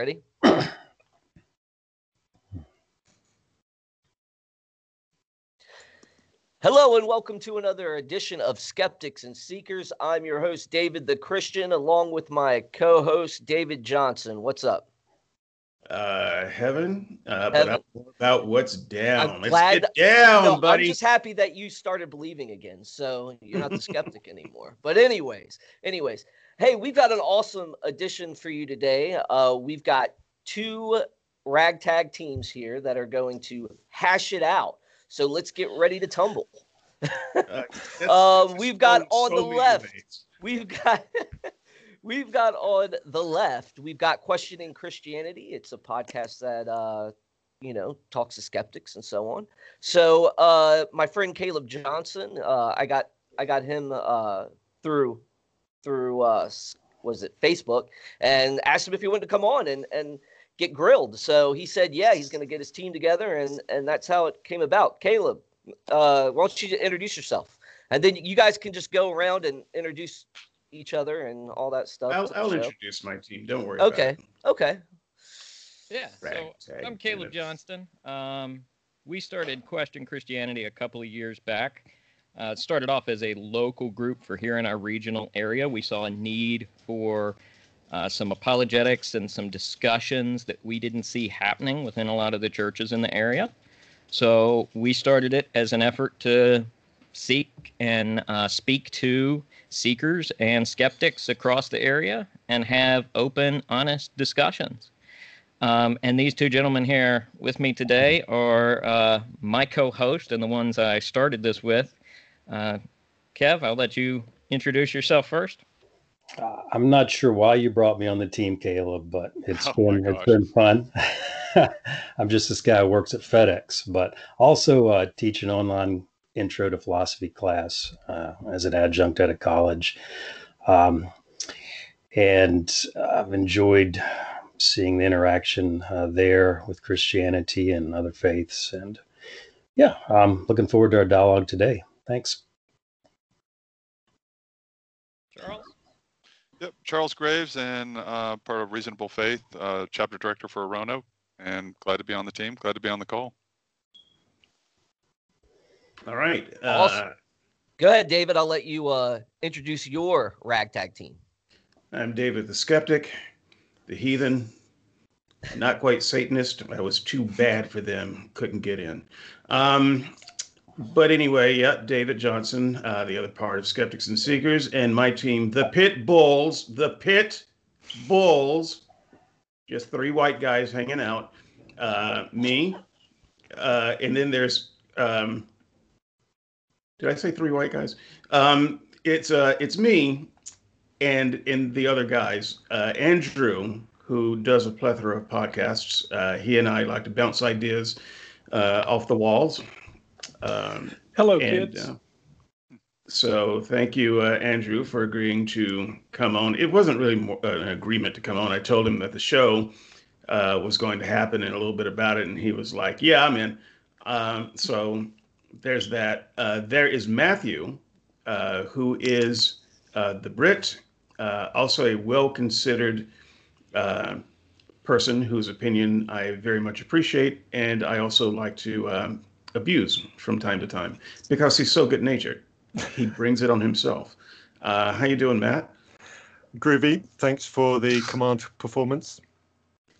Ready? Hello and welcome to another edition of Skeptics and Seekers. I'm your host, David the Christian, along with my co host, David Johnson. What's up? Uh, heaven, uh, heaven. but about what's down. I'm Let's glad, get down, no, buddy. I'm just happy that you started believing again, so you're not the skeptic anymore. But anyways, anyways, hey, we've got an awesome edition for you today. Uh, we've got two ragtag teams here that are going to hash it out so let's get ready to tumble. uh, um, we've got on so the left. We've got we've got on the left. We've got questioning Christianity. It's a podcast that uh, you know talks to skeptics and so on. So uh, my friend Caleb Johnson, uh, I got I got him uh, through through uh, was it Facebook and asked him if he wanted to come on and and get grilled. So he said, yeah, he's going to get his team together, and and that's how it came about. Caleb, uh, why don't you introduce yourself, and then you guys can just go around and introduce each other and all that stuff. I'll, I'll introduce my team. Don't worry. Okay. Okay. Yeah. So I'm Caleb Johnston. Um, we started Question Christianity a couple of years back. Uh, it started off as a local group for here in our regional area. We saw a need for uh, some apologetics and some discussions that we didn't see happening within a lot of the churches in the area. So we started it as an effort to seek and uh, speak to seekers and skeptics across the area and have open, honest discussions. Um, and these two gentlemen here with me today are uh, my co host and the ones I started this with. Uh, Kev, I'll let you introduce yourself first. Uh, I'm not sure why you brought me on the team, Caleb, but it's oh been it's been fun. I'm just this guy who works at FedEx, but also uh, teach an online intro to philosophy class uh, as an adjunct at a college. Um, and I've enjoyed seeing the interaction uh, there with Christianity and other faiths. And yeah, I'm looking forward to our dialogue today. Thanks. Charles? Yep, Charles Graves and uh, part of Reasonable Faith, uh, chapter director for Orono, and glad to be on the team. Glad to be on the call. All right. Uh, awesome. Go ahead, David. I'll let you uh, introduce your ragtag team. I'm David the Skeptic, the Heathen, not quite Satanist. I was too bad for them. Couldn't get in. Um, but anyway, yeah, David Johnson, uh, the other part of Skeptics and Seekers, and my team, the Pit Bulls, the Pit Bulls, just three white guys hanging out, uh, me, uh, and then there's, um, did I say three white guys? Um, it's uh, it's me, and and the other guys, uh, Andrew, who does a plethora of podcasts. Uh, he and I like to bounce ideas uh, off the walls um, Hello, and, kids. Uh, so thank you, uh, Andrew, for agreeing to come on. It wasn't really more, uh, an agreement to come on. I told him that the show uh, was going to happen and a little bit about it, and he was like, "Yeah, I'm in." Um, so there's that. Uh, there is Matthew, uh, who is the Brit, also a well-considered person whose opinion I very much appreciate, and I also like to um, abuse from time to time because he's so good natured. He brings it on himself. Uh, how you doing, Matt? Groovy. Thanks for the command performance.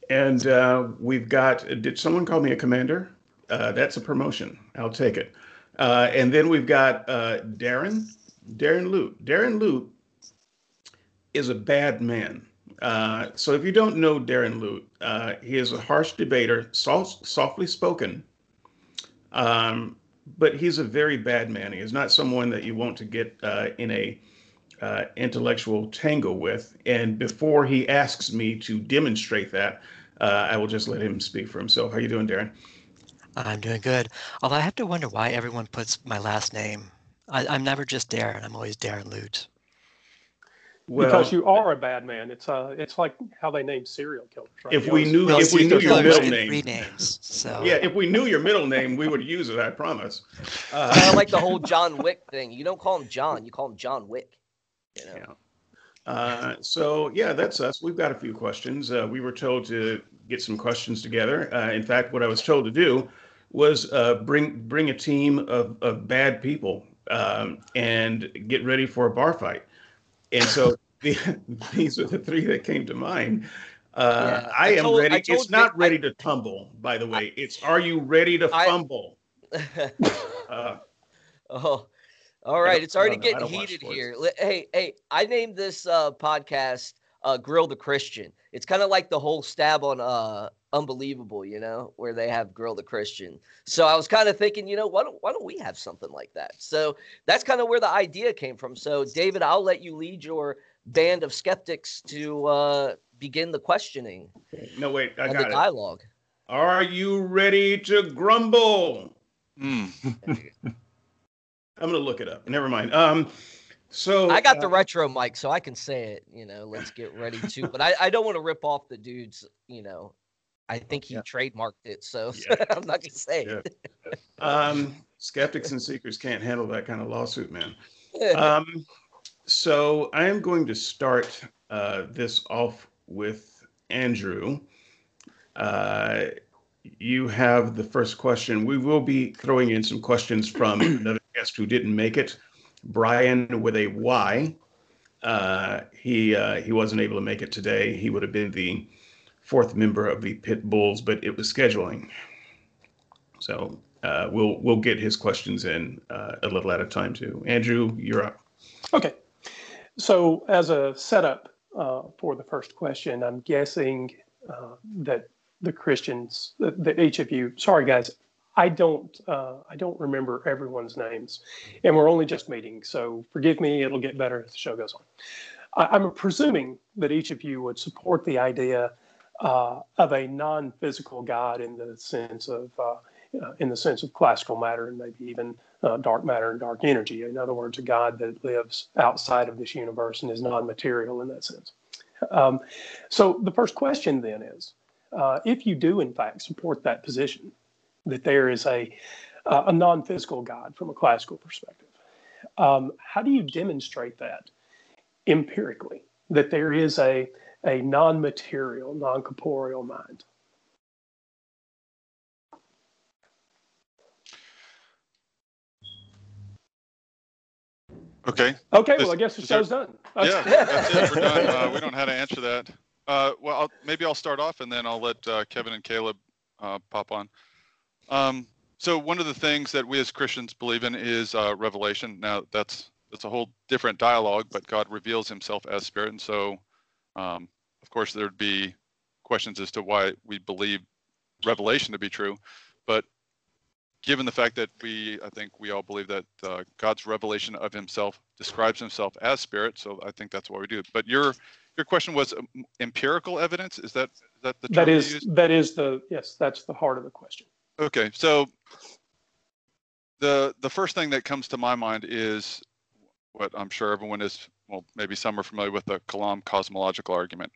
And uh, we've got. Did someone call me a commander? Uh, that's a promotion. I'll take it. Uh, and then we've got uh, Darren. Darren Lute. Darren Lute is a bad man. Uh, so if you don't know Darren Lute, he is a harsh debater, soft, softly spoken, um, but he's a very bad man. He is not someone that you want to get uh, in a uh, intellectual tangle with. And before he asks me to demonstrate that, uh, I will just let him speak for himself. How are you doing, Darren? I'm doing good. Although I have to wonder why everyone puts my last name. I, am never just Darren. I'm always Darren Lute. Well, because you are a bad man. It's uh, it's like how they name serial killers. Right? If we knew, well, if we knew your middle name, three names. So yeah, if we knew your middle name, we would use it. I promise. Uh, kind of like the whole John Wick thing. You don't call him John, you call him John Wick. You know? Yeah. Uh, so yeah, that's us. We've got a few questions. Uh, we were told to get some questions together. Uh, in fact, what I was told to do was uh, bring bring a team of, of bad people um, and get ready for a bar fight. And so the, these are the three that came to mind. Uh, yeah, I, I, am told, ready. It's not ready I, to tumble, by the way. It's are you ready to fumble? uh, oh, all right. It's already getting heated here. Hey, hey, I named this uh, podcast uh, "Grill the Christian." It's kind of like the whole stab on uh, Unbelievable, you know, where they have girl the Christian. So I was kind of thinking, you know, why don't why don't we have something like that? So that's kind of where the idea came from. So David, I'll let you lead your band of skeptics to uh, begin the questioning. No, wait, I got the it. dialogue. Are you ready to grumble? Mm. I'm gonna look it up. Never mind. Um, so I got uh, the retro mic, so I can say it. You know, let's get ready to. But I, I don't want to rip off the dude's. You know, I think he yeah. trademarked it, so, yeah. I'm not gonna say yeah. it. um, skeptics and seekers can't handle that kind of lawsuit, man. Um, so I am going to start uh, this off with Andrew. Uh, you have the first question. We will be throwing in some questions from another guest who didn't make it, Brian with a Y. Uh, he uh, he wasn't able to make it today. He would have been the fourth member of the Pit Bulls, but it was scheduling. So uh, we'll we'll get his questions in uh, a little at a time too. Andrew, you're up. Okay. So as a setup uh, for the first question, I'm guessing uh, that the Christians, that, that, each of you, sorry guys, I don't uh, I don't remember everyone's names, and we're only just meeting, so forgive me. It'll get better as the show goes on. I, I'm presuming that each of you would support the idea uh, of a non-physical God in the sense of uh, uh, in the sense of classical matter and maybe even uh, dark matter and dark energy. In other words, a God that lives outside of this universe and is non-material in that sense. Um, so the first question then is, uh, if you do in fact support that position, that there is a uh, a non-physical God from a classical perspective, um, how do you demonstrate that empirically? That there is a a non-material, non-corporeal mind. Okay. Okay. Well, I guess the show's done. yeah, that's it. We're done. Uh, we don't know how to answer that. Uh, well, I'll, maybe I'll start off and then I'll let uh, Kevin and Caleb uh, pop on. Um, so one of the things that we as Christians believe in is uh, revelation. Now that's that's a whole different dialogue, but God reveals Himself as Spirit, and so um, of course, there'd be questions as to why we believe revelation to be true, but given the fact that we, I think we all believe that uh, God's revelation of Himself describes Himself as Spirit, so I think that's why we do. But your your question was um, empirical evidence. Is that is that the that is that is the yes that's the heart of the question. Okay, so the the first thing that comes to my mind is what I'm sure everyone is well maybe some are familiar with the Kalam cosmological argument.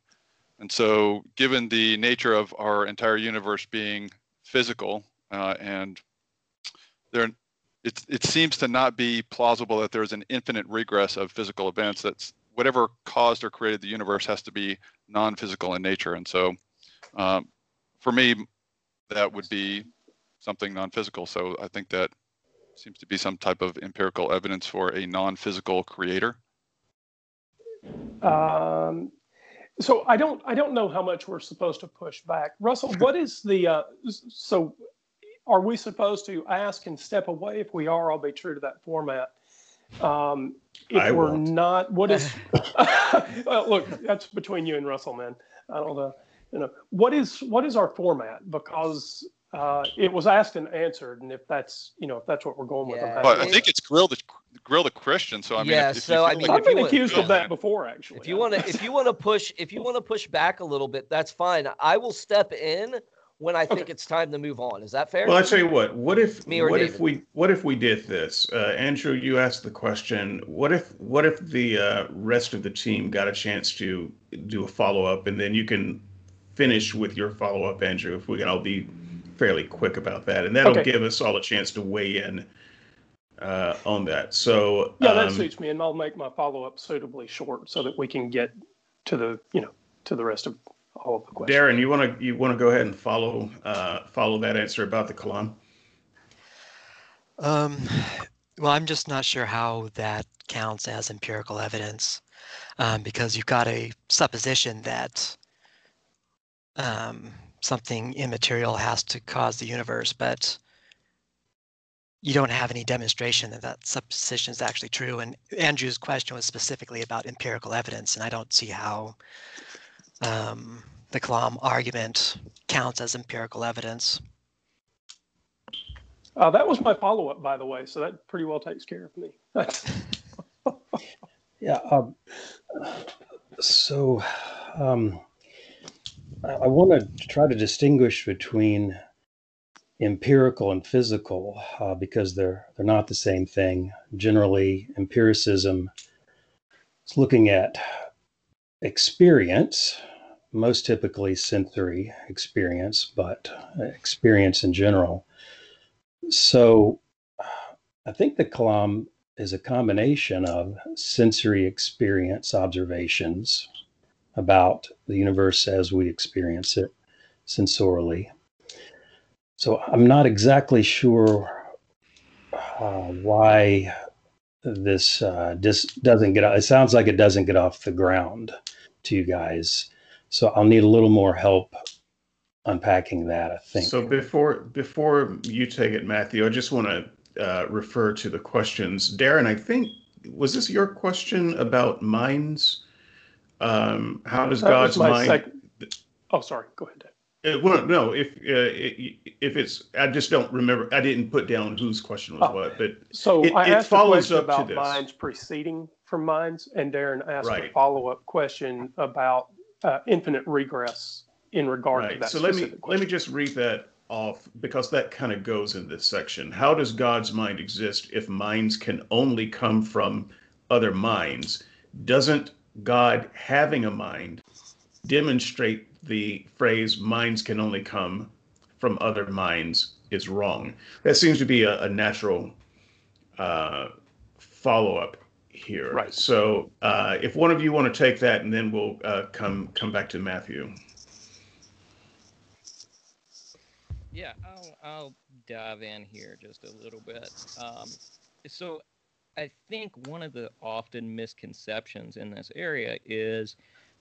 And so, given the nature of our entire universe being physical, uh, and there, it, it seems to not be plausible that there's an infinite regress of physical events. That's whatever caused or created the universe has to be non-physical in nature. And so, um, for me, that would be something non-physical. So I think that seems to be some type of empirical evidence for a non-physical creator. Um, so I don't I don't know how much we're supposed to push back. Russell, what is the uh, so are we supposed to ask and step away? If we are, I'll be true to that format. Um, if I we're won't. not, what is? well, look, that's between you and Russell, man. I don't know. You know what is what is our format? Because uh, it was asked and answered, and if that's you know if that's what we're going with, yeah. well, I think it's grill the grill the Christian. So I mean, yeah. If, if so I mean, like I've been accused of that before, actually. If you want to, if you want to push, if you want to push back a little bit, that's fine. I will step in when I think okay. it's time to move on. Is that fair? Well, I tell you what. What if Me or what David? if we what if we did this? Uh, Andrew, you asked the question. What if what if the uh, rest of the team got a chance to do a follow up, and then you can finish with your follow up, Andrew? If we can all be fairly quick about that, and that'll okay. give us all a chance to weigh in uh, on that. So yeah, that um, suits me, and I'll make my follow up suitably short so that we can get to the you know to the rest of all of the questions. Darren, you want to you want to go ahead and follow uh, follow that answer about the kalam? Um, well, I'm just not sure how that counts as empirical evidence um, because you've got a supposition that um, something immaterial has to cause the universe, but you don't have any demonstration that that supposition is actually true. And Andrew's question was specifically about empirical evidence, and I don't see how um, the Kalam argument counts as empirical evidence. Uh, that was my follow up, by the way, so that pretty well takes care of me. yeah. Um, so um, I, want to try to distinguish between empirical and physical uh, because they're they're not the same thing. Generally, empiricism is looking at experience, most typically sensory experience, but experience in general. So, I think the kalam is a combination of sensory experience observations about the universe as we experience it sensorially so I'm not exactly sure uh, why this uh, just doesn't get. It sounds like it doesn't get off the ground to you guys. So I'll need a little more help unpacking that. I think. So before before you take it, Matthew, I just want to uh, refer to the questions. Darren, I think was this your question about minds? Um, how does that God's mind? Sec- oh, sorry. Go ahead. Uh, well, no, if uh, if it's, I just don't remember. I didn't put down whose question was oh. what, but so it, I asked a question about minds preceding from minds, and Darren asked right. a follow up question about uh, infinite regress in regard right. to that. So let me question. let me just read that off because that kind of goes in this section. How does God's mind exist if minds can only come from other minds? Doesn't God having a mind demonstrate the phrase minds can only come from other minds is wrong. That seems to be a, a natural uh, follow up here. Right. So uh, if one of you want to take that, and then we'll uh, come come back to Matthew. Yeah, I'll, I'll dive in here just a little bit. Um, so I think one of the often misconceptions in this area is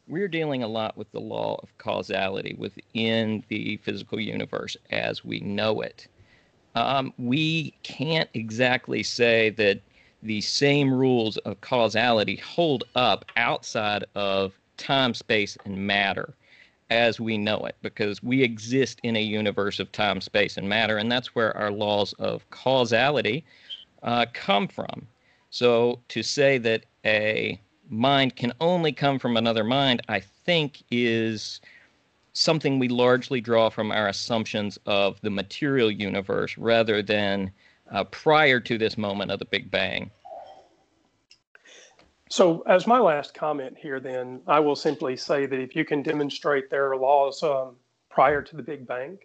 we're dealing a lot with the law of causality within the physical universe as we know it. Um, we can't exactly say that the same rules of causality hold up outside of time, space, and matter as we know it because we exist in a universe of time, space, and matter, and that's where our laws of causality uh, come from. So to say that a mind can only come from another mind, I think is something we largely draw from our assumptions of the material universe rather than uh, prior to this moment of the Big Bang. So, as my last comment here, then, I will simply say that if you can demonstrate there are laws um, prior to the Big Bang,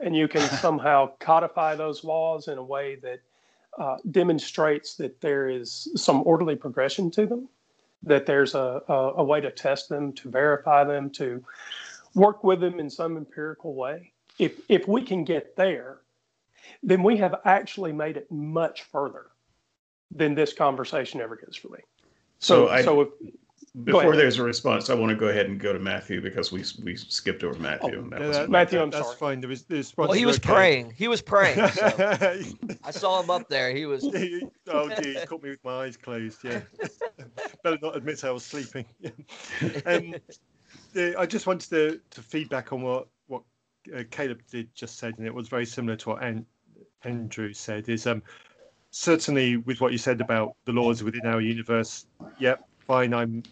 and you can somehow codify those laws in a way that uh, demonstrates that there is some orderly progression to them, that there's a, a, a way to test them, to verify them, to work with them in some empirical way. If, if we can get there, then we have actually made it much further than this conversation ever gets for me. So, so, I, so if, before there's a response, I want to go ahead and go to Matthew because we we skipped over Matthew. Oh, that that, Matthew, I'm that's sorry. fine. There was, the response well, he was okay. praying. He was praying. So. I saw him up there. He was. oh, geez, caught me with my eyes closed. Yeah, better not admit I was sleeping. um, I just wanted to to feedback on what what uh, Caleb did just said, and it was very similar to what An- Andrew said. Is um certainly with what you said about the laws within our universe. Yep, fine. I'm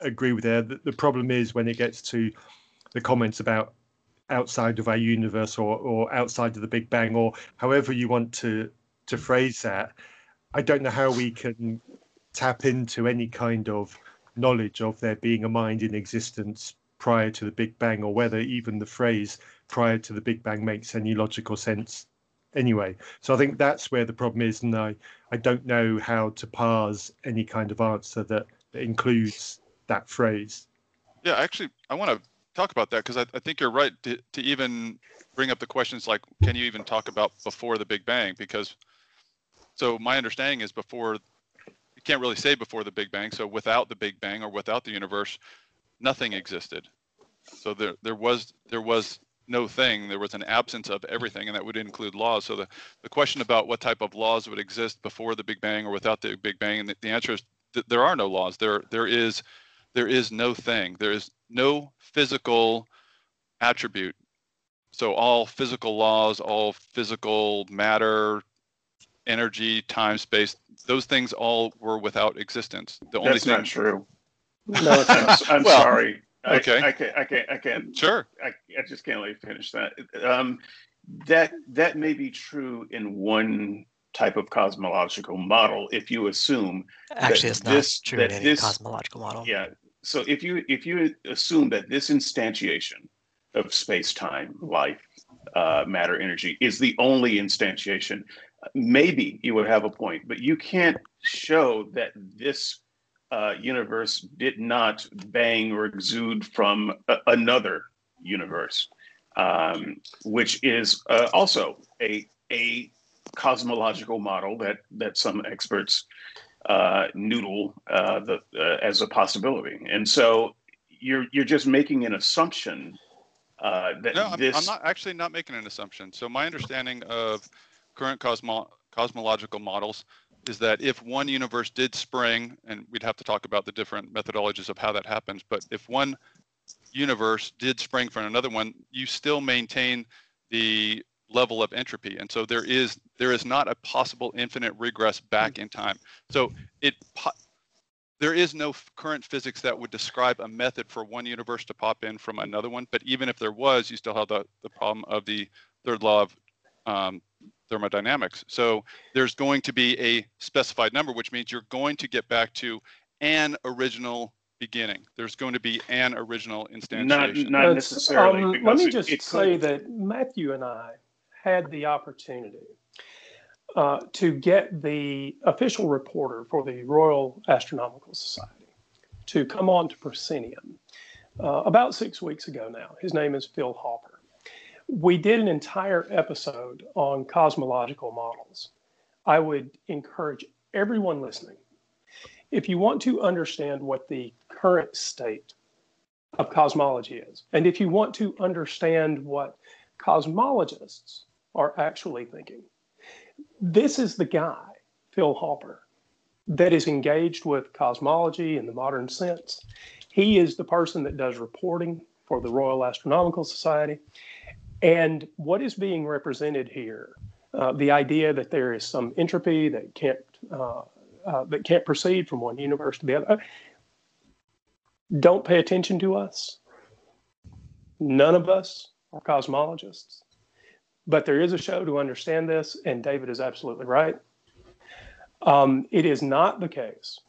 agree with there. The, problem is when it gets to the comments about outside of our universe or, or outside of the Big Bang or however you want to to phrase that. I don't know how we can tap into any kind of knowledge of there being a mind in existence prior to the Big Bang, or whether even the phrase prior to the Big Bang makes any logical sense anyway. So I think that's where the problem is, and I I don't know how to parse any kind of answer that, that includes that phrase. Yeah, actually, I want to talk about that because I, I, think you're right to, to even bring up the questions like, can you even talk about before the Big Bang? Because so my understanding is before you can't really say before the Big Bang. So without the Big Bang or without the universe, nothing existed. So there there was there was no thing. There was an absence of everything, and that would include laws. So the, the question about what type of laws would exist before the Big Bang or without the Big Bang, and the, the answer is th- there are no laws. There there is there is no thing. There is no physical attribute. So all physical laws, all physical matter, energy, time, space, those things all were without existence. The only That's thing, not true. No, I'm, I'm well, sorry. Okay. I, I, can't. I can't. I can't. Sure. I, I just can't let you finish that. Um, that that may be true in one type of cosmological model if you assume actually it's this, not true in any this, cosmological model. Yeah. So if you if you assume that this instantiation of space time, life, uh, matter, energy is the only instantiation, maybe you would have a point. But you can't show that this uh, universe did not bang or exude from a- another universe, um, which is uh, also a a cosmological model that that some experts uh, noodle uh, the, uh, as a possibility. And so you're you're just making an assumption uh, that no, I'm, this. I'm not actually not making an assumption. So my understanding of current cosmo- cosmological models is that if one universe did spring, and we'd have to talk about the different methodologies of how that happens, but if one universe did spring from another one, you still maintain the level of entropy. And so there is there is not a possible infinite regress back in time. So it there is no current physics that would describe a method for one universe to pop in from another one. But even if there was, you still have the, the problem of the third law of um, thermodynamics. So there's going to be a specified number, which means you're going to get back to an original beginning. There's going to be an original instantiation. Not, not necessarily. Um, let me just it, it say could. that Matthew and I had the opportunity uh, to get the official reporter for the Royal Astronomical Society to come on to Proscenium uh, about six weeks ago now. His name is Phil Hopper we did an entire episode on cosmological models. I would encourage everyone listening, if you want to understand what the current state of cosmology is, and if you want to understand what cosmologists are actually thinking, this is the guy, Phil Hopper, that is engaged with cosmology in the modern sense. He is the person that does reporting for the Royal Astronomical Society. And what is being represented here? Uh, the idea that there is some entropy that can't uh, uh, that can't proceed from one universe to the other. Don't pay attention to us. None of us are cosmologists, but there is a show to understand this, and David is absolutely right. Um, it is not the case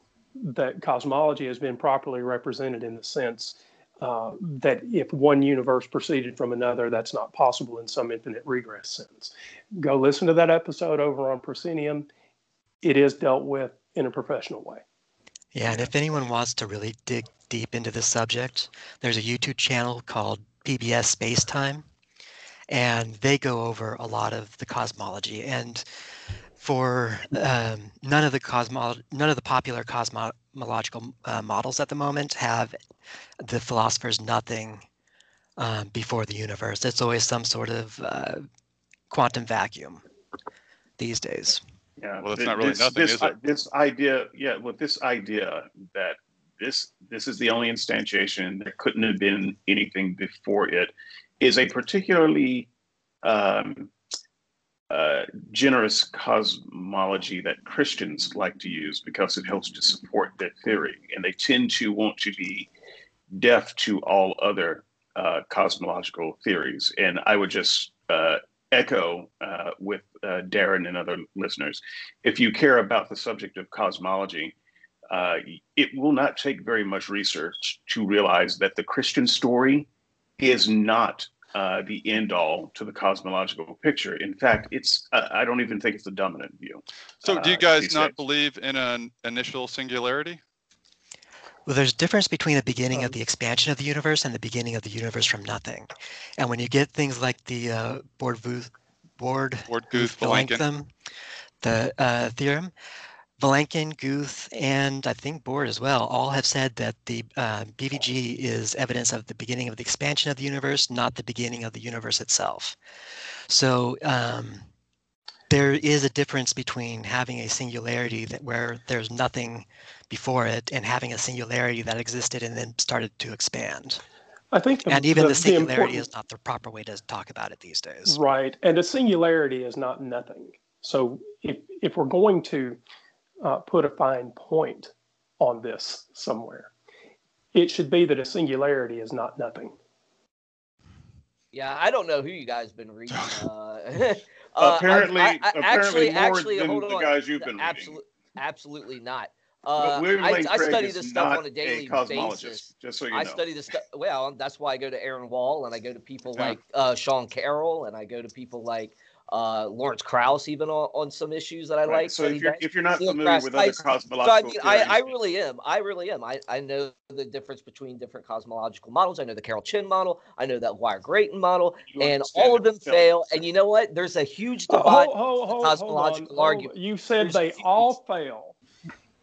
that cosmology has been properly represented in the sense uh, that if one universe proceeded from another, that's not possible in some infinite regress sense. Go listen to that episode over on Proscenium. It is dealt with in a professional way. Yeah, and if anyone wants to really dig deep into this subject, there's a YouTube channel called PBS Space Time, and they go over a lot of the cosmology. And for um, none of the cosmo none of the popular cosmological uh, models at the moment have the philosopher's nothing um, before the universe. It's always some sort of uh, quantum vacuum these days. Yeah, well, it's not really this, nothing, this, is it? This idea, yeah, well, this idea that this this is the only instantiation, there couldn't have been anything before it, is a particularly um, uh, generous cosmology that Christians like to use because it helps to support their theory, and they tend to want to be deaf to all other uh, cosmological theories. And I would just uh, echo uh, with uh, Darren and other listeners if you care about the subject of cosmology, uh, it will not take very much research to realize that the Christian story is not uh, the end all to the cosmological picture. In fact, it's uh, I don't even think it's the dominant view. So, do you uh, guys not days. believe in an initial singularity? Well, there's a difference between the beginning of the expansion of the universe and the beginning of the universe from nothing. And when you get things like the uh, Borde Borde Guth the uh, theorem, Vilenkin, Guth, and I think Borde as well, all have said that the uh, BVG is evidence of the beginning of the expansion of the universe, not the beginning of the universe itself. So um, there is a difference between having a singularity that where there's nothing before it and having a singularity that existed and then started to expand. I think, the, and even the, the singularity the is not the proper way to talk about it these days. Right, and a singularity is not nothing. So if if we're going to uh, put a fine point on this somewhere. It should be that a singularity is not nothing. Yeah, I don't know who you guys been reading. Uh, apparently, I, I, apparently, actually, more than the guys you've been absolutely, reading. Absolutely not. Uh, I, I, study this stuff on a daily a basis. Just so you know. I study this stuff. Well, that's why I go to Aron Wall and I go to people yeah. like uh, Sean Carroll and I go to people like uh, Lawrence Krauss even on, on some issues that I right. like. So if you're, if you're not familiar Krauss, with other cosmological so I, mean, I, I, really am. I really am. I, I know the difference between different cosmological models. I know the Carroll-Chen model. I know that Aguirre-Gratton model, you and all of them fail. And you know what? There's a huge divide oh, oh, oh, cosmological argument. You said There's they all fail.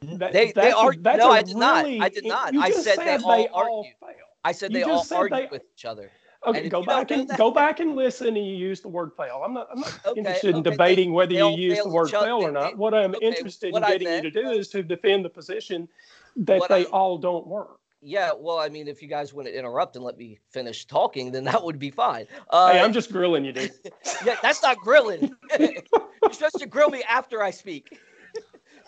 That, they they argue. No, I did really, not. I did not. I said, said they, they all, argue. Fail. I said you they all argue they, with each other. Okay, go back and go back and listen. And you use the word fail. I'm not. I'm not okay, interested okay, in debating they, whether you use the word fail or not. What I'm okay, interested in getting meant, you to do is to defend the position that they I, all don't work. Yeah, well, I mean, if you guys want to interrupt and let me finish talking, then that would be fine. Uh, hey, I'm just grilling you, dude. yeah, that's not grilling. You're supposed to grill me after I speak.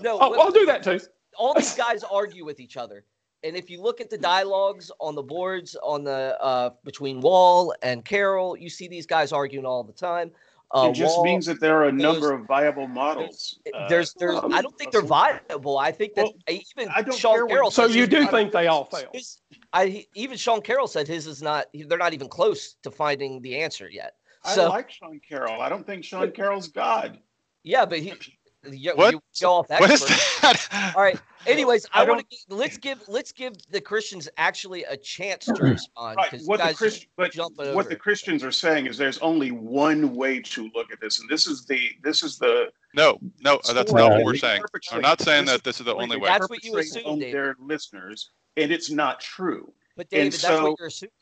no, oh, I'll do that too. All these guys argue with each other and if you look at the dialogues on the boards on the uh, between Wall and Carroll, you see these guys arguing all the time. Uh, it just Wall means that there are a number of viable models. There's, there's, uh, I don't think they're viable. I think that well, even I don't Sean Carroll. So you do think they all fail? His, I even Sean Carroll said his is not. They're not even close to finding the answer yet. So, I like Sean Carroll. I don't think Sean Carroll's God. Yeah, but he you, what? You go off what is that? All right. Anyways, I, I want to let's give let's give the Christians actually a chance to respond. Right. What the Christ, but what the Christians are saying is there's only one way to look at this, and this is the this is the no no uh, that's not what we're saying. I'm not saying that this is the only way. That's what you assume, David. Their listeners, and it's not true. But David, and that's so, what you're assuming.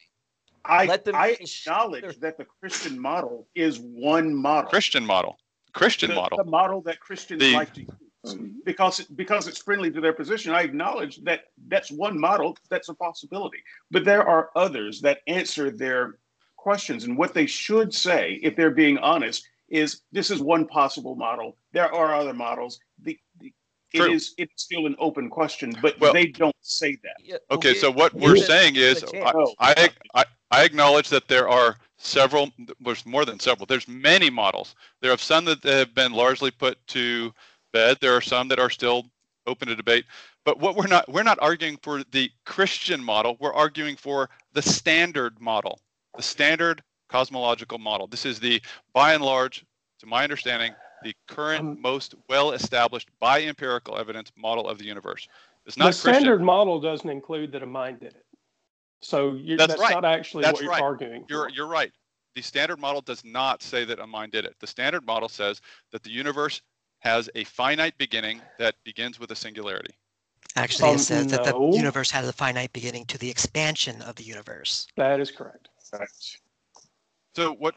I, I acknowledge that the Christian model is one model. Christian model. Christian the, model. The model that Christians the, like to use. Um, mm-hmm. Because, because it's friendly to their position. I acknowledge that that's one model, that's a possibility. But there are others that answer their questions. And what they should say, if they're being honest, is this is one possible model. There are other models. The, the it is it's still an open question, but well, they don't say that. Okay, so what we're saying is, I, oh. I, I, I acknowledge that there are several, there's more than several, there's many models. There are some that have been largely put to bed. There are some that are still open to debate. But what we're not, we're not arguing for the Christian model. We're arguing for the standard model, the standard cosmological model. This is the, by and large, to my understanding, the current um, most well-established by empirical evidence model of the universe. It's not the Christian. standard model doesn't include that a mind did it. So that's, that's right. not actually that's what you're right. arguing. You're you're right. The standard model does not say that a mind did it. The standard model says that the universe has a finite beginning that begins with a singularity. Actually, um, it says no. that the universe has a finite beginning to the expansion of the universe. That is correct. Right. So what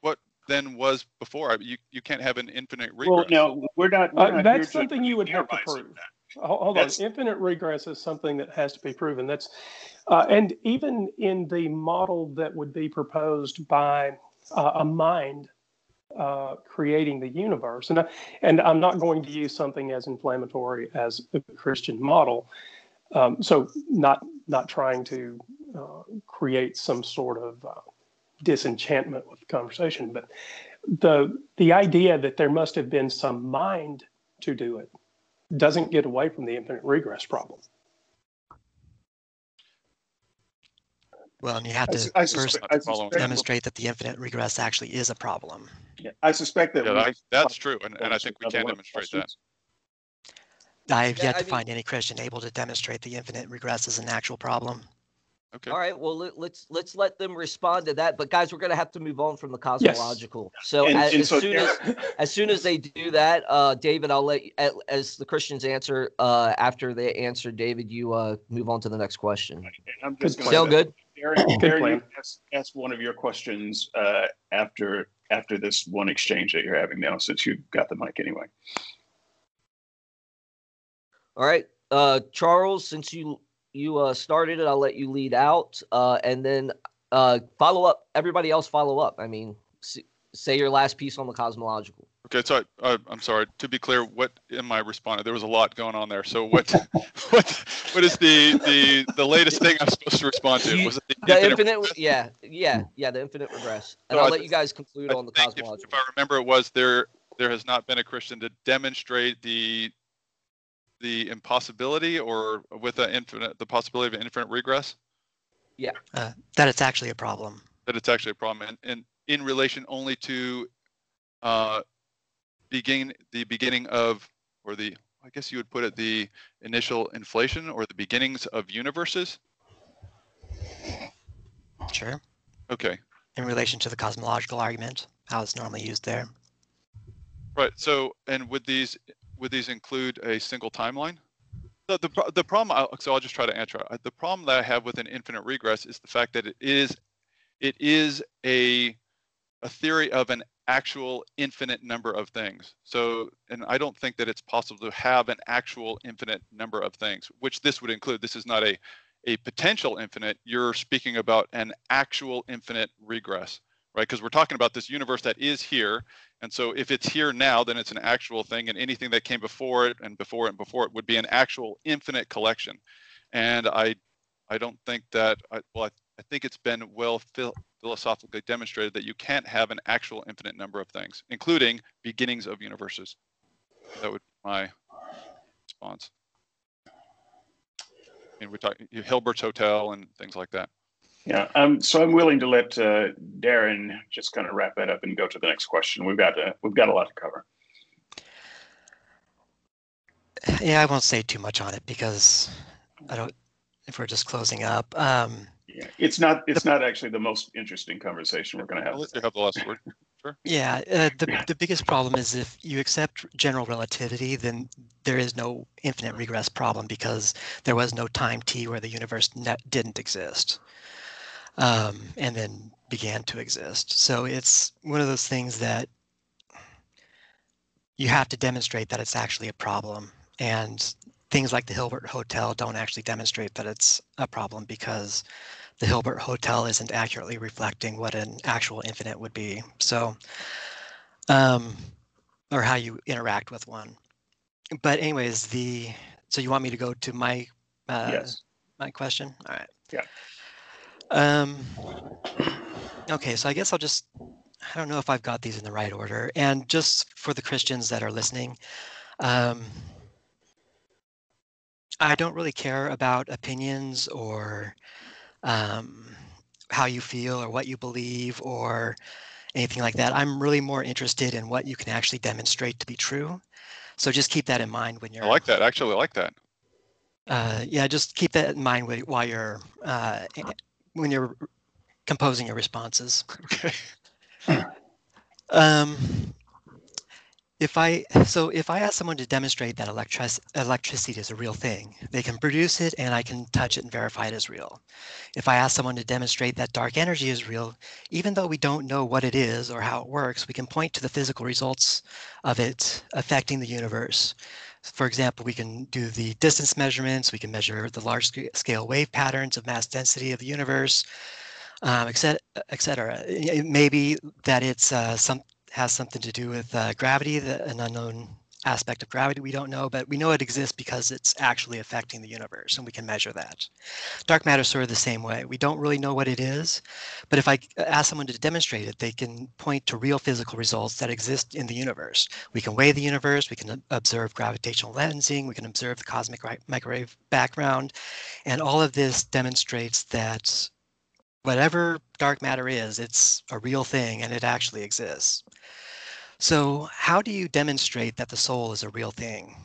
what then was before? You you can't have an infinite regress. Well, no, we're not. We're uh, not that's something you would have to prove. Hold that's, on. Infinite regress is something that has to be proven. That's uh, and even in the model that would be proposed by uh, a mind uh, creating the universe, and and I'm not going to use something as inflammatory as the Christian model. Um, so not not trying to uh, create some sort of uh, disenchantment with the conversation, but the the idea that there must have been some mind to do it doesn't get away from the infinite regress problem. Well, and you have to I, first I demonstrate that the infinite regress actually is a problem. Yeah, I suspect that. Yeah, I, that's true, and, and I think we can demonstrate that. I have yeah, yet to I find any Christian able to demonstrate the infinite regress is an actual problem. Okay. All right. Well, let, us let's, let's let them respond to that. But guys, we're going to have to move on from the cosmological. Yes. So, and, as, and as so soon as as soon as they do that, uh, David, I'll let you, as the Christians answer uh, after they answer. David, you uh, move on to the next question. I'm just still good. Darren, Darren ask, ask, one of your questions uh, after after this one exchange that you're having now, since you've got the mic anyway. All right, uh, Charles, since you you uh, started it, I'll let you lead out, uh, and then uh, follow up. Everybody else follow up. I mean, say your last piece on the cosmological. Okay, so I, am sorry. To be clear, what in my response? There was a lot going on there. So what, what, what is the the the latest thing I'm supposed to respond to? Was it the, the infinite? infinite yeah, yeah, yeah. The infinite regress. And so I'll I, let you guys conclude I on the cosmology. If, if I remember, it was there. There has not been a Christian to demonstrate the the impossibility or with the infinite the possibility of infinite regress? Yeah. Uh, that it's actually a problem. That it's actually a problem, and, and in relation only to uh, begin the beginning of, or the I guess you would put it the initial inflation or the beginnings of universes. Sure. Okay. In relation to the cosmological argument, how it's normally used there. Right. So, and would these would these include a single timeline? The, the, the problem, so I'll just try to answer. The problem that I have with an infinite regress is the fact that it is, it is a, a theory of an actual infinite number of things. So, and I don't think that it's possible to have an actual infinite number of things, which this would include. This is not a, a potential infinite. You're speaking about an actual infinite regress right? Because we're talking about this universe that is here. And so if it's here now, then it's an actual thing. And anything that came before it and before it and before it would be an actual infinite collection. And I, I don't think that, I, well, I, I think it's been well philosophically demonstrated that you can't have an actual infinite number of things, including beginnings of universes. That would be my response. And mean, we talk Hilbert's Hotel and things like that. Yeah, um, so I'm willing to let uh, Darren just kind of wrap that up and go to the next question. We've got uh, we've got a lot to cover. Yeah, I won't say too much on it because I don't. If we're just closing up, um, yeah, it's not it's the, not actually the most interesting conversation we're going to have. Let's have the last word. Sure. Yeah, uh, the the biggest problem is if you accept general relativity, then there is no infinite regress problem because there was no time t where the universe didn't exist um, and then began to exist. So it's one of those things that you have to demonstrate that it's actually a problem. And things like the Hilbert Hotel don't actually demonstrate that it's a problem because the Hilbert Hotel isn't accurately reflecting what an actual infinite would be. So, um, or how you interact with one. But anyways, the so you want me to go to my uh, yes. my question? All right. Yeah. Um, okay, so I guess I'll just, I don't know if I've got these in the right order. And just for the Christians that are listening, um, I don't really care about opinions or um, how you feel or what you believe or anything like that. I'm really more interested in what you can actually demonstrate to be true. So just keep that in mind when you're. I like that. Actually, I like that. Uh, yeah, just keep that in mind while you're uh, when you're composing your responses. Okay. um, if I so if I ask someone to demonstrate that electric, electricity is a real thing, they can produce it and I can touch it and verify it as real. If I ask someone to demonstrate that dark energy is real, even though we don't know what it is or how it works, we can point to the physical results of it affecting the universe. For example, we can do the distance measurements, we can measure the large scale wave patterns of mass density of the universe, um, et, cetera, et cetera. It may be that it's uh, some has something to do with uh, gravity, the, an unknown aspect of gravity we don't know, but we know it exists because it's actually affecting the universe and we can measure that. Dark matter is sort of the same way. We don't really know what it is, but if I ask someone to demonstrate it, they can point to real physical results that exist in the universe. We can weigh the universe, we can observe gravitational lensing, we can observe the cosmic microwave background, and all of this demonstrates that whatever dark matter is, it's a real thing and it actually exists. So, how do you demonstrate that the soul is a real thing?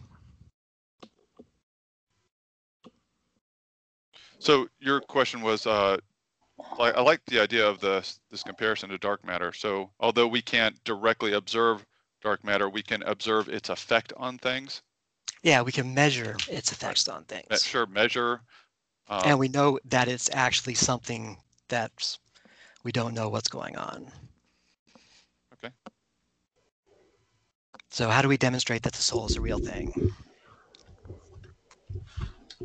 So your question was, uh, I like the idea of this this comparison to dark matter. So although we can't directly observe dark matter, we can observe its effect on things. Yeah, we can measure its effects on things. Sure, measure. Um, and we know that it's actually something that we don't know what's going on. Okay. So how do we demonstrate that the soul is a real thing?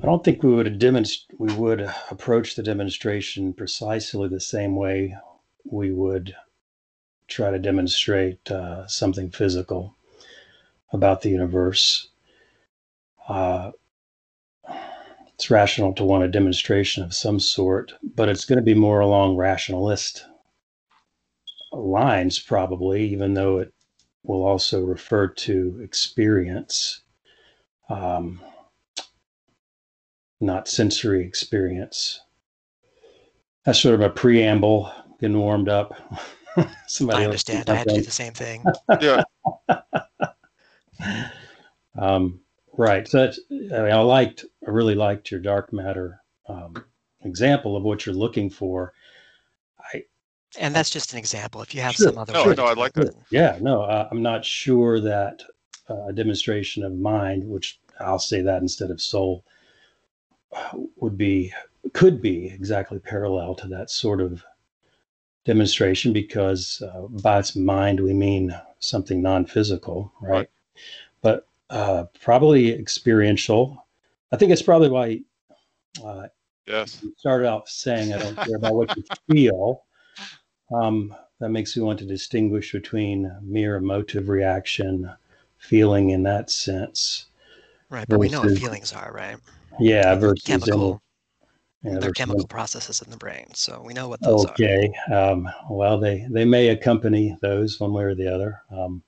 I don't think we would demonst- we would approach the demonstration precisely the same way we would try to demonstrate uh, something physical about the universe. Uh, it's rational to want a demonstration of some sort, but it's going to be more along rationalist lines, probably, even though it will also refer to experience. Um, not sensory experience. That's sort of a preamble, getting warmed up. Somebody I understand. I had to do the same thing. yeah. um, right. So that's, I, mean, I liked, I really liked your dark matter um, example of what you're looking for. I, and that's just an example. If you have sure, some other, no, no, I like that. Yeah, no, uh, I'm not sure that uh, a demonstration of mind, which I'll say that instead of soul, would be could be exactly parallel to that sort of demonstration because uh, by its mind we mean something non-physical right, right. but uh, probably experiential i think it's probably why uh, yes you started out saying i don't care about what you feel um, that makes me want to distinguish between mere emotive reaction feeling in that sense right but we know what feelings are right yeah, versus chemical. Yeah, they're chemical processes in the brain, so we know what those okay. are. Okay. Um, well, they they may accompany those one way or the other. Um,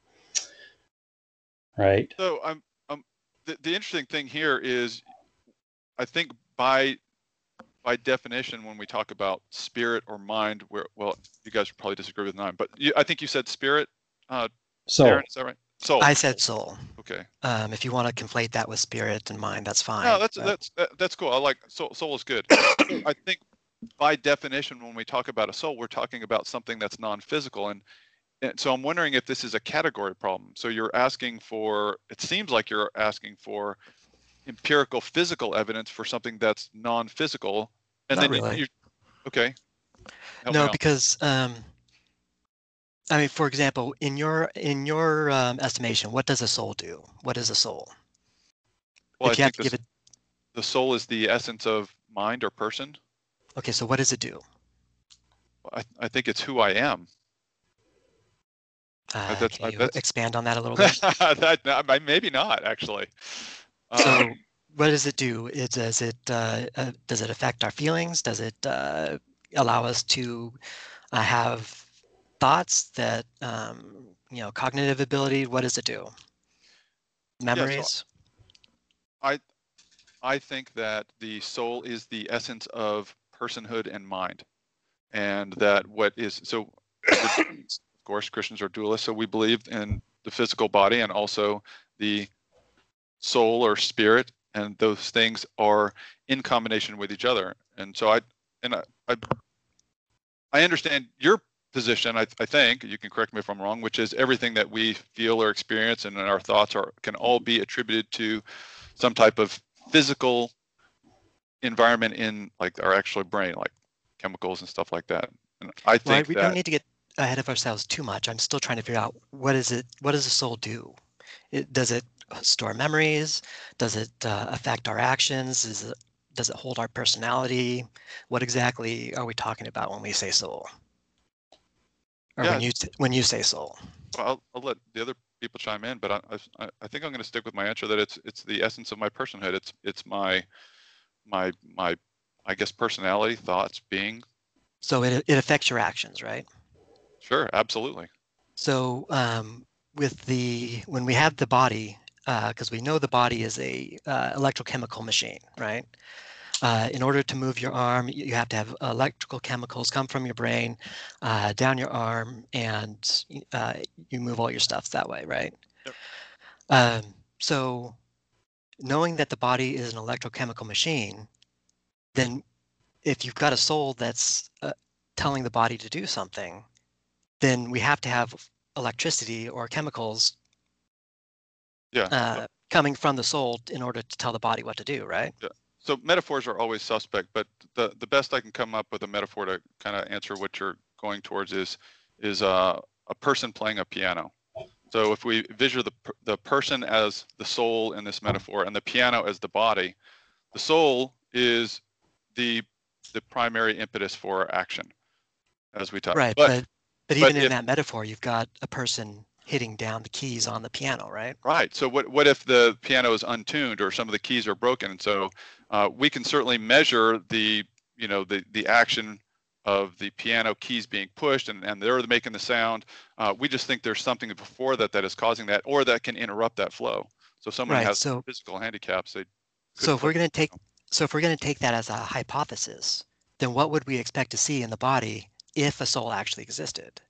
right. So I'm um, the, the interesting thing here is, I think by by definition, when we talk about spirit or mind, where well, you guys probably disagree with mine, but you, I think you said spirit. Uh, so Aaron, is that right? Soul. I said soul. Okay. Um, if you want to conflate that with spirit and mind, that's fine. No, that's but... that's that, that's cool. I like soul. Soul is good. I think by definition, when we talk about a soul, we're talking about something that's non-physical, and, and so I'm wondering if this is a category problem. So you're asking for. It seems like you're asking for empirical physical evidence for something that's non-physical, and Not then really. you. Okay. Help no, because um, I mean, for example, in your in your um, estimation, what does a soul do? What is a soul? Well, if I you have to give it, the soul is the essence of mind or person. Okay, so what does it do? I, I think it's who I am. Uh, can you expand on that a little bit? that, maybe not actually. So, um, what does it do? It does it uh, uh, does it affect our feelings? Does it uh, allow us to uh, have thoughts that um, you know cognitive ability what does it do memories yeah, so i i think that the soul is the essence of personhood and mind and that what is so of course christians are dualists so we believe in the physical body and also the soul or spirit and those things are in combination with each other and so i and i i, I understand your position, I, I, think, you can correct me if I'm wrong, which is everything that we feel or experience and our thoughts are can all be attributed to some type of physical environment in like our actual brain, like chemicals and stuff like that. And I think we that, don't need to get ahead of ourselves too much. I'm still trying to figure out what is it, what does the soul do? It, does it store memories? Does it uh, affect our actions? Is it, does it hold our personality? What exactly are we talking about when we say soul? or yeah. when you when you say soul? Well, I'll, I'll let the other people chime in, but I, I, I think I'm going to stick with my answer that it's it's the essence of my personhood. It's it's my my my I guess personality, thoughts, being. So it it affects your actions, right? Sure, absolutely. So um, with the when we have the body, because uh, we know the body is a uh, electrochemical machine, right? uh, in order to move your arm, you have to have electrical chemicals come from your brain uh, down your arm, and uh, you move all your stuff that way, right? Yep. Um, so, knowing that the body is an electrochemical machine, then if you've got a soul that's uh, telling the body to do something, then we have to have electricity or chemicals yeah. Uh, coming from the soul in order to tell the body what to do, right? Yeah. So metaphors are always suspect, but the, the best I can come up with a metaphor to kind of answer what you're going towards is is uh, a person playing a piano. So if we visual the the person as the soul in this metaphor and the piano as the body, the soul is the the primary impetus for action, as we talked. Right, but but, but even but in if, that metaphor, you've got a person hitting down the keys on the piano, right? Right. So what what if the piano is untuned or some of the keys are broken? And so uh, we can certainly measure the you know the the action of the piano keys being pushed and, and they're making the sound. Uh, we just think there's something before that that is causing that or that can interrupt that flow. So someone right, has so, physical handicaps. They so if we're going to take so if we're going to take that as a hypothesis, then what would we expect to see in the body if a soul actually existed?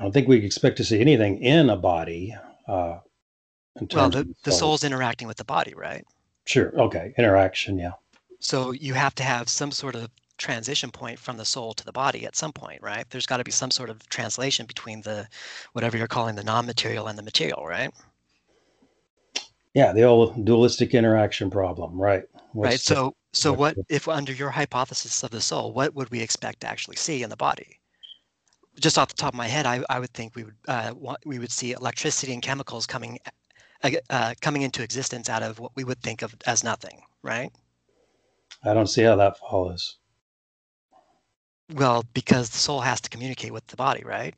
I don't think we expect to see anything in a body. Uh, well, the, the soul's interacting with the body, right? Sure. Okay. Interaction. Yeah. So you have to have some sort of transition point from the soul to the body at some point, right? There's got to be some sort of translation between the whatever you're calling the non-material and the material, right? Yeah, the old dualistic interaction problem, right? What's right. So, so what if under your hypothesis of the soul, what would we expect to actually see in the body? Just off the top of my head, I, I would think we would uh, we would see electricity and chemicals coming uh, uh, coming into existence out of what we would think of as nothing, right? I don't see how that follows. Well, because the soul has to communicate with the body, right?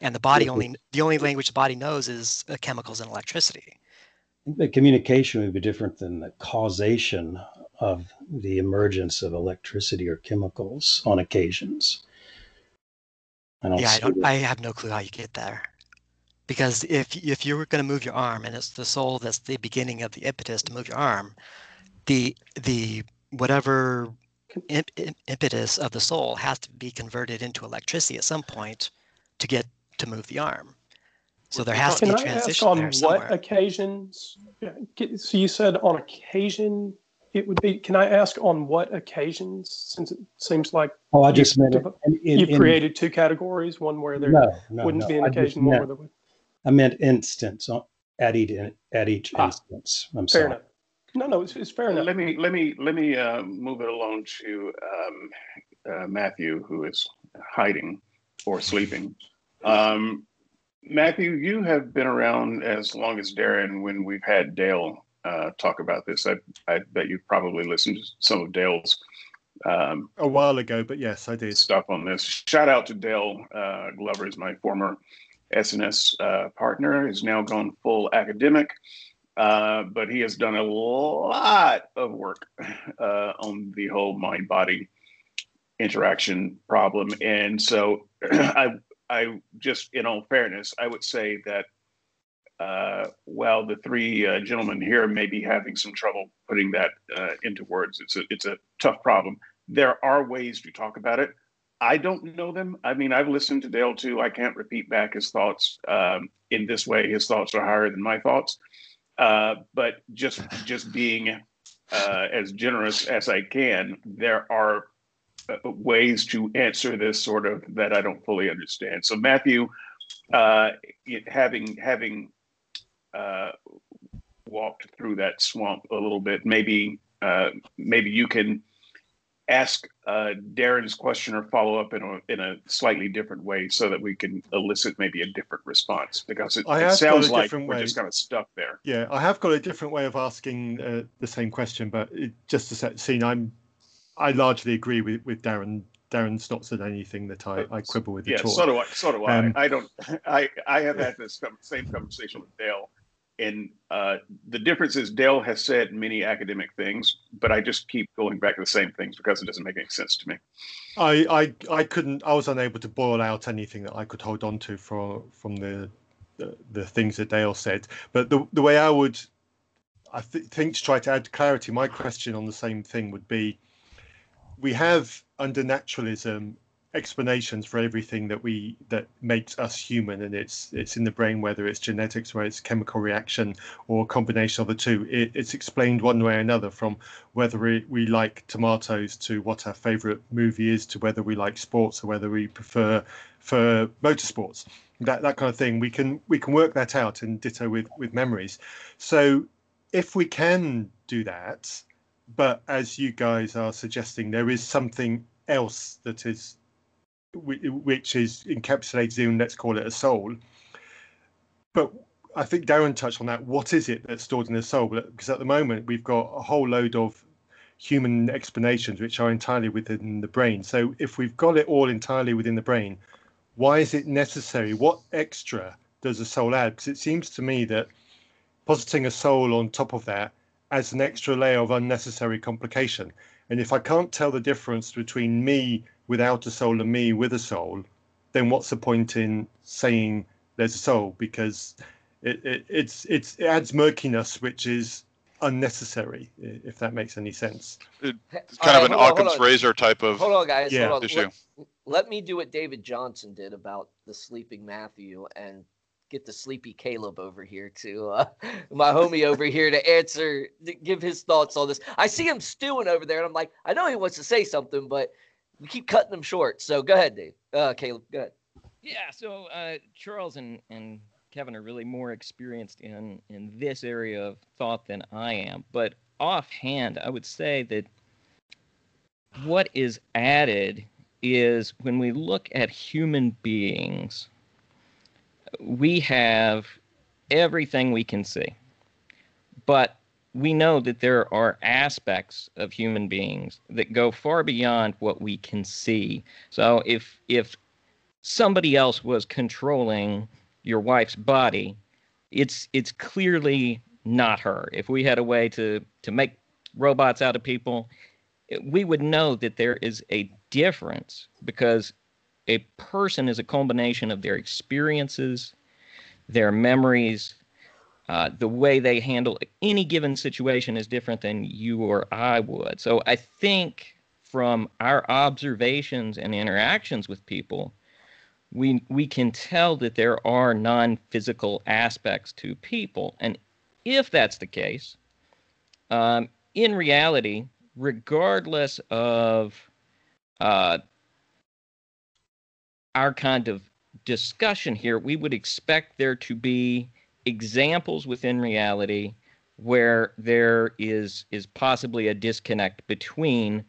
And the body only the only language the body knows is uh, chemicals and electricity. The communication would be different than the causation of the emergence of electricity or chemicals on occasions. I don't. Yeah, I don't. I have no clue how you get there, because if if you were going to move your arm and it's the soul that's the beginning of the impetus to move your arm, the the whatever imp, impetus of the soul has to be converted into electricity at some point to get to move the arm. So there has Can to be a transition I ask on there somewhere. what occasions? So you said on occasion it would be. Can I ask on what occasions? Since it seems like oh, I just meant you created two categories. One where there no, no, wouldn't no, be an I occasion, one where there would. I meant instance at each at each ah, instance. I'm fair sorry. enough. No, no, it's, it's fair enough. Let me let me let me uh, move it along to um, uh, Matthew, who is hiding or sleeping. Um, Matthew, you have been around as long as Darren when we've had Dale uh, talk about this. I, I bet you've probably listened to some of Dale's um, a while ago, but yes, I did stuff on this. Shout out to Dale uh, Glover, is my former SNS uh, partner. Is now gone full academic, uh, but he has done a lot of work uh, on the whole mind body interaction problem, and so I I just in all fairness, I would say that uh, while the three uh, gentlemen here may be having some trouble putting that uh, into words, it's a it's a tough problem. There are ways to talk about it. I don't know them. I mean, I've listened to Dale too. I can't repeat back his thoughts um, in this way. His thoughts are higher than my thoughts. Uh, but just just being uh, as generous as I can, there are uh, ways to answer this sort of that I don't fully understand. So Matthew, having having uh, walked through that swamp a little bit, maybe uh, maybe you can ask uh, Darren's question or follow up in a in a slightly different way, so that we can elicit maybe a different response. Because it, it sounds like we're way. just kind of stuck there. Yeah, I have got a different way of asking uh, the same question, but it, just to set the scene, I'm I largely agree with with Darren. Darren's not said anything that I, I quibble with yeah, at all. Yeah, so do I. So do I. Um, I don't. I I have had this same conversation with Dale and uh, the difference is Dale has said many academic things, but I just keep going back to the same things because it doesn't make any sense to me. I, I, I couldn't. I was unable to boil out anything that I could hold on to for, from the, the, the things that Dale said. But the the way I would I th- think to try to add clarity, my question on the same thing would be: we have under naturalism explanations for everything that we that makes us human and it's it's in the brain whether it's genetics or it's chemical reaction or a combination of the two. It, it's explained one way or another from whether we, we like tomatoes to what our favorite movie is to whether we like sports or whether we prefer for motorsports. That that kind of thing. We can we can work that out and ditto with with memories. So if we can do that but as you guys are suggesting there is something else that is which is encapsulated in let's call it a soul. But I think Darren touched on that. What is it that's stored in the soul? Because at the moment we've got a whole load of human explanations which are entirely within the brain. So if we've got it all entirely within the brain, why is it necessary? What extra does a soul add? Because it seems to me that positing a soul on top of that adds an extra layer of unnecessary complication. And if I can't tell the difference between me without a soul and me with a soul, then what's the point in saying there's a soul? Because it, it it's it's it adds murkiness, which is unnecessary, if that makes any sense. It's kind of an Occam's razor type of hold on, guys. Yeah. Hold on. issue. Let, let me do what David Johnson did about the sleeping Matthew and get the sleepy Caleb over here to uh, my homie over here to answer, to give his thoughts on this. I see him stewing over there, and I'm like, I know he wants to say something, but we keep cutting them short. So go ahead, Dave. Uh, Caleb, go ahead. Yeah. So uh, Charles and and Kevin are really more experienced in in this area of thought than I am. But offhand, I would say that what is added is when we look at human beings, we have everything we can see, but we know that there are aspects of human beings that go far beyond what we can see. So if if somebody else was controlling your wife's body, it's it's clearly not her. If we had a way to to make robots out of people, we would know that there is a difference because a person is a combination of their experiences, their memories, uh, the way they handle any given situation is different than you or I would. So I think from our observations and interactions with people, we we can tell that there are non-physical aspects to people, and if that's the case, um, in reality, regardless of uh, our kind of discussion here, we would expect there to be examples within reality where there is is possibly a disconnect between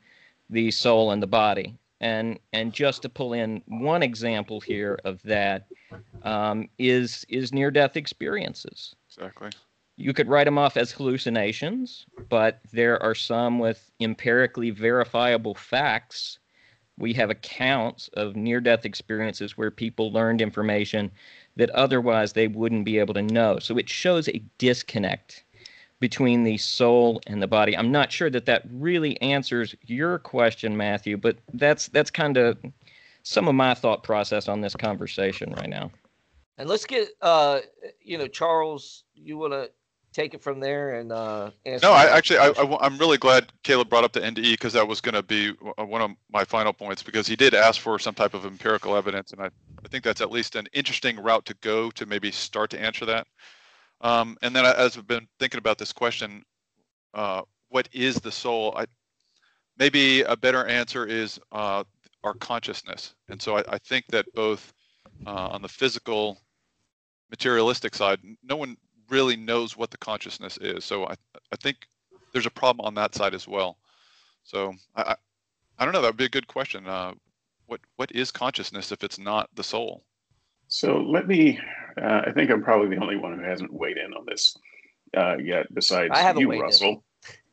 the soul and the body. And and just to pull in one example here of that um, is is near death experiences. Exactly. You could write them off as hallucinations but there are some with empirically verifiable facts we have accounts of near death experiences where people learned information that otherwise they wouldn't be able to know. So it shows a disconnect between the soul and the body. I'm not sure that that really answers your question, Matthew, but that's that's kind of some of my thought process on this conversation right now. And let's get uh you know Charles, you want to take it from there and uh no i actually I, I i'm really glad caleb brought up the nde because that was going to be one of my final points because he did ask for some type of empirical evidence and i, I think that's at least an interesting route to go to maybe start to answer that. Um, and then as i've been thinking about this question uh, what is the soul? I maybe a better answer is uh, our consciousness. And so i, I think that both uh, on the physical materialistic side no one really knows what the consciousness is. So I, I think there's a problem on that side as well. So I, I don't know. That would be a good question. Uh, what what is consciousness if it's not the soul? So let me. Uh, I think I'm probably the only one who hasn't weighed in on this uh, yet, besides I haven't you, Russell. In.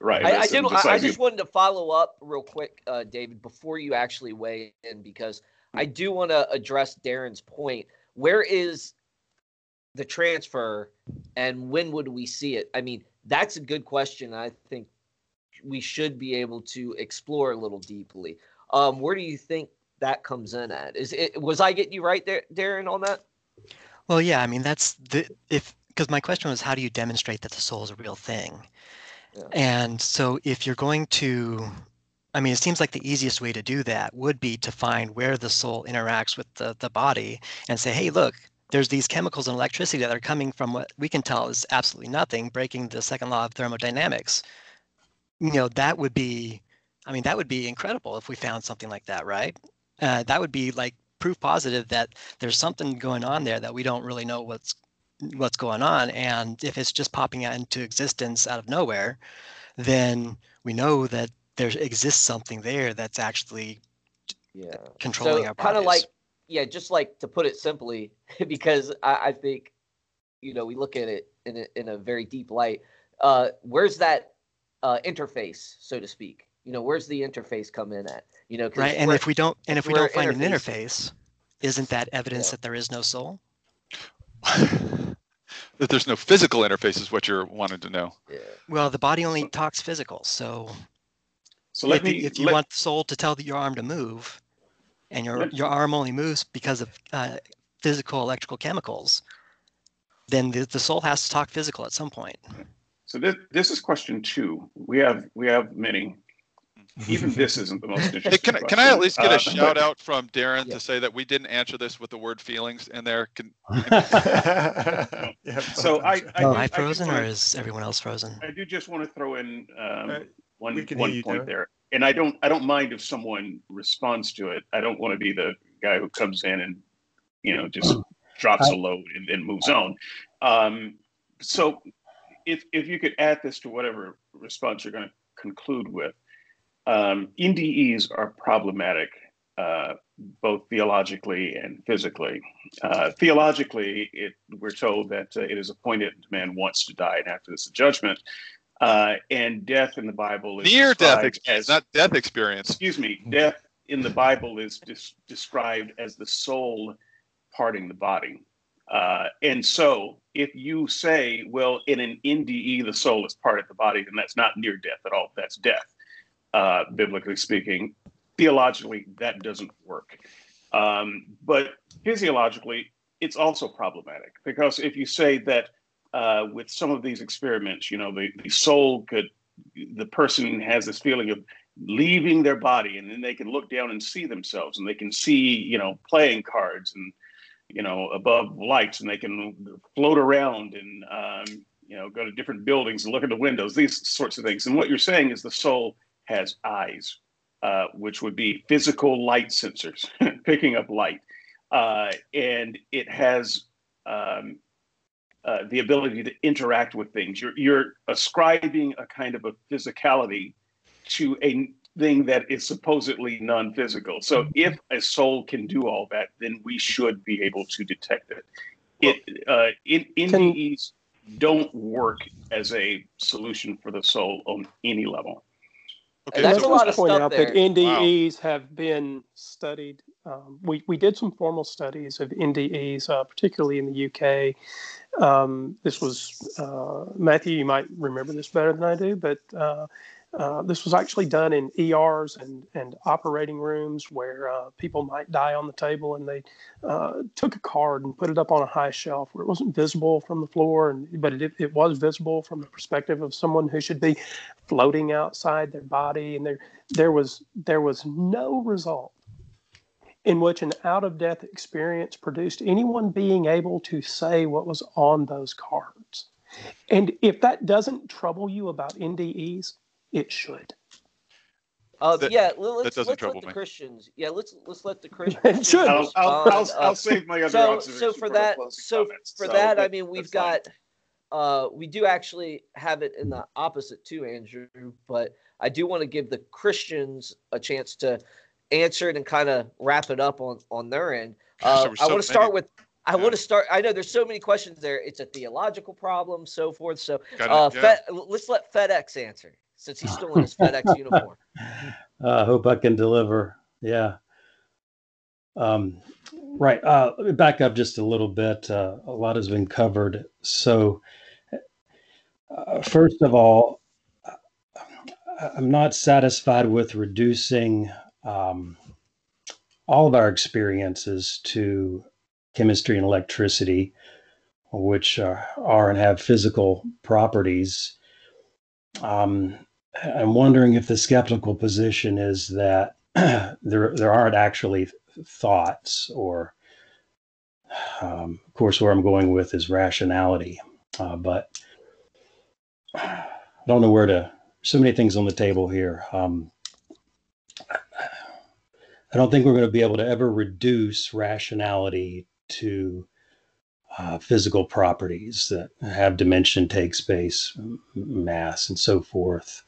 Right. I, I did. I, I, just you. wanted to follow up real quick, uh, David, before you actually weigh in, because I do want to address Darren's point. Where is the transfer and when would we see it? I mean, that's a good question. I think we should be able to explore a little deeply. Um, where do you think that comes in at? Is it was I getting you right there, Darren, on that? Well, yeah. I mean, that's the if because my question was, how do you demonstrate that the soul is a real thing? Yeah. And so if you're going to, I mean, it seems like the easiest way to do that would be to find where the soul interacts with the, the body and say, hey, look, there's these chemicals and electricity that are coming from what we can tell is absolutely nothing, breaking the second law of thermodynamics. You know, that would be, I mean, that would be incredible if we found something like that, right? Uh, that would be like proof positive that there's something going on there that we don't really know what's what's going on. And if it's just popping out into existence out of nowhere, then we know that there exists something there that's actually yeah controlling so our bodies. Kind of like yeah, just like to put it simply, because I, I think you know we look at it in a, in a very deep light. Uh, where's that uh, interface, so to speak? You know, where's the interface come in at? You know, right. And if we don't, and if we don't find an interface, isn't that evidence yeah. that there is no soul? that there's no physical interface is what you're wanting to know. Yeah. Well, the body only talks physical, so. So let if, me. If you let, want the soul to tell your arm to move, and your your arm only moves because of uh, physical electrical chemicals, then the, the soul has to talk physical at some point. So this this is question two. We have we have many. Even this isn't the most interesting. Hey, can, I, can I at least get a uh, shout out from Darren yeah. to say that we didn't answer this with the word feelings in there? Can, yeah, so I, I, oh, I, frozen or is everyone else frozen? I do just want to throw in um, uh, one one point there and I don't I don't mind if someone responds to it. I don't want to be the guy who comes in and you know just drops a load and then moves on. Um, so if if you could add this to whatever response you're going to conclude with, um, NDEs are problematic uh, both theologically and physically. Uh, theologically, it, we're told that uh, it is appointed and man wants to die, and after this judgment. Uh, and death in the Bible is near death experience, as, not death experience. Excuse me, death in the Bible is dis- described as the soul parting the body. Uh, and so, if you say, well, in an NDE, the soul is part of the body, then that's not near death at all. That's death, uh, biblically speaking. Theologically, that doesn't work. Um, but physiologically, it's also problematic because if you say that uh, with some of these experiments, you know, the, the soul could, the person has this feeling of leaving their body and then they can look down and see themselves and they can see, you know, playing cards and, you know, above lights and they can float around and, um, you know, go to different buildings and look at the windows, these sorts of things. And what you're saying is the soul has eyes, uh, which would be physical light sensors, picking up light. Uh, and it has um, uh, the ability to interact with things. You're, you're ascribing a kind of a physicality to a thing that is supposedly non-physical. So if a soul can do all that, then we should be able to detect it. It uh, in, NDEs don't work as a solution for the soul on any level. Okay, that's so a lot of point out there. that NDEs wow. have been studied. Um, we we did some formal studies of NDEs, uh, particularly in the UK, um, this was uh, Matthew. You might remember this better than I do, but uh, uh, this was actually done in ERs and, and operating rooms where uh, people might die on the table, and they uh, took a card and put it up on a high shelf where it wasn't visible from the floor, and but it, it was visible from the perspective of someone who should be floating outside their body, and there there was there was no result in which an out of death experience produced anyone being able to say what was on those cards. And if that doesn't trouble you about NDEs, it should. Uh, that, yeah, let's, let's let the me. Christians. Yeah, let's let's let the Christians. should. I'll, I'll, I'll, I'll, save my other so, so for that, so comments. for so that, I mean, we've got. Uh, we do actually have it in the opposite too, Andrew. But I do want to give the Christians a chance to answer it and kind of wrap it up on on their end. Uh, so I want to start with. I yeah. want to start. I know there's so many questions there. It's a theological problem, so forth. So uh, yeah. Fed, let's let FedEx answer since he's still in his FedEx uniform. Uh, I hope I can deliver. Yeah. Um, right. Uh, let me back up just a little bit. Uh, a lot has been covered. So, uh, first of all, I'm not satisfied with reducing um, all of our experiences to chemistry and electricity which are, are and have physical properties. Um, I'm wondering if the skeptical position is that there there aren't actually thoughts, or um, of course, where I'm going with is rationality. Uh, but I don't know where to. So many things on the table here. Um, I don't think we're going to be able to ever reduce rationality to uh, physical properties that have dimension, take space, mass, and so forth.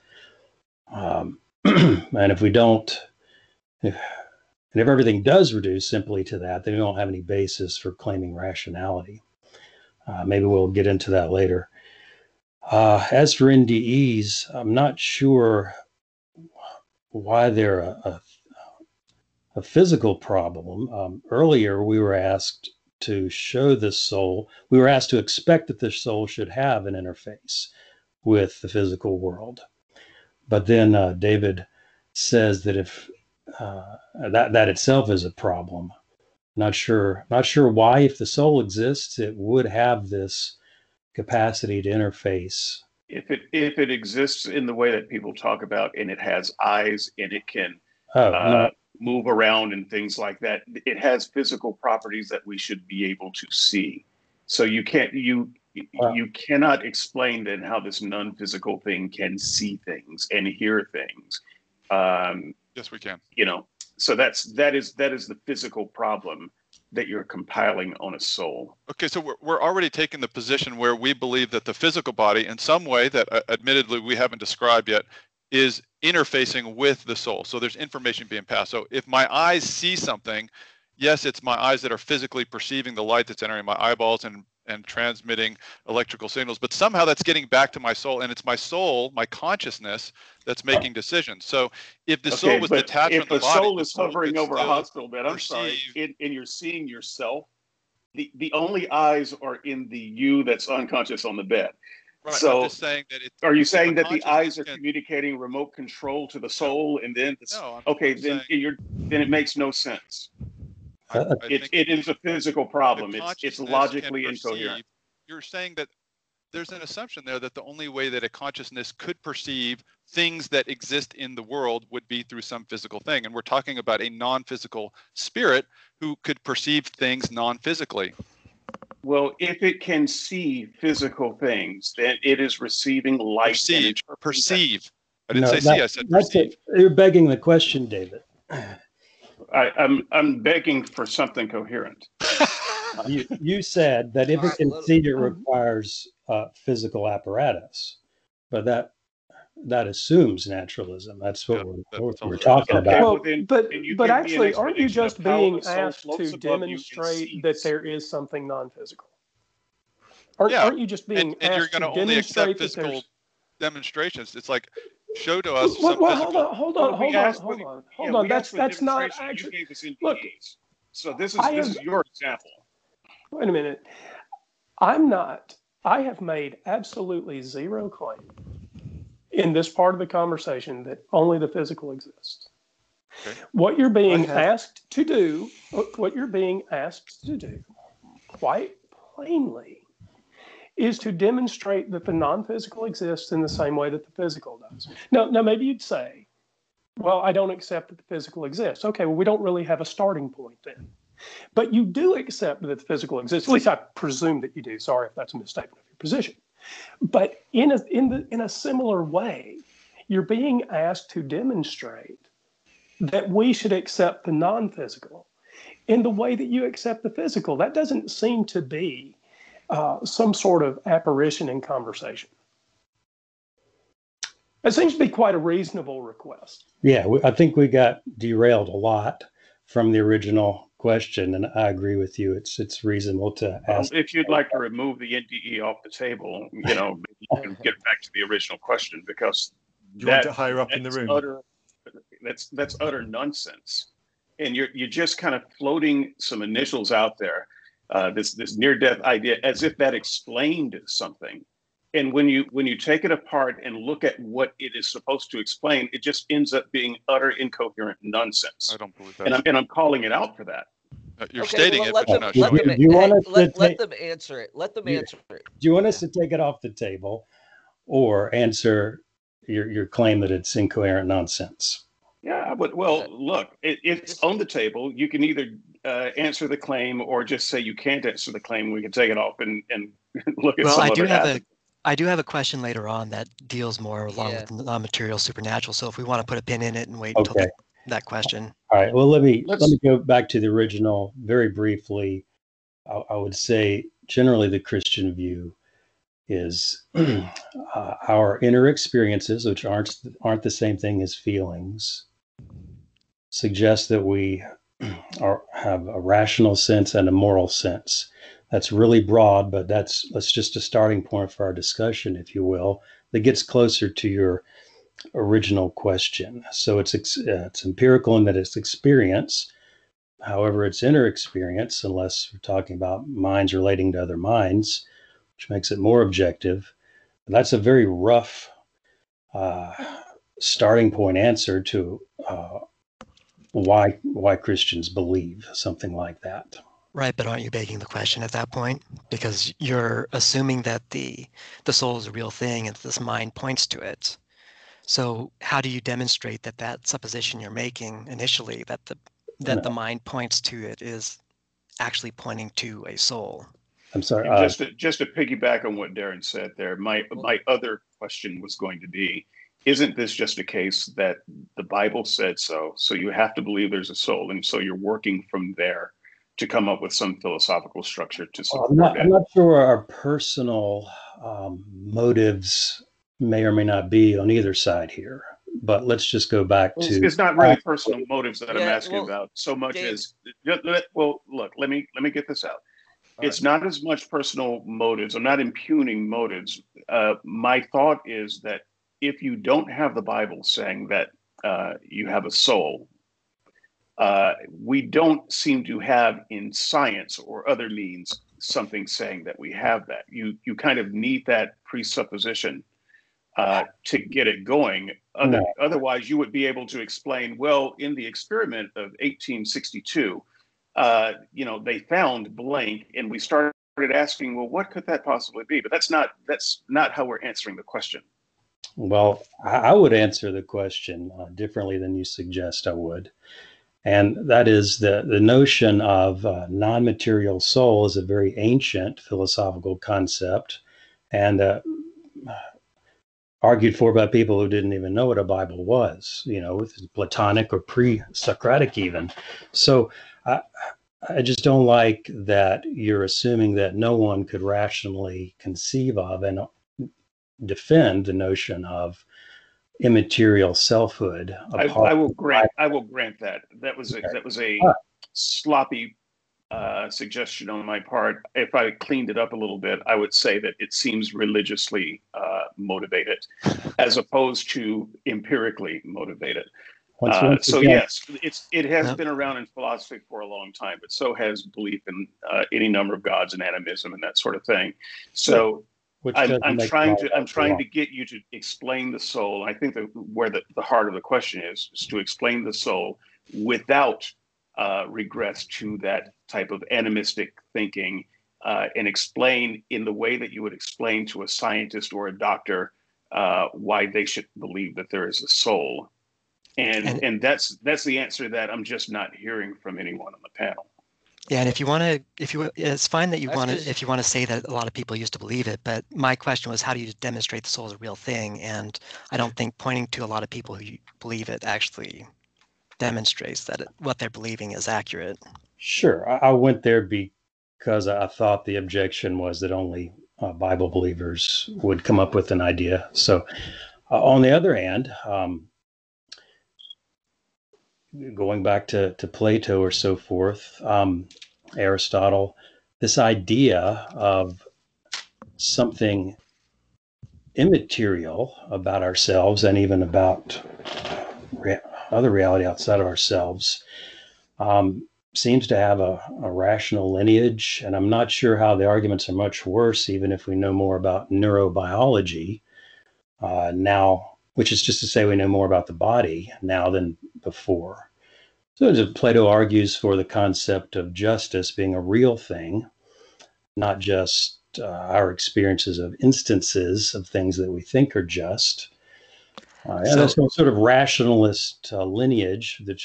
Um, and if we don't, if, and if everything does reduce simply to that, then we don't have any basis for claiming rationality. Uh, maybe we'll get into that later. Uh, as for NDEs, I'm not sure why they're a, a, a physical problem. Um, earlier, we were asked to show the soul, we were asked to expect that the soul should have an interface with the physical world. But then uh, David says that if uh, that that itself is a problem, not sure not sure why if the soul exists it would have this capacity to interface. If it if it exists in the way that people talk about, and it has eyes and it can oh, uh, no move around and things like that. It has physical properties that we should be able to see. So you can't you wow. you cannot explain then how this non-physical thing can see things and hear things. Um, yes, we can. You know, so that's that is that is the physical problem that you're compiling on a soul. Okay, so we're, we're already taking the position where we believe that the physical body, in some way that uh, admittedly we haven't described yet, is interfacing with the soul. So there's information being passed. So if my eyes see something, yes, it's my eyes that are physically perceiving the light that's entering my eyeballs and and transmitting electrical signals, but somehow that's getting back to my soul, and it's my soul, my consciousness, that's making decisions. So if the okay, soul was detached from the, the body, soul is hovering over a hospital bed, I'm perceive... sorry, and, and you're seeing yourself, the, the only eyes are in the you that's unconscious on the bed. Right. So, I'm just saying that it, are you saying that the eyes are can, communicating remote control to the soul, and then the, no, okay, then saying, you're then it makes no sense. I, I it, it is a physical problem. It's it's logically incoherent. You're saying that there's an assumption there that the only way that a consciousness could perceive things that exist in the world would be through some physical thing, and we're talking about a non-physical spirit who could perceive things non-physically. Well, if it can see physical things, then it is receiving light. Perceive. Perceive. I didn't no, say that, see. I said perceive. You're begging the question, David. I, am I'm, I'm begging for something coherent. you you said that if it can see, it requires uh, physical apparatus, but that that assumes naturalism. That's what yeah, we're, what we're talking about. Well, then, but but actually, aren't you just being asked to demonstrate that there is something non-physical? Aren't, yeah. aren't you just being and, and you're going to only accept physical demonstrations? It's like show to us. Well, well hold on, hold on, hold on, hold on, hold on. That's that's not actually. Look, so this is this is your example. Wait a minute. I'm not. I have made absolutely zero claim in this part of the conversation that only the physical exists. Okay. What you're being asked to do, what you're being asked to do, quite plainly, is to demonstrate that the non-physical exists in the same way that the physical does. Now, now maybe you'd say, well, I don't accept that the physical exists. Okay, well, we don't really have a starting point then. But you do accept that the physical exists. At least I presume that you do. Sorry if that's a misstatement of your position. But in a, in, the, in a similar way, you're being asked to demonstrate that we should accept the non physical in the way that you accept the physical. That doesn't seem to be uh, some sort of apparition in conversation. It seems to be quite a reasonable request. Yeah, I think we got derailed a lot from the original question, and I agree with you. It's it's reasonable to ask. Well, if you'd like to remove the NDE off the table, you know, you can get back to the original question because you that, want it higher up in the room. Utter, that's that's utter nonsense, and you're you're just kind of floating some initials out there. Uh, this this near death idea as if that explained something and when you when you take it apart and look at what it is supposed to explain it just ends up being utter incoherent nonsense i don't believe that and i'm, and I'm calling it out for that Uh, you're okay, stating well, it, let them, let, them, you want hey, let, let them answer it. Let them answer it. Do you want us to take it off the table, or answer your your claim that it's incoherent nonsense? Yeah, but well, look, it, it's on the table. You can either uh, answer the claim or just say you can't answer the claim. We can take it off and, and look at some well, some I do have a I do have a question later on that deals more along yeah. with non-material supernatural. So if we want to put a pin in it and wait okay. until the, that question. All right. Well, let me Let's, let me go back to the original very briefly. I, I would say generally the Christian view is uh, our inner experiences, which aren't aren't the same thing as feelings, suggest that we are, have a rational sense and a moral sense that's really broad, but that's that's just a starting point for our discussion, if you will, that gets closer to your original question. So it's uh, it's empirical in that it's experience. However, it's inner experience, unless we're talking about minds relating to other minds, which makes it more objective. But that's a very rough uh, starting point answer to uh, why why Christians believe something like that. Right, but aren't you begging the question at that point? Because you're assuming that the the soul is a real thing and this mind points to it. So how do you demonstrate that that supposition you're making initially that the that no. the mind points to it is actually pointing to a soul? I'm sorry. Uh, just to, just to piggyback on what Darren said there, my my other question was going to be, isn't this just a case that the Bible said so? So you have to believe there's a soul, and so you're working from there to come up with some philosophical structure to support I'm not, I'm not sure our personal um, motives may or may not be on either side here. But let's just go back to. It's not really personal motives that yeah, I'm asking well, about so much Dave, as well. Look, let me let me get this out. It's right. not as much personal motives. I'm not impugning motives. Uh, my thought is that if you don't have the Bible saying that uh, you have a soul uh, we don't seem to have in science or other means something saying that we have that. You you kind of need that presupposition uh, to get it going. Other. Otherwise, you would be able to explain. Well, in the experiment of 1862, uh, you know, they found blank, and we started asking, well, what could that possibly be? But that's not that's not how we're answering the question. Well, I would answer the question uh, differently than you suggest I would. And that is the, the notion of uh, non material soul is a very ancient philosophical concept and uh, argued for by people who didn't even know what a Bible was, you know, Platonic or pre Socratic even. So I, I just don't like that you're assuming that no one could rationally conceive of and defend the notion of immaterial selfhood. I, I, will grant. I will grant that. That was a, that was a sloppy uh, suggestion on my part. If I cleaned it up a little bit, I would say that it seems religiously uh, motivated, as opposed to empirically motivated. Uh, so yes, it's it has been around in philosophy for a long time, but so has belief in uh, any number of gods and animism and that sort of thing. So which I'm, I'm trying to I'm trying to get you to explain the soul. I think that where the, the heart of the question is is to explain the soul without uh, regress to that type of animistic thinking uh, and explain in the way that you would explain to a scientist or a doctor uh, why they should believe that there is a soul. And, and and that's that's the answer that I'm just not hearing from anyone on the panel. Yeah, and if you want to, if you, it's fine that you want to, if you want to say that a lot of people used to believe it. But my question was, how do you demonstrate the soul is a real thing? And I don't think pointing to a lot of people who believe it actually demonstrates that it, what they're believing is accurate. Sure, I, went there because I thought the objection was that only uh, Bible believers would come up with an idea. So, uh, on the other hand, um, going back to, to Plato or so forth, um, Aristotle, this idea of something immaterial about ourselves and even about rea- other reality outside of ourselves um, seems to have a, a, rational lineage. And I'm not sure how the arguments are much worse, even if we know more about neurobiology uh, now, which is just to say we know more about the body now than before. So Plato argues for the concept of justice being a real thing, not just uh, our experiences of instances of things that we think are just. Uh, and so, there's some sort of rationalist uh, lineage that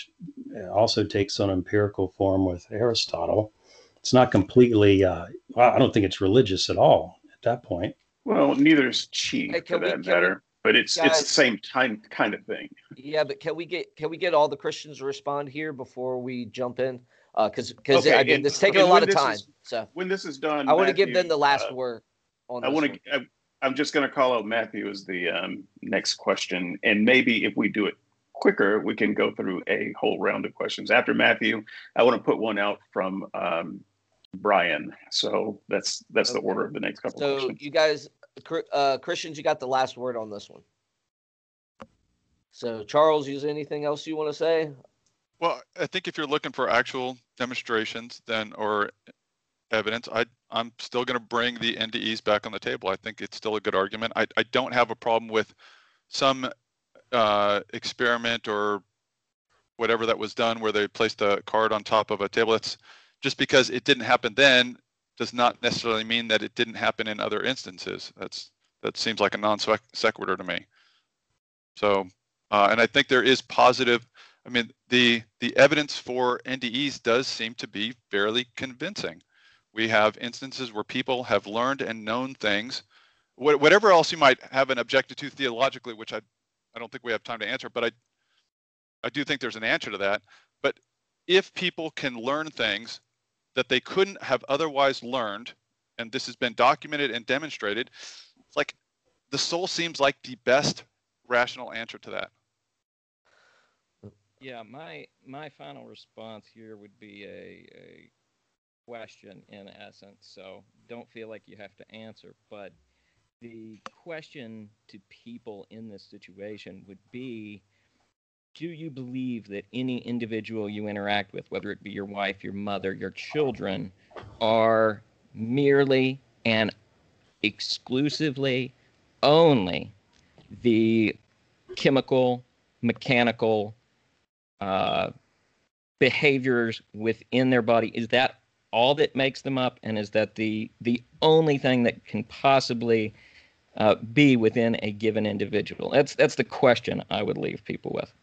also takes on empirical form with Aristotle. It's not completely, uh, I don't think it's religious at all at that point. Well, neither is chi hey, for that we, matter but it's Guys, it's the same time kind of thing. Yeah, but can we get can we get all the Christians to respond here before we jump in? Because uh, because okay, I mean, it's taking a lot of time. Is, so when this is done, I want to give them the last uh, word. I want to. I'm just going to call out Matthew as the um, next question, and maybe if we do it quicker, we can go through a whole round of questions. After Matthew, I want to put one out from um, Brian. So that's that's okay. the order of the next couple. So questions. you guys uh, Christians, you got the last word on this one. So, Charles, is anything else you want to say? Well, I think if you're looking for actual demonstrations, then or evidence, I I'm still going to bring the NDEs back on the table. I think it's still a good argument. I I don't have a problem with some uh, experiment or whatever that was done where they placed a card on top of a table. It's just because it didn't happen then does not necessarily mean that it didn't happen in other instances. That's that seems like a non sequitur to me. So, uh, and I think there is positive. I mean, the the evidence for NDEs does seem to be fairly convincing. We have instances where people have learned and known things, whatever else you might have an objective to theologically, which I I don't think we have time to answer, but I I do think there's an answer to that. But if people can learn things that they couldn't have otherwise learned, and this has been documented and demonstrated. Like the soul seems like the best rational answer to that. Yeah, my my final response here would be a, a question in essence. So don't feel like you have to answer, but the question to people in this situation would be do you believe that any individual you interact with, whether it be your wife, your mother, your children, are merely and exclusively only the chemical, mechanical uh, behaviors within their body? Is that all that makes them up, and is that the the only thing that can possibly uh, be within a given individual? That's that's the question I would leave people with.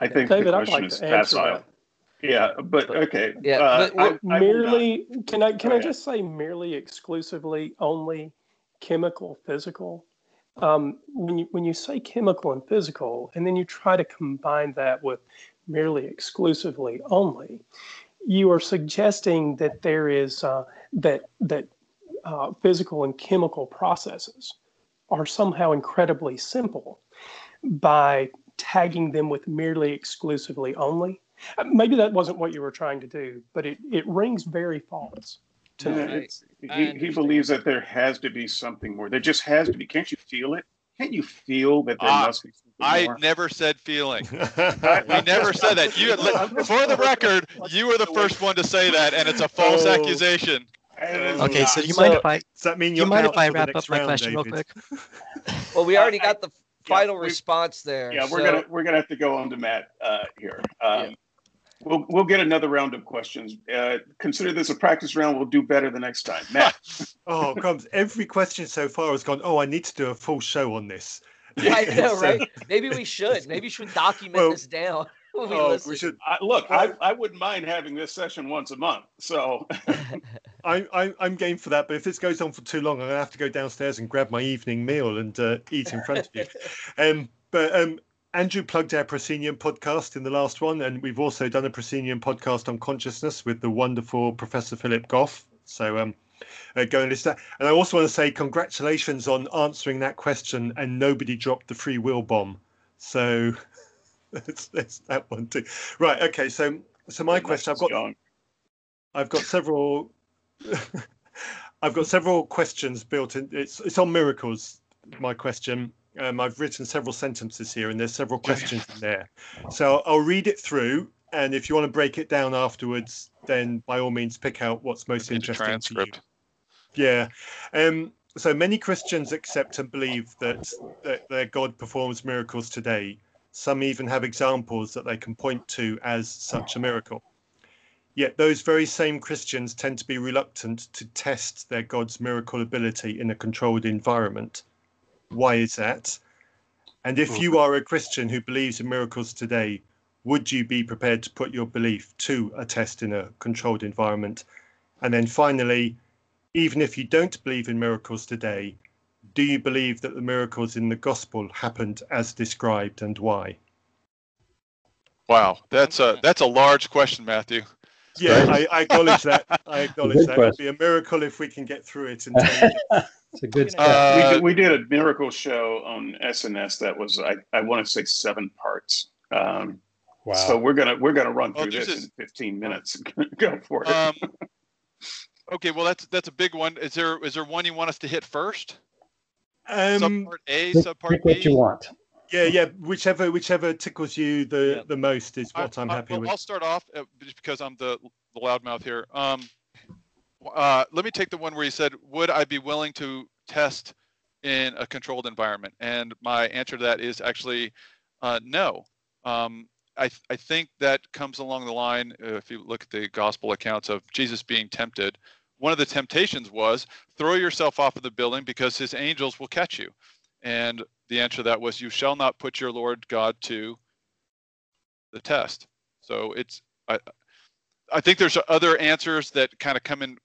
I think David, the question like is facile. Yeah, but okay. Yeah, uh, but, I, merely I can I can I just say merely exclusively only chemical physical. Um, when you when you say chemical and physical, and then you try to combine that with merely exclusively only, you are suggesting that there is uh, that that uh, physical and chemical processes are somehow incredibly simple by tagging them with merely exclusively only. Uh, maybe that wasn't what you were trying to do, but it, it rings very false. To no, me. I, he, he believes that there has to be something more. There just has to be. Can't you feel it? Can't you feel that there uh, must be I more? never said feeling. we never said that. You, for the record, you were the first one to say that, and it's a false oh. accusation. Okay, so you so, mind if I? Does that mean you mind if I wrap up my question David? real quick? well, we already got the final yeah, response there. Yeah, we're so. gonna we're gonna have to go on to Matt uh, here. Um, yeah. We'll we'll get another round of questions. Uh, consider this a practice round. We'll do better the next time. Matt. oh, comes every question so far has gone. Oh, I need to do a full show on this. I know, right? Maybe we should. Maybe we should document well, this down. we, oh, we should I, look. I, I wouldn't mind having this session once a month. So I, I I'm game for that. But if this goes on for too long, I'm gonna have to go downstairs and grab my evening meal and uh, eat in front of you. Um, but um, Andrew plugged our proscenium podcast in the last one, and we've also done a proscenium podcast on consciousness with the wonderful Professor Philip Goff. So um, uh, go and listen. And I also want to say congratulations on answering that question, and nobody dropped the free will bomb. So that's, that's that one too. Right. Okay. So so my question, I've got I've got several. I've got several questions built in. It's it's on miracles. My question. Um, I've written several sentences here, and there's several questions in there. So I'll read it through, and if you want to break it down afterwards, then by all means pick out what's most interesting to you. Yeah. Um, so many Christians accept and believe that, that their God performs miracles today. Some even have examples that they can point to as such a miracle. Yet those very same Christians tend to be reluctant to test their God's miracle ability in a controlled environment. Why is that? And if you are a Christian who believes in miracles today, would you be prepared to put your belief to a test in a controlled environment? And then finally, even if you don't believe in miracles today, do you believe that the miracles in the gospel happened as described and why? Wow, that's a that's a large question, Matthew. Yeah, I, I, acknowledge that. I acknowledge that. It'd be a miracle if we can get through it. And it's a good. Uh, we, did, we did a miracle show on SNS that was I, I want to say seven parts. Um, wow. So we're gonna we're gonna run through this in 15 minutes. Go for it. Um, okay, well that's that's a big one. Is there is there one you want us to hit first? Um, subpart A, subpart B. What you want. Yeah, yeah. Whichever, whichever tickles you the yeah. the most is what I, am happy I, with. I'll start off uh, just because I'm the the loudmouth here. Um, uh, let me take the one where you said, "Would I be willing to test in a controlled environment?" And my answer to that is actually uh, no. Um, I, th- I think that comes along the line. Uh, if you look at the gospel accounts of Jesus being tempted, one of the temptations was throw yourself off of the building because his angels will catch you. And the answer to that was, you shall not put your Lord God to the test. So it's, I, I think there's other answers that kind of come in.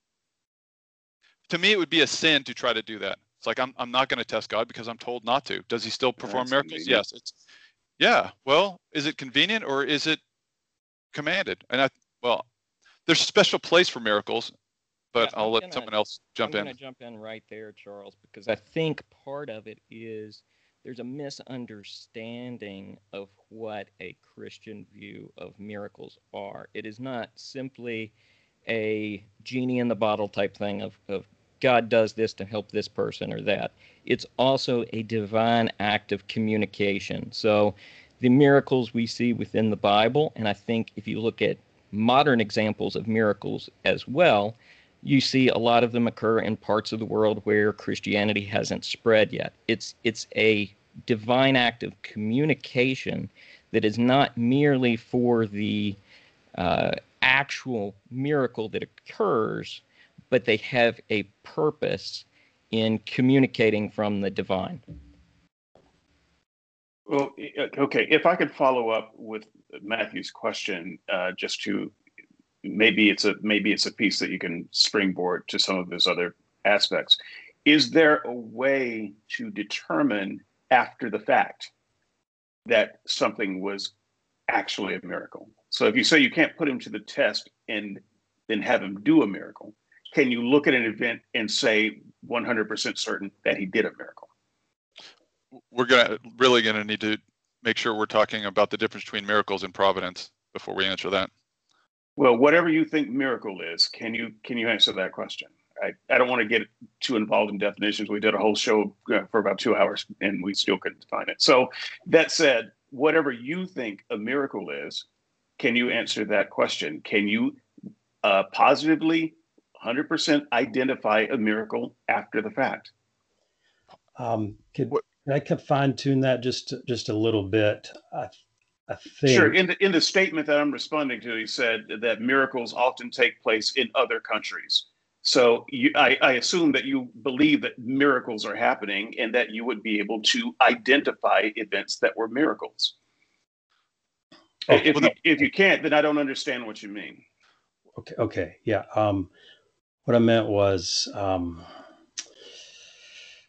To me, it would be a sin to try to do that. It's like I'm, I'm not going to test God because I'm told not to. Does he still perform miracles? Convenient. Yes. It's, yeah. Well, is it convenient or is it commanded? And I, well, there's a special place for miracles but yeah, I'll let gonna, someone else jump I'm in. I'm going to jump in right there, Charles, because I think part of it is there's a misunderstanding of what a Christian view of miracles are. It is not simply a genie in the bottle type thing of, of God does this to help this person or that. It's also a divine act of communication. So the miracles we see within the Bible, and I think if you look at modern examples of miracles as well, you see a lot of them occur in parts of the world where Christianity hasn't spread yet. It's it's a divine act of communication that is not merely for the uh, actual miracle that occurs, but they have a purpose in communicating from the divine. Well, okay. If I could follow up with Matthew's question, uh, just to maybe it's a maybe it's a piece that you can springboard to some of those other aspects. Is there a way to determine after the fact that something was actually a miracle? So if you say you can't put him to the test and then have him do a miracle, can you look at an event and say 100% certain that he did a miracle? We're gonna really gonna need to make sure we're talking about the difference between miracles and providence before we answer that. Well, whatever you think miracle is, can you can you answer that question? I, I don't want to get too involved in definitions. We did a whole show uh, for about two hours and we still couldn't define it. So that said, whatever you think a miracle is, can you answer that question? Can you uh, positively 100% identify a miracle after the fact? Um, could, could I could fine tune that just just a little bit? I I think. Sure. In the in the statement that I'm responding to, he said that miracles often take place in other countries. So you, I, I assume that you believe that miracles are happening and that you would be able to identify events that were miracles. Oh, if, well, you, if you can't, then I don't understand what you mean. Okay. Okay. Yeah. Um, what I meant was, um,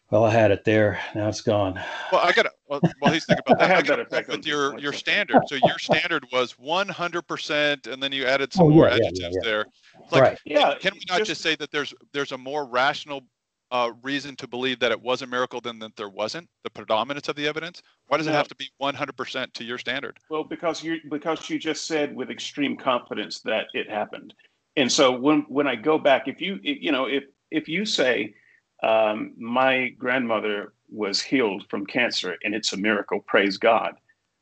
well, I had it there. Now it's gone. Well, I got to. Well, while he's thinking about that, I have that effect with your your standard. So your standard was 100%, and then you added some oh, more yeah, adjectives yeah, yeah, there. like, right. Yeah. Can we not just, just, say that there's there's a more rational uh, reason to believe that it was a miracle than that there wasn't? The predominance of the evidence. Why does it have to be 100% to your standard? Well, because you because you just said with extreme confidence that it happened, and so when when I go back, if you you know if if you say um, my grandmother was healed from cancer and it's a miracle. Praise God.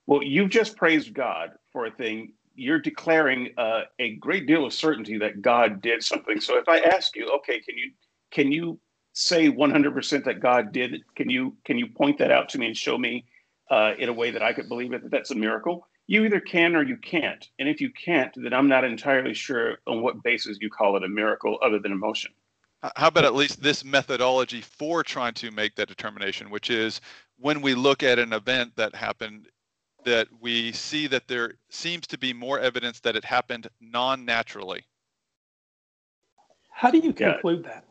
Well, you've just praised God for a thing. You're declaring uh, a great deal of certainty that God did something. So if I ask you, okay, can you can you say 100% that God did it? Can you can you point that out to me and show me uh, in a way that I could believe it that that's a miracle. You either can or you can't. And if you can't, then I'm not entirely sure on what basis you call it a miracle other than emotion. Uh, how about at least this methodology for trying to make that determination, which is when we look at an event that happened, that we see that there seems to be more evidence that it happened non-naturally. How do you conclude that?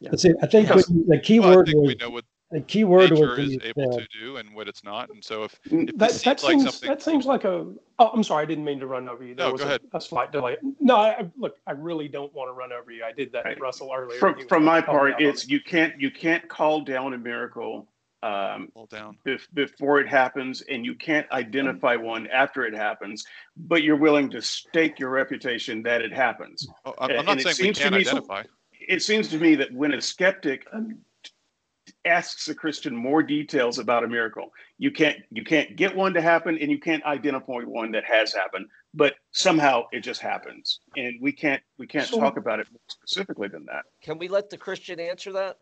Yeah. See, I think the key well, word was, we know what the key word nature is able uh, to do and what it's not. And so if, mm, if that, seems that seems like something... that seems like a oh, I'm sorry, I didn't mean to run over you. There no, was go a, ahead. a slight delay. No, I, look, I really don't want to run over you. I did that right. Russell earlier. From, from my part, it's you can't you can't call down a miracle um, down. Bef- before it happens, and you can't identify one after it happens, but you're willing to stake your reputation that it happens. Oh, I'm, I'm not saying we can't identify. So, it seems to me that when a skeptic asks a Christian more details about a miracle, you can't you can't get one to happen, and you can't identify one that has happened, but somehow it just happens, and we can't we can't so, talk about it more specifically than that. Can we let the Christian answer that?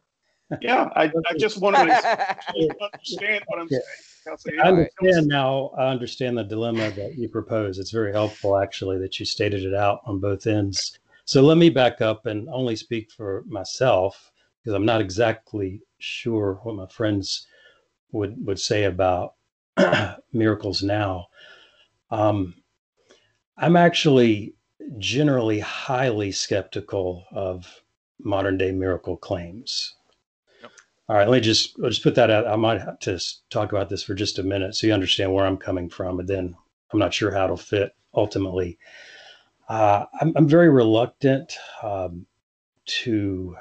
Yeah, I, I just want to understand what I'm saying. I understand now. I understand the dilemma that you propose. It's very helpful, actually, that you stated it out on both ends. So let me back up and only speak for myself because I'm not exactly sure what my friends would would say about miracles now. Um, I'm actually generally highly skeptical of modern day miracle claims. All right, let me just I'll just put that out. I might have to talk about this for just a minute so you understand where I'm coming from, and then I'm not sure how it'll fit ultimately. Uh, I'm, I'm, very reluctant um, to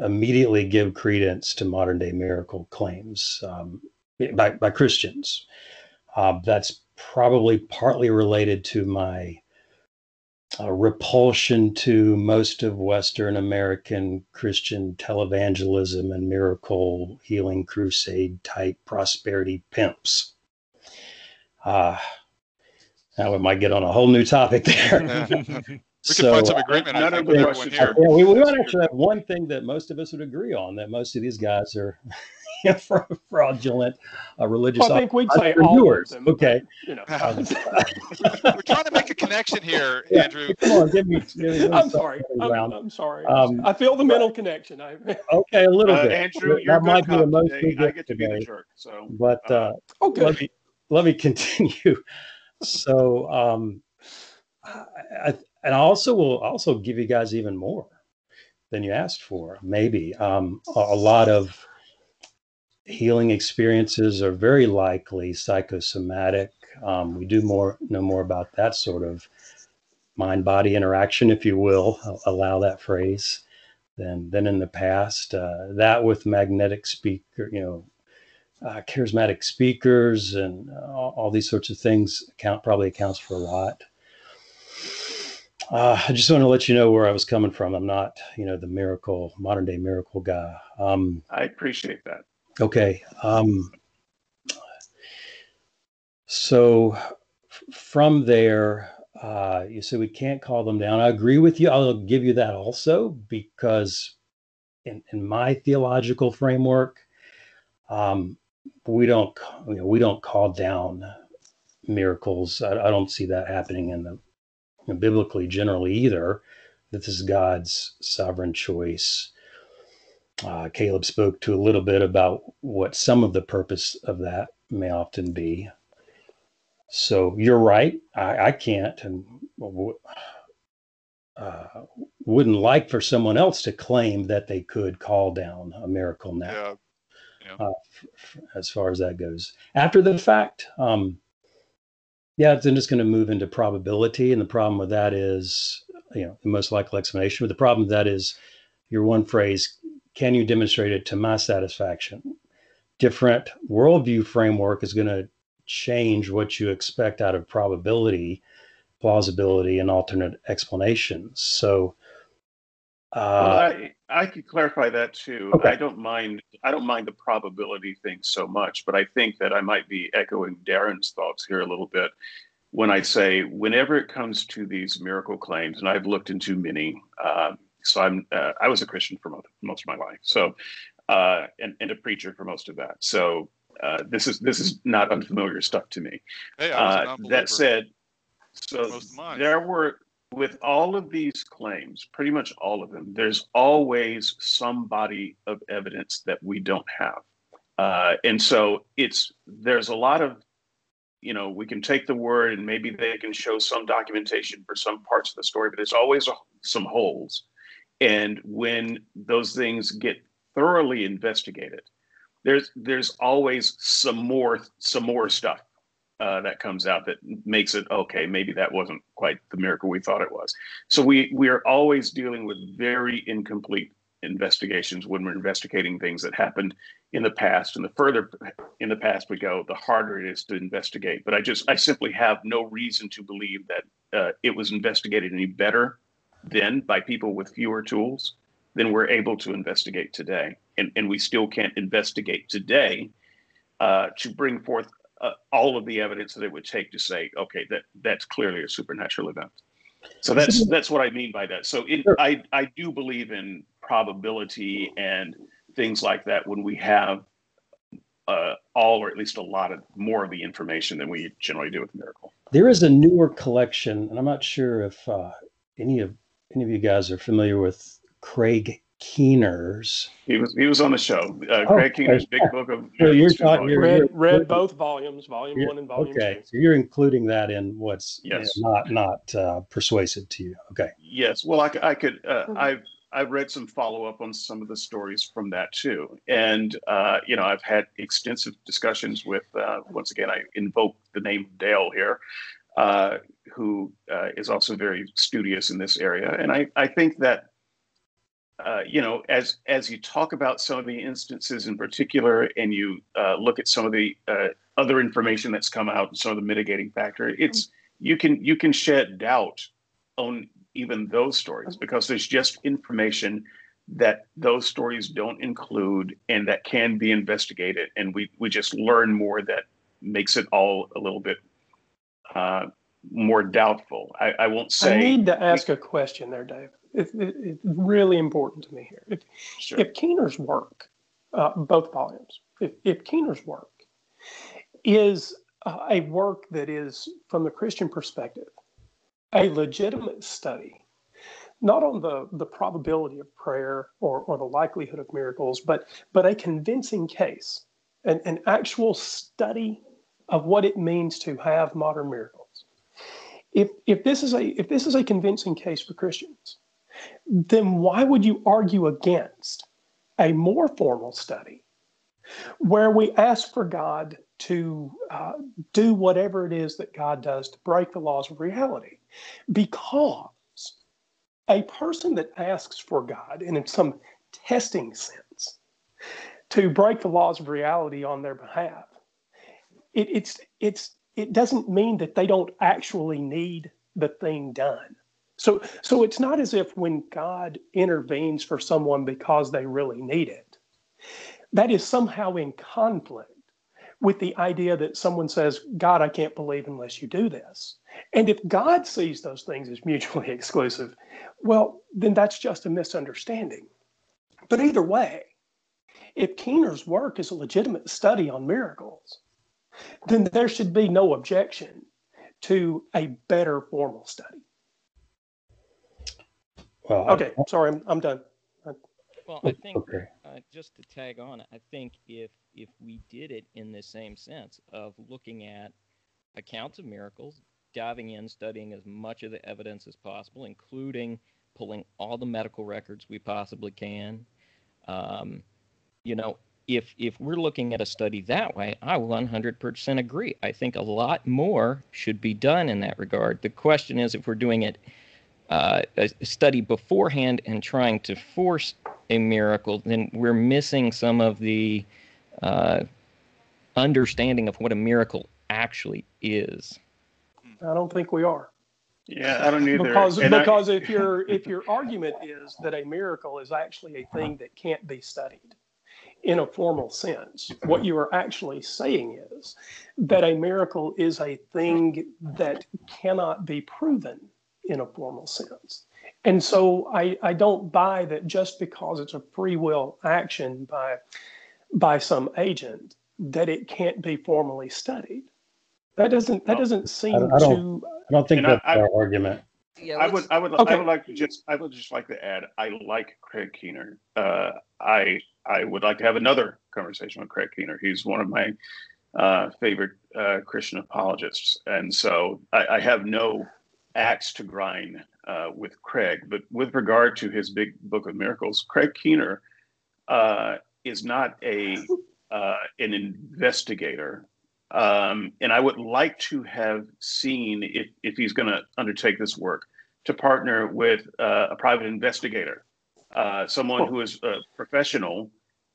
immediately give credence to modern day miracle claims um, by, by Christians. Uh, that's probably partly related to my a repulsion to most of Western American Christian televangelism and miracle healing crusade type prosperity pimps. Uh, now we might get on a whole new topic there. we so, can find some agreement. I think, yeah, we, we might actually have one thing that most of us would agree on that most of these guys are fraudulent uh, religious. Well, I think we'd say all of them. Okay. You know. We're trying to make a connection here, yeah. Andrew. Come on, give me. Give me I'm, sorry. I'm, I'm, sorry. Um, I feel the mental connection. okay, a little uh, bit. Andrew, that might be the most today. I get to today. be the jerk. So, but uh, uh, okay. let me let me continue. so, um, I, and I also will also give you guys even more than you asked for. Maybe um, a, a lot of healing experiences are very likely psychosomatic. Um, we do more know more about that sort of mind body interaction, if you will, I'll allow that phrase, than than in the past. Uh, that with magnetic speaker, you know, uh, charismatic speakers and all, all, these sorts of things account probably accounts for a lot. Uh, I just want to let you know where I was coming from. I'm not, you know, the miracle, modern day miracle guy. Um, I appreciate that. Okay. Um, so f- from there, uh, you say we can't call them down. I agree with you. I'll give you that also because in, in my theological framework, um, we don't you know, we don't call down miracles. I, I don't see that happening in the biblically generally either. That this is God's sovereign choice. Uh, Caleb spoke to a little bit about what some of the purpose of that may often be. So you're right. I, I can't and uh, wouldn't like for someone else to claim that they could call down a miracle now. Yeah. Yeah. Uh, f- f- as far as that goes, after the fact, um, yeah, then it's going to move into probability, and the problem with that is, you know, the most likely explanation. But the problem with that is, your one phrase can you demonstrate it to my satisfaction? Different worldview framework is going to change what you expect out of probability, plausibility, and alternate explanations. So, uh, well, I, I could clarify that too. Okay. I don't mind. I don't mind the probability thing so much, but I think that I might be echoing Darren's thoughts here a little bit when I say whenever it comes to these miracle claims, and I've looked into many. Uh, so I'm uh, I was a Christian for most, most of my life. So uh, and, and a preacher for most of that. So uh, this is this is not unfamiliar stuff to me. Hey, uh, that said, so there were with all of these claims, pretty much all of them, there's always some body of evidence that we don't have. Uh, and so it's there's a lot of you know we can take the word and maybe they can show some documentation for some parts of the story but there's always some holes and when those things get thoroughly investigated there's there's always some more some more stuff uh, that comes out that makes it okay. Maybe that wasn't quite the miracle we thought it was. So we we are always dealing with very incomplete investigations when we're investigating things that happened in the past. And the further in the past we go, the harder it is to investigate. But I just I simply have no reason to believe that uh, it was investigated any better then by people with fewer tools than we're able to investigate today. And and we still can't investigate today uh, to bring forth uh, all of the evidence that it would take to say, okay, that that's clearly a supernatural event. So that's that's what I mean by that. So it, I I do believe in probability and things like that when we have uh, all or at least a lot of more of the information than we generally do with miracle. There is a newer collection, and I'm not sure if uh, any of any of you guys are familiar with Craig Keener's. He was he was on the show. Uh, oh, Craig Keener's big book of. So you're talking. You're, read, read both volumes, volume one and volume okay, two. so you're including that in what's yes. not not uh, persuasive to you. Okay. Yes. Well, I, I could. Uh, mm-hmm. I've I've read some follow up on some of the stories from that too, and uh, you know I've had extensive discussions with. Uh, once again, I invoke the name of Dale here. Uh, who uh, is also very studious in this area, and I, I think that uh, you know, as as you talk about some of the instances in particular, and you uh, look at some of the uh, other information that's come out, and some of the mitigating factor, it's you can you can shed doubt on even those stories because there's just information that those stories don't include and that can be investigated, and we we just learn more that makes it all a little bit uh, more doubtful. I, I won't say. I need to ask a question there, Dave it, it, it's really important to me here. If, sure. if Keener's work, uh, both volumes, if, if Keener's work is uh, a work that is, from the Christian perspective, a legitimate study, not on the, the probability of prayer or, or the likelihood of miracles, but, but a convincing case, an, an actual study of what it means to have modern miracles. If, if this is a if this is a convincing case for Christians, then why would you argue against a more formal study where we ask for God to uh, do whatever it is that God does to break the laws of reality? Because a person that asks for God, and in some testing sense, to break the laws of reality on their behalf, it, it's it's it doesn't mean that they don't actually need the thing done. So, so it's not as if when God intervenes for someone because they really need it, that is somehow in conflict with the idea that someone says, God, I can't believe unless you do this. And if God sees those things as mutually exclusive, well, then that's just a misunderstanding. But either way, if Keener's work is a legitimate study on miracles, then there should be no objection to a better formal study. Well, okay, I, sorry, I'm, I'm done. Well, I think okay. uh, just to tag on, I think if if we did it in the same sense of looking at accounts of miracles, diving in, studying as much of the evidence as possible, including pulling all the medical records we possibly can. Um, you know, if if we're looking at a study that way, I 100% agree. I think a lot more should be done in that regard. The question is if we're doing it uh, a study beforehand and trying to force a miracle, then we're missing some of the uh, understanding of what a miracle actually is. I don't think we are. Yeah, I don't either. Because and because I, if your if your argument is that a miracle is actually a thing that can't be studied in a formal sense, what you are actually saying is that a miracle is a thing that cannot be proven in a formal sense. And so I, I don't buy that just because it's a free will action by by some agent that it can't be formally studied. That doesn't that doesn't seem I, I to. I don't think that's I, our argument. Yeah, I would, I would, okay. I would like to just, I would just like to add, I like Craig Keener. Uh, I, I would like to have another conversation with Craig Keener. He's one of my uh, favorite uh, Christian apologists, and so I, I, have no axe to grind uh, with Craig. But with regard to his big book of miracles, Craig Keener uh, is not a uh, an investigator um, and I would like to have seen if, if he's going to undertake this work to partner with uh, a private investigator, uh, someone who is a professional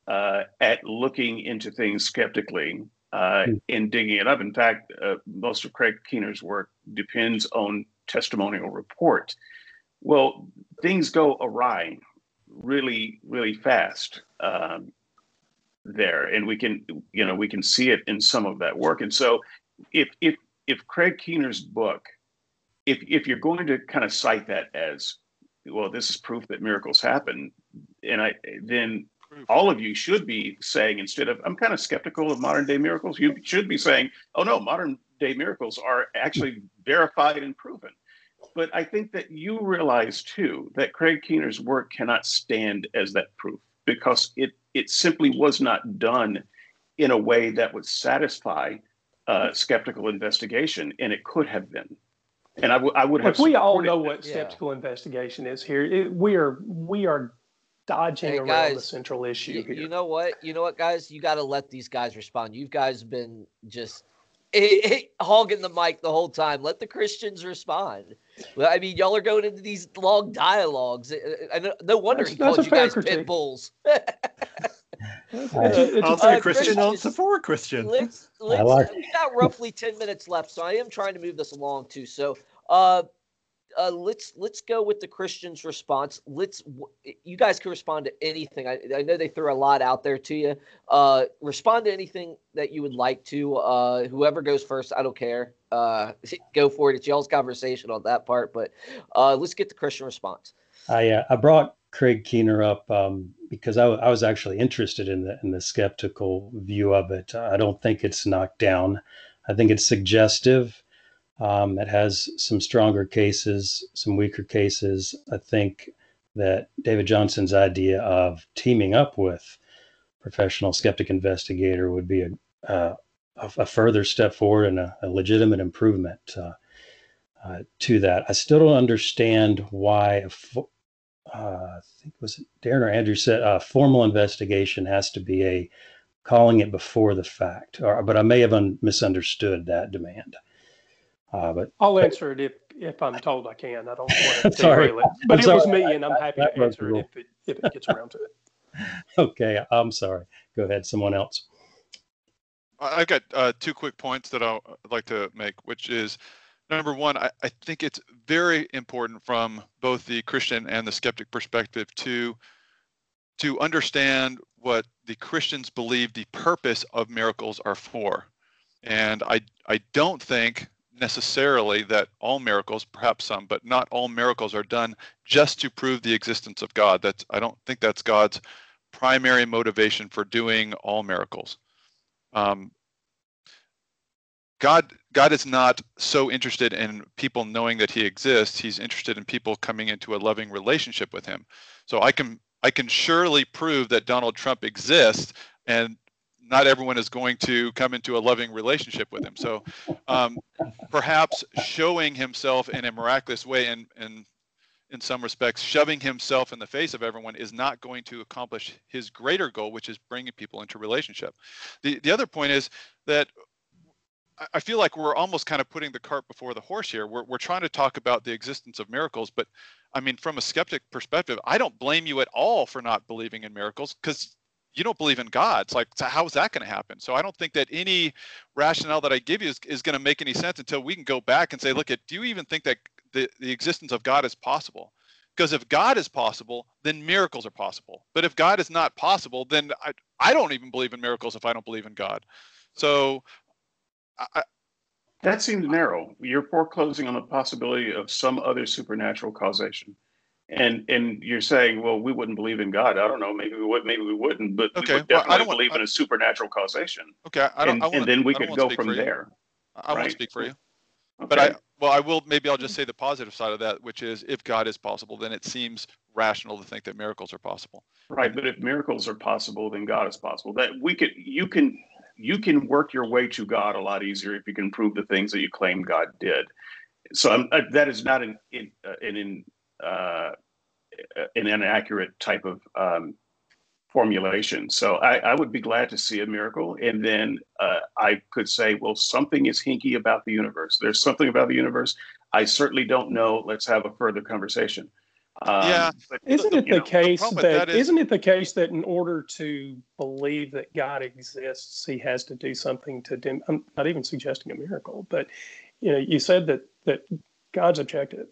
uh, at looking into things skeptically uh, hmm. and digging it up. In fact, uh, most of Craig Keener's work depends on testimonial report. Well, things go awry really, really fast. Um, there and we can you know we can see it in some of that work and so if if if craig keener's book if if you're going to kind of cite that as well this is proof that miracles happen and i then all of you should be saying instead of i'm kind of skeptical of modern day miracles you should be saying oh no modern day miracles are actually verified and proven but i think that you realize too that craig keener's work cannot stand as that proof because it it simply was not done in a way that would satisfy uh, skeptical investigation, and it could have been. And I, w- I would have. If we all know what skeptical yeah. investigation is here. It, we are we are dodging hey, around guys, the central issue you, here. You know what? You know what, guys? You got to let these guys respond. You guys have been just it, it, hogging the mic the whole time. Let the Christians respond. Well, I mean, y'all are going into these long dialogues. I, I, no wonder that's, he called you guys critique. pit bulls. answer uh, Christian, answer for a Christian. Let's, let's, like we got roughly 10 minutes left, so I am trying to move this along too. So, uh, uh, let's let's go with the Christian's response. Let's you guys can respond to anything. I, I know they threw a lot out there to you. Uh, respond to anything that you would like to. Uh, whoever goes first, I don't care. Uh, go for it. It's y'all's conversation on that part. But uh, let's get the Christian response. I uh, I brought Craig Keener up um, because I, I was actually interested in the in the skeptical view of it. I don't think it's knocked down. I think it's suggestive um, it has some stronger cases, some weaker cases. I think that David Johnson's idea of teaming up with professional skeptic investigator would be a, uh, a, further step forward and a, a legitimate improvement uh, uh, to that. I still don't understand why, uh, I think it was Darren or Andrew said, a formal investigation has to be a calling it before the fact, or, but I may have un- misunderstood that demand. Uh, but I'll answer it if, if I'm told I can. I don't want to derail it, but I'm it sorry. was me, and I'm happy to answer it if it if it gets around to it. Okay, I'm sorry. Go ahead, someone else. I've got uh, two quick points that I'd like to make, which is number one, I, I think it's very important from both the Christian and the skeptic perspective to to understand what the Christians believe the purpose of miracles are for. And I I don't think necessarily that all miracles, perhaps some, but not all miracles are done just to prove the existence of God. That's I don't think that's God's primary motivation for doing all miracles. Um, God God is not so interested in people knowing that he exists. He's interested in people coming into a loving relationship with him. So I can I can surely prove that Donald Trump exists and not everyone is going to come into a loving relationship with him. So um, perhaps showing himself in a miraculous way and, and in some respects, shoving himself in the face of everyone is not going to accomplish his greater goal, which is bringing people into relationship. The, the other point is that I feel like we're almost kind of putting the cart before the horse here. We're, we're trying to talk about the existence of miracles, but I mean, from a skeptic perspective, I don't blame you at all for not believing in miracles because you don't believe in God. It's like, so how is that going to happen? So I don't think that any rationale that I give you is, is going to make any sense until we can go back and say, look at, do you even think that the, the existence of God is possible? Because if God is possible, then miracles are possible. But if God is not possible, then I, I don't even believe in miracles if I don't believe in God. So I, that seems narrow. You're foreclosing on the possibility of some other supernatural causation. And and you're saying, well, we wouldn't believe in God. I don't know. Maybe we would. Maybe we wouldn't. But okay. we would definitely well, believe want, in a supernatural causation. Okay. I don't, and, I wanna, and then we could go from there. I right? won't speak for you. Okay. But I well, I will. Maybe I'll just say the positive side of that, which is if God is possible, then it seems rational to think that miracles are possible. Right. But if miracles are possible, then God is possible. That we could. You can. You can work your way to God a lot easier if you can prove the things that you claim God did. So I'm, uh, that is not an in, uh, an in uh, an inaccurate type of um, formulation. So I, I, would be glad to see a miracle. And then uh, I could say, well, something is hinky about the universe. There's something about the universe. I certainly don't know. Let's have a further conversation. Um, yeah. But, isn't it the know, case the that, that is, isn't it the case that in order to believe that God exists, he has to do something to dim, I'm not even suggesting a miracle, but you know, you said that that God's objective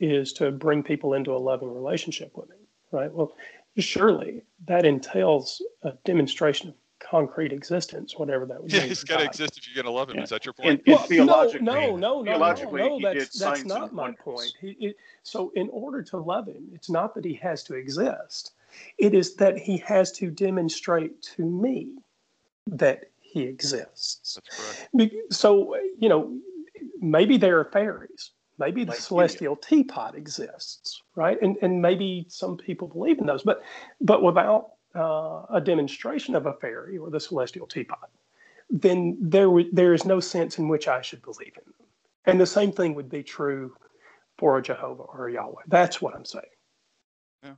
is to bring people into a loving relationship with him, right? Well, surely that entails a demonstration of concrete existence, whatever that would yeah, be. Yeah, he's got to exist if you're going to love him. Yeah. Is that your point? well, theologically, no, no, no, no, no, that's, that's not my point. He, it, so, in order to love him, it's not that he has to exist, it is that he has to demonstrate to me that he exists. That's correct. So, you know, maybe there are fairies maybe the like celestial teapot exists right? And and maybe some people believe in those but but without uh, a demonstration of a fairy or the celestial teapot then there there is no sense in which i should believe in them. And the same thing would be true for a jehovah or a yahweh. That's what i'm saying. Yeah.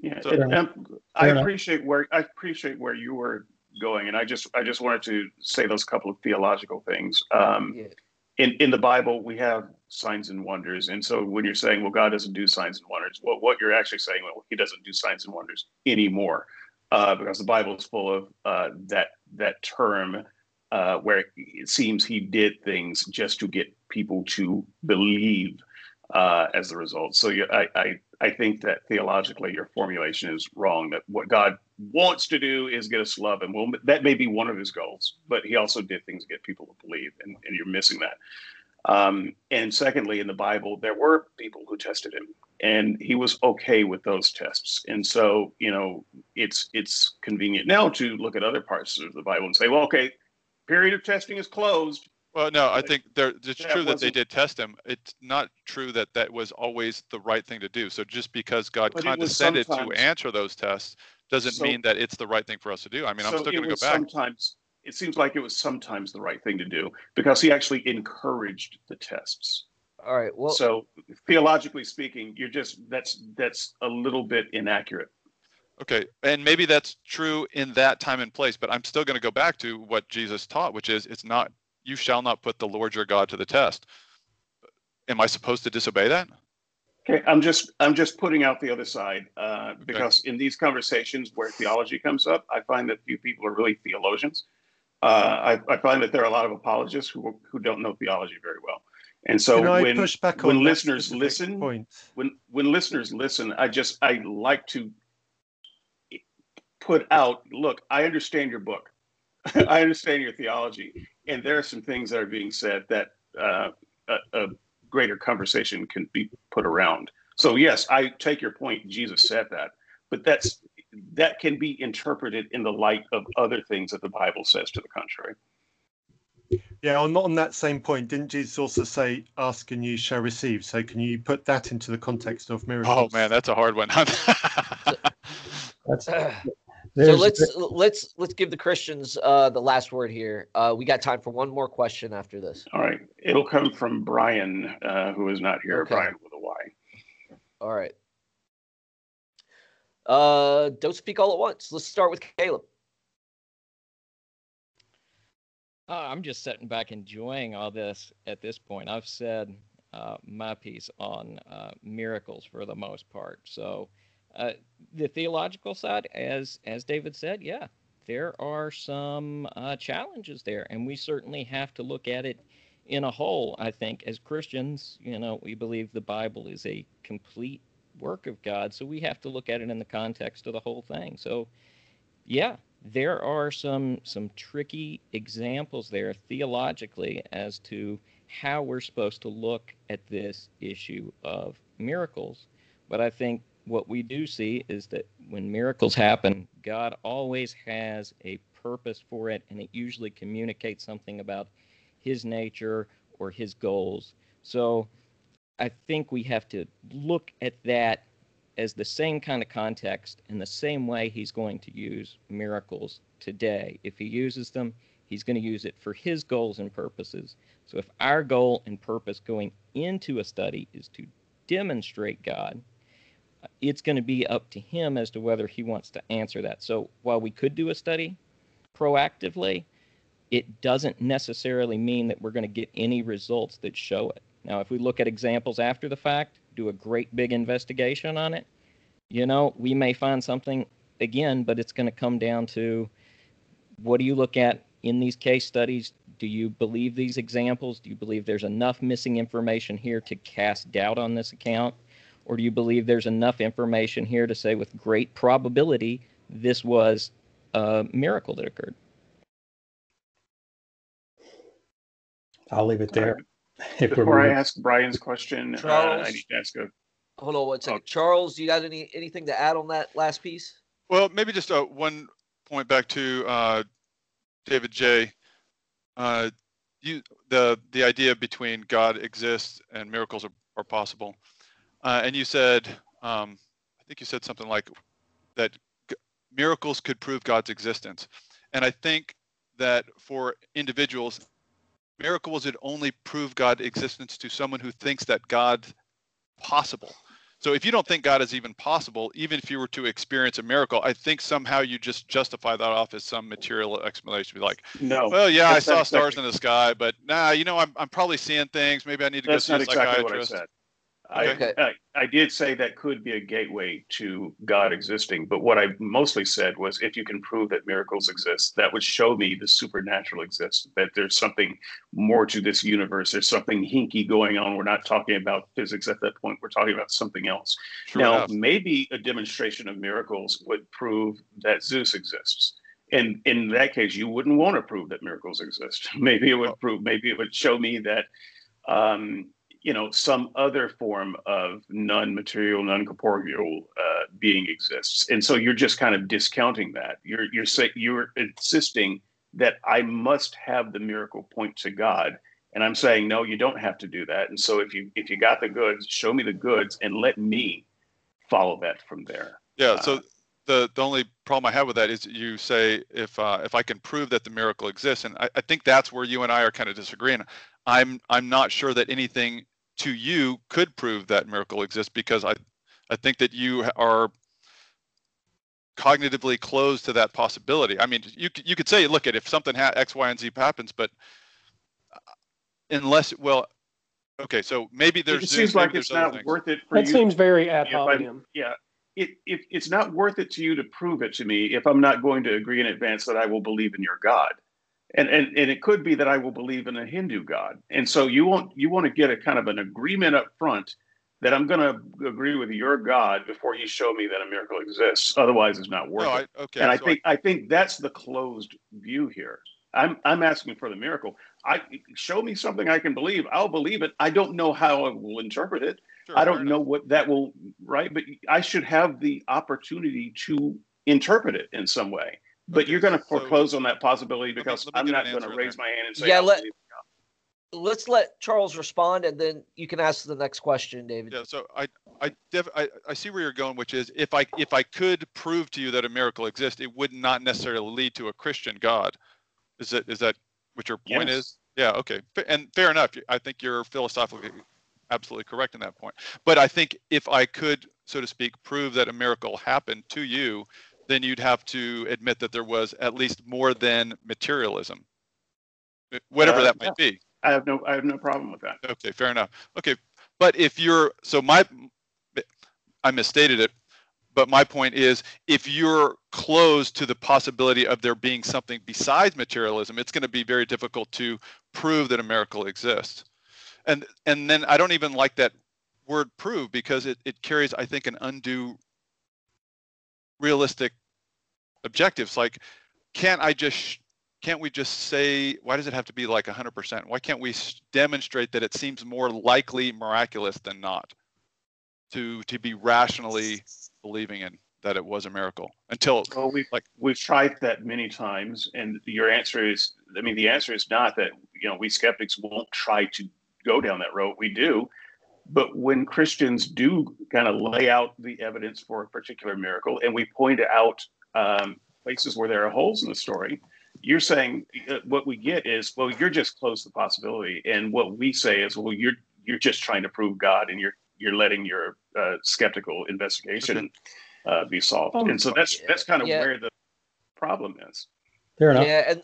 Yeah so, um, i appreciate where i appreciate where you were going and i just i just wanted to say those couple of theological things. Um, yeah in, in the Bible, we have signs and wonders. And so when you're saying, well, God doesn't do signs and wonders, what you're actually saying, well, he doesn't do signs and wonders anymore. Uh, because the Bible is full of uh, that that term uh, where it seems he did things just to get people to believe uh, as the result. So I, I I think that theologically your formulation is wrong. That what God wants to do is get us love Him. Well, that may be one of His goals, but He also did things to get people to believe, and, and you're missing that. Um, and secondly, in the Bible, there were people who tested Him, and He was okay with those tests. And so, you know, it's it's convenient now to look at other parts of the Bible and say, well, okay, period of testing is closed. Well, no, I think there, it's true that they did test him. It's not true that that was always the right thing to do. So just because God condescended to answer those tests doesn't so, mean that it's the right thing for us to do. I mean, so I'm still going to go back. Sometimes it seems like it was sometimes the right thing to do because he actually encouraged the tests. All right. Well, so theologically speaking, you're just that's that's a little bit inaccurate. Okay, and maybe that's true in that time and place, but I'm still going to go back to what Jesus taught, which is it's not you shall not put the Lord your God to the test. Am I supposed to disobey that? Okay, I'm just I'm just putting out the other side uh, because okay. in these conversations where theology comes up, I find that few people are really theologians. Uh, I, I, find that there are a lot of apologists who who don't know theology very well, and so when when listeners listen, point? when when listeners listen, I just I like to put out. Look, I understand your book. I understand your theology, and there are some things that are being said that uh, a, a, greater conversation can be put around. So yes, I take your point. Jesus said that, but that's that can be interpreted in the light of other things that the Bible says to the contrary. Yeah, on on that same point, didn't Jesus also say, "Ask and you shall receive"? So can you put that into the context of miracles? Oh man, that's a hard one. that's so let's let's let's give the Christians uh, the last word here. Uh, we got time for one more question after this. All right, it'll come from Brian, uh, who is not here. Okay. Brian with a Y. All right. Uh, don't speak all at once. Let's start with Caleb. Uh, I'm just sitting back enjoying all this at this point. I've said uh, my piece on uh, miracles for the most part. So uh, the theological side, as as David said, yeah, there are some uh, challenges there, and we certainly have to look at it in a whole. I think as Christians, you know, we believe the Bible is a complete work of God, so we have to look at it in the context of the whole thing. So, yeah, there are some some tricky examples there theologically as to how we're supposed to look at this issue of miracles But I think what we do see is that when miracles happen, God always has a purpose for it, and it usually communicates something about his nature or his goals. So I think we have to look at that as the same kind of context and the same way he's going to use miracles today. If he uses them, he's going to use it for his goals and purposes. So if our goal and purpose going into a study is to demonstrate God, it's going to be up to him as to whether he wants to answer that. So while we could do a study proactively, it doesn't necessarily mean that we're going to get any results that show it. Now, if we look at examples after the fact, do a great big investigation on it, you know, we may find something again, but it's going to come down to what do you look at in these case studies? Do you believe these examples? Do you believe there's enough missing information here to cast doubt on this account? Or do you believe there's enough information here to say with great probability this was a miracle that occurred? I'll leave it there. Right. Before I ask Brian's question, Charles, uh, I need to ask a. Hold on one second. Oh. Charles, you got any anything to add on that last piece? Well, maybe just uh, one point back to uh, David J. Uh, you, the the idea between God exists and miracles are, are possible. Uh, and you said, um, I think you said something like that g- miracles could prove God's existence. And I think that for individuals, miracles would only prove God's existence to someone who thinks that God's possible. So if you don't think God is even possible, even if you were to experience a miracle, I think somehow you just justify that off as some material explanation. Be like, no, well, yeah, I saw stars in the sky, but nah, you know, I'm I'm probably seeing things. Maybe I need to that's go see a exactly psychiatrist. Okay. I, I, I did say that could be a gateway to God existing, but what I mostly said was if you can prove that miracles exist, that would show me the supernatural exists, that there's something more to this universe. There's something hinky going on. We're not talking about physics at that point. We're talking about something else. True now, enough. maybe a demonstration of miracles would prove that Zeus exists. And in that case, you wouldn't want to prove that miracles exist. Maybe it would prove, maybe it would show me that um, you know some other form of non-material non-corporeal uh, being exists. And so you're just kind of discounting that. You're you're saying you're insisting that i must have the miracle point to god. And i'm saying no you don't have to do that. And so if you if you got the goods show me the goods and let me follow that from there. Yeah so uh, the the only problem I have with that is you say if uh, if I can prove that the miracle exists, and I, I think that's where you and I are kind of disagreeing. I'm I'm not sure that anything to you could prove that miracle exists because I I think that you are cognitively closed to that possibility. I mean, you you could say, look at if something ha- X, Y, and Z happens, but uh, unless well, okay, so maybe there's. It seems like it's not worth it for that you. That seems very ad hominem. Yeah, it, it, it's not worth it to you to prove it to me if I'm not going to agree in advance that I will believe in your God and, and and it could be that I will believe in a Hindu god. And so you want you want to get a kind of an agreement up front that I'm going to agree with your God before you show me that a miracle exists. Otherwise, it's not worth no, it. I, okay, and I think I, I think that's the closed view here. I'm I'm asking for the miracle. I show me something I can believe. I'll believe it. I don't know how I will interpret it. Sure, I don't know enough. what that will right, but I should have the opportunity to interpret it in some way. But okay, you're going to foreclose so, on that possibility because let me, let me I'm not going to raise there. my hand and say, yeah, let, let's let Charles respond, and then you can ask the next question, David. Yeah. So I, I, def, I, I see where you're going, which is if I, if I could prove to you that a miracle exists, it would not necessarily lead to a Christian God. Is that, is that what your point yes. is? Yeah. Okay. And fair enough. I think you're philosophically absolutely correct in that point. But I think if I could, so to speak, prove that a miracle happened to you, then you'd have to admit that there was at least more than materialism, whatever uh, that might yeah. be. I have no, I have no problem with that. Okay, fair enough. Okay, but if you're, so my, I misstated it, but my point is, if you're closed to the possibility of there being something besides materialism, it's going to be very difficult to prove that a miracle exists. And and then I don't even like that word prove because it, it carries, I think, an undue realistic objectives. Like can't i just can't we just say why does it have to be like 100% why can't we demonstrate that it seems more likely miraculous than not to to be rationally believing in that it was a miracle until well we've like we've tried that many times and your answer is i mean the answer is not that you know we skeptics won't try to go down that road. We do but when christians do kind of lay out the evidence for a particular miracle and we point out um, places where there are holes in the story you're saying uh, what we get is well you're just close to the possibility and what we say is well you're you're just trying to prove god and you're you're letting your uh, skeptical investigation uh, be solved. Oh, and so that's that's kind of yeah. where the problem is. Fair enough. Yeah, and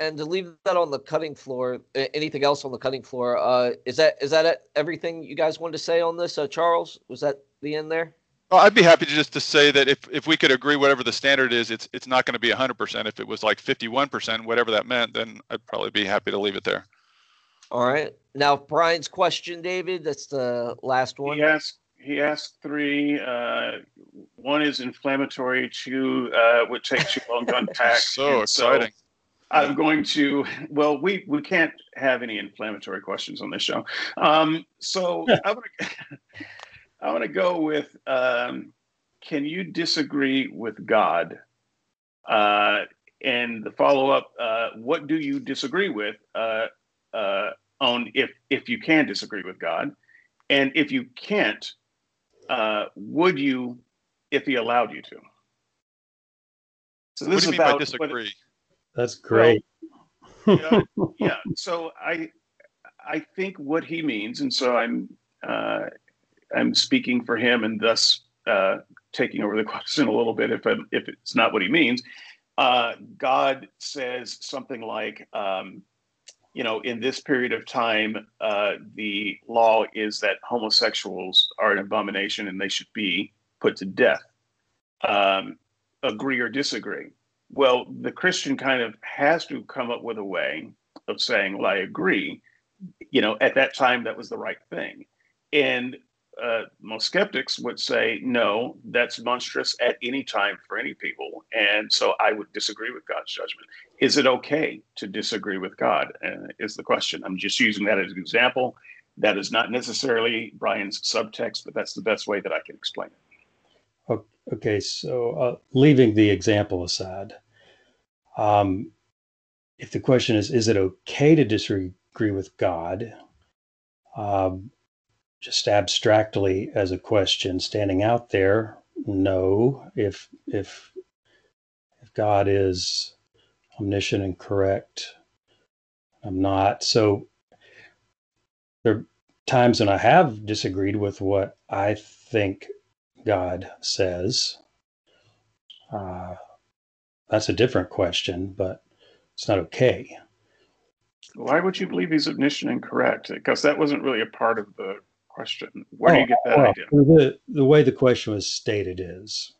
and to leave that on the cutting floor, anything else on the cutting floor? Uh, is that is that everything you guys wanted to say on this? Uh, Charles, was that the end there? Well, I'd be happy to just to say that if, if we could agree whatever the standard is, it's it's not going to be 100%. If it was like 51%, whatever that meant, then I'd probably be happy to leave it there. All right. Now Brian's question, David. That's the last one. He asked. He asked three. Uh, one is inflammatory. Two uh, would take too long to unpack. so exciting. So I'm going to. Well, we we can't have any inflammatory questions on this show. Um, so I'm gonna. I'm gonna go with. Um, can you disagree with God? Uh, and the follow up. Uh, what do you disagree with? Uh, uh, on if if you can disagree with God, and if you can't, uh, would you if He allowed you to? So this is about disagree. That's great. Well, yeah, yeah. So I I think what he means, and so I'm uh, I'm speaking for him, and thus uh, taking over the question a little bit if I'm, if it's not what he means. Uh, God says something like, um, you know, in this period of time, uh, the law is that homosexuals are an abomination and they should be put to death. Um, agree or disagree? Well, the Christian kind of has to come up with a way of saying, well, I agree. You know, at that time, that was the right thing. And uh, most skeptics would say, no, that's monstrous at any time for any people. And so I would disagree with God's judgment. Is it okay to disagree with God? Uh, is the question. I'm just using that as an example. That is not necessarily Brian's subtext, but that's the best way that I can explain it. Okay, so uh, leaving the example aside, um, if the question is, is it okay to disagree with God? Um, just abstractly as a question standing out there no. If if if god is omniscient and correct i'm not. So there are times when i have disagreed with what i think god says. Uh, that's a different question but it's not okay why would you believe he's omniscient and correct because that wasn't really a part of the question. Where do you get that well, idea? The, the way the question was stated is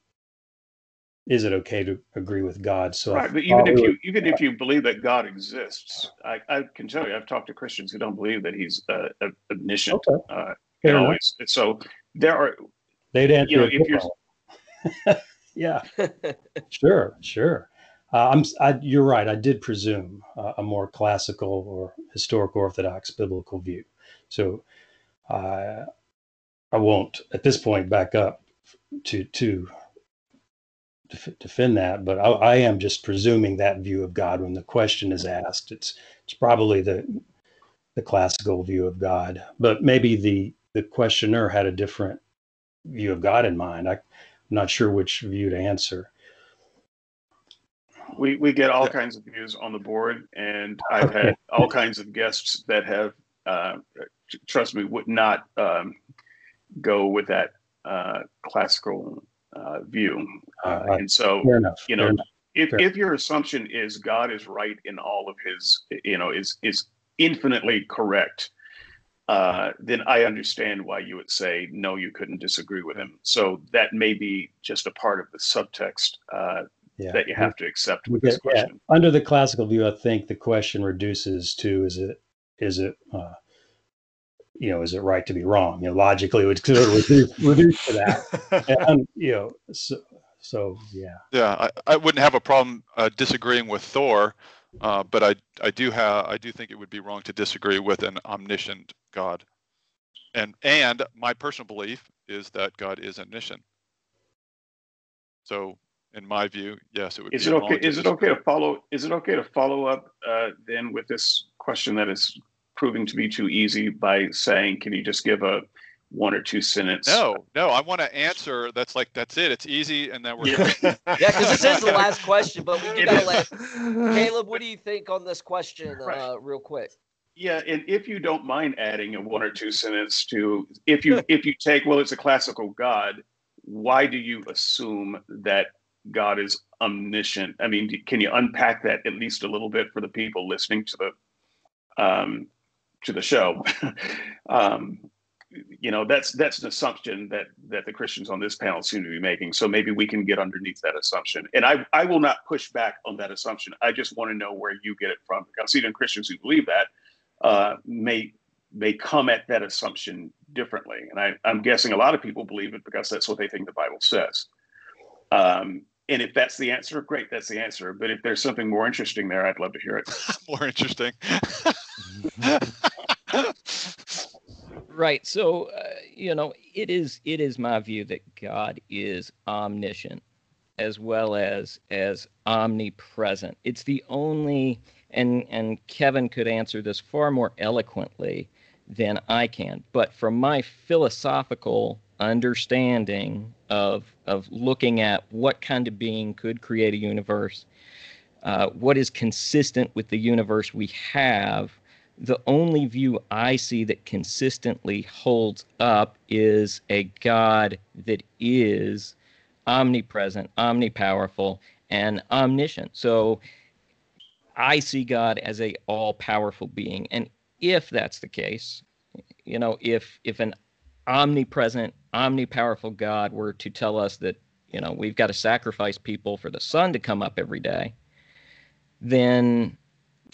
is it okay to agree with God? So right, but even if you even if you believe that God exists, I, I can tell you, I've talked to Christians who don't believe that He's uh, omniscient. Okay. Uh, so there are. They'd answer. You know, if you're. yeah, sure, sure. Uh, I'm. I, you're right. I did presume uh, a more classical or historic Orthodox biblical view. So I I won't at this point back up to to defend that, but I, I, am just presuming that view of God when the question is asked. It's it's probably the the classical view of God, but maybe the the questioner had a different view of God in mind. I, am not sure which view to answer. We we get all kinds of views on the board, and I've okay. had all kinds of guests that have uh, trust me, would not um, go with that uh, classical uh, view. Uh, and so, you know, if, if your assumption is God is right in all of his, you know, is is infinitely correct, uh, then I understand why you would say no, you couldn't disagree with him. So that may be just a part of the subtext uh, yeah. that you have to accept with this question. Yeah. Under the classical view, I think the question reduces to is it is it uh, you know, is it right to be wrong? You know, logically, it would reduce, reduce to that. And, you know, so, so yeah. Yeah, I, I wouldn't have a problem uh, disagreeing with Thor, uh, but I I do have I do think it would be wrong to disagree with an omniscient God. And and my personal belief, is that God is omniscient. So, in my view, yes, it would. Is it okay? Is it okay to follow? Is it okay to follow up uh, then with this question that is proving to be too easy by saying, "Can you just give a one or two sentence. No, no, I want to answer. That's like that's it. It's easy, and then we're yeah, because this is the last question. But we gotta let Caleb. What do you think on this question, right. uh, real quick? Yeah, and if you don't mind adding a one or two sentence to, if you if you take, well, it's a classical God. Why do you assume that God is omniscient? I mean, can you unpack that at least a little bit for the people listening to the um, to the show? um, you know that's that's an assumption that that the christians on this panel seem to be making. So maybe we can get underneath that assumption. And i i will not push back on that assumption. I just want to know where you get it from because even christians who believe that uh, may may come at that assumption differently. And I, i'm guessing a lot of people believe it because that's what they think the bible says. Um, and if that's the answer great that's the answer. But if there's something more interesting there i'd love to hear it. More interesting Right. So, uh, you know, it is it is my view that God is omniscient as well as as omnipresent. It's the only and and Kevin could answer this far more eloquently than I can. But from my philosophical understanding of of looking at what kind of being could create a universe, uh, what is consistent with the universe we have, the only view I see that consistently holds up is a God that is omnipresent, omnipowerful, and omniscient. So I see God as a all-powerful being. And if that's the case, you know, if if an omnipresent, omnipowerful God were to tell us that, you know, we've got to sacrifice people for the sun to come up every day, then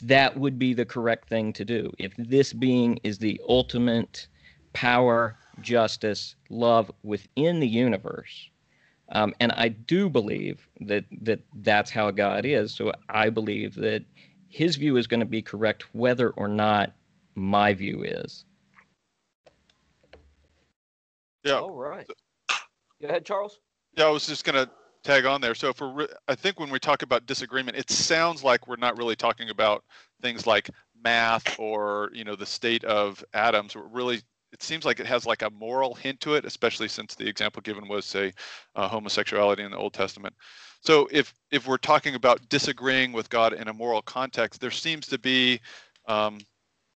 that would be the correct thing to do. If this being is the ultimate power, justice, love within the universe, um, and I do believe that that that's how God is. So I believe that His view is going to be correct, whether or not my view is. Yeah. All right. Go ahead, Charles. Yeah, I was just going to tag on there. So if we're, I think when we talk about disagreement, it sounds like we're not really talking about things like math or you know the state of atoms. We're really it seems like it has like a moral hint to it, especially since the example given was say uh, homosexuality in the Old Testament. So if if we're talking about disagreeing with God in a moral context, there seems to be um,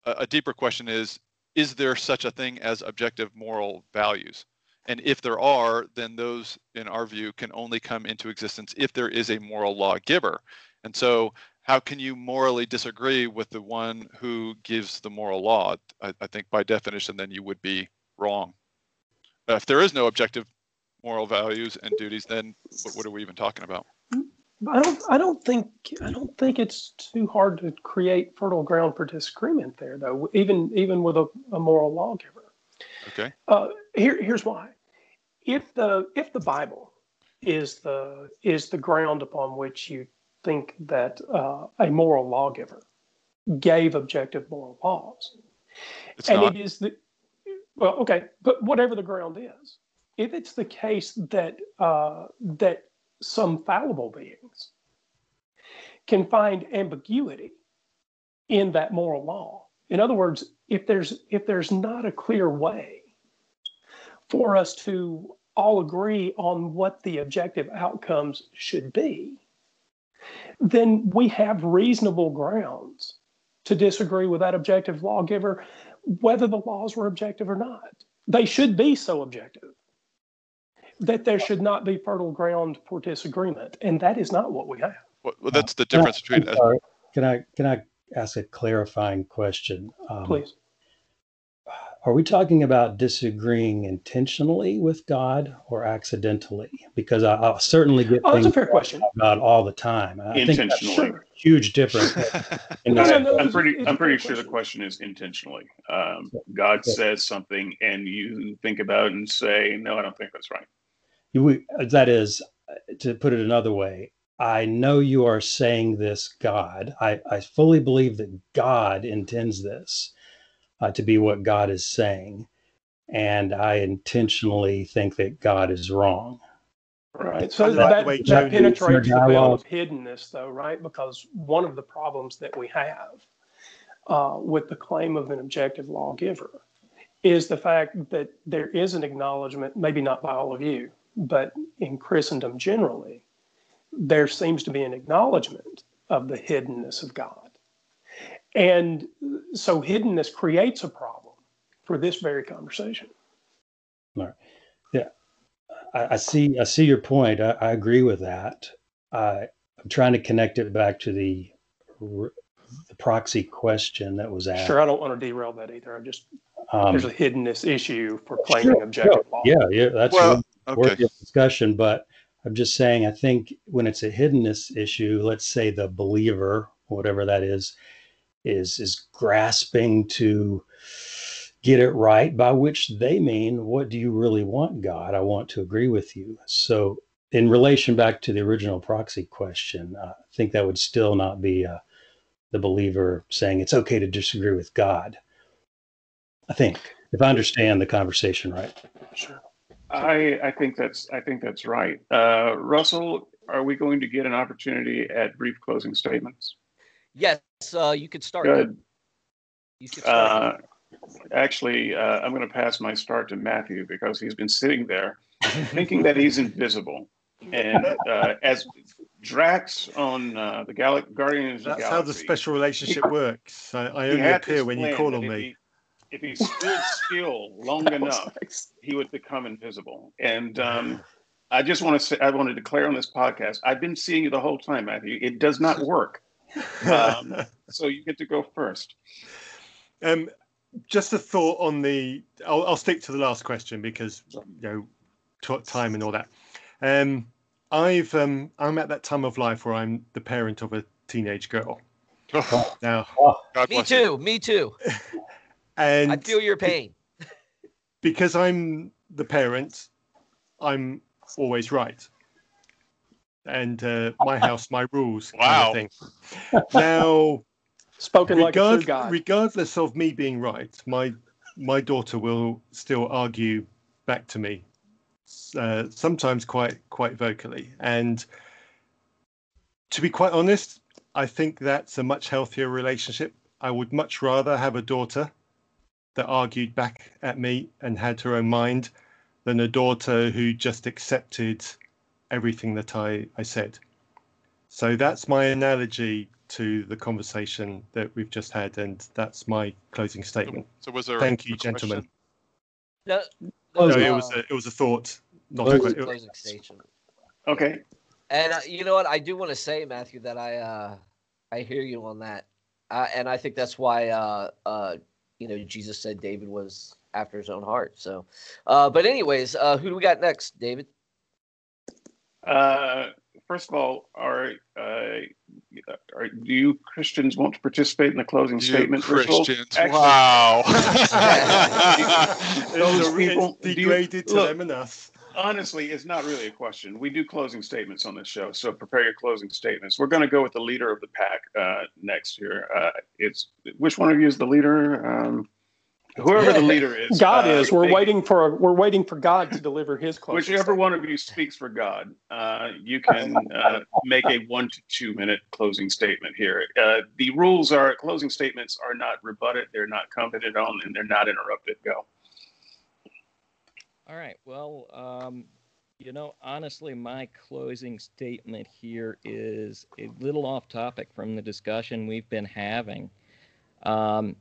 a, a deeper question: is is there such a thing as objective moral values? And if there are, then those, in our view, can only come into existence if there is a moral lawgiver. And so, how can you morally disagree with the one who gives the moral law? I, I think by definition, then you would be wrong. If there is no objective moral values and duties, then what, what are we even talking about? I don't. I don't think. I don't think it's too hard to create fertile ground for disagreement there, though. Even even with a, a moral lawgiver. Okay. Uh, here, here's why. If the if the Bible is the is the ground upon which you think that uh, a moral lawgiver gave objective moral laws, it's and not. it is the well, okay, but whatever the ground is, if it's the case that uh, that some fallible beings can find ambiguity in that moral law. In other words, if there's if there's not a clear way for us to all agree on what the objective outcomes should be, then we have reasonable grounds to disagree with that objective lawgiver, whether the laws were objective or not. They should be so objective that there should not be fertile ground for disagreement, and that is not what we have. Well, well that's the difference uh, between. Can I can I ask a clarifying question? Um, Please are we talking about disagreeing intentionally with God or accidentally? Because I, will certainly get oh, that's a fair question. God all the time. I intentionally, think huge difference. no, no, no, I'm pretty. I'm pretty sure the question is intentionally. Um, God yeah. says something, and you think about it and say, "No, I don't think that's right." You, that is, to put it another way, I know you are saying this, God. I, I fully believe that God intends this uh, to be what God is saying. and I intentionally think that God is wrong. Right. So that, that, that penetrates the veil of hiddenness, though, right? Because one of the problems that we have uh, with the claim of an objective lawgiver is the fact that there is an acknowledgement, maybe not by all of you, but in Christendom generally, there seems to be an acknowledgement of the hiddenness of God. And so hiddenness creates a problem for this very conversation. Right. Yeah. I, I see I see your point. I, I agree with that. I, I'm trying to connect it back to the the proxy question that was asked. Sure, I don't want to derail that either. I'm just um, there's a hiddenness issue for claiming sure, objective law. Yeah, yeah, that's well, okay. worth discussion. But I'm just saying, I think when it's a hiddenness issue, let's say the believer, whatever that is, is is grasping to get it right, by which they mean, what do you really want, God? I want to agree with you. So, in relation back to the original proxy question, I think that would still not be uh, the believer saying it's okay to disagree with God. I think, if I understand the conversation right. Sure. I, I think that's I think that's right. Uh, Russell, are we going to get an opportunity at brief closing statements? Yes, uh, you could start. Good. You could start. Uh, actually, uh, I'm going to pass my start to Matthew because he's been sitting there thinking that he's invisible. And uh, as Drax on uh, the Gal- Guardians That's of the how the special relationship works. I, I only appear when you call on me. He, if he stood still long enough, nice. he would become invisible. And um, I just want to say, I want to declare on this podcast, I've been seeing you the whole time, Matthew. It does not work. Um, so you get to go first. Um, just a thought on the. I'll, I'll, stick to the last question because you know t- time and all that. Um, I've um, I'm at that time of life where I'm the parent of a teenage girl. now, oh, me too. You. Me too. And I feel your pain. because I'm the parent, I'm always right. And uh, my house, my rules. Wow. Kind of now Spoken Regard, like a true God. Regardless of me being right, my my daughter will still argue back to me, uh, sometimes quite quite vocally. And to be quite honest, I think that's a much healthier relationship. I would much rather have a daughter that argued back at me and had her own mind than a daughter who just accepted everything that I, I said. So that's my analogy to the conversation that we've just had, and that's my closing statement. So, was there? Thank you, gentlemen. No, no, it was a, it was a thought, not a closing, closing statement. Okay. And uh, you know what? I do want to say, Matthew, that I uh, I hear you on that, uh, and I think that's why uh, uh, you know Jesus said David was after his own heart. So, uh, but anyways, uh, who do we got next, David? Uh, first of all, are, uh, are do you Christians want to participate in the closing you statement? Christians, Actually, wow! Those people degraded to look, them enough. Honestly, it's not really a question. We do closing statements on this show, so prepare your closing statements. We're going to go with the leader of the pack uh, next year. Uh, it's which one of you is the leader? Um, whoever the leader is. God uh, is. We're waiting for we're waiting for God to deliver His closing. Whichever statement. one of you speaks for God, uh, you can uh, make a one to two minute closing statement here. Uh, the rules are closing statements are not rebutted, they're not commented on, and they're not interrupted. Go. All right. Well, um, you know, honestly, my closing statement here is a little off topic from the discussion we've been having. Um,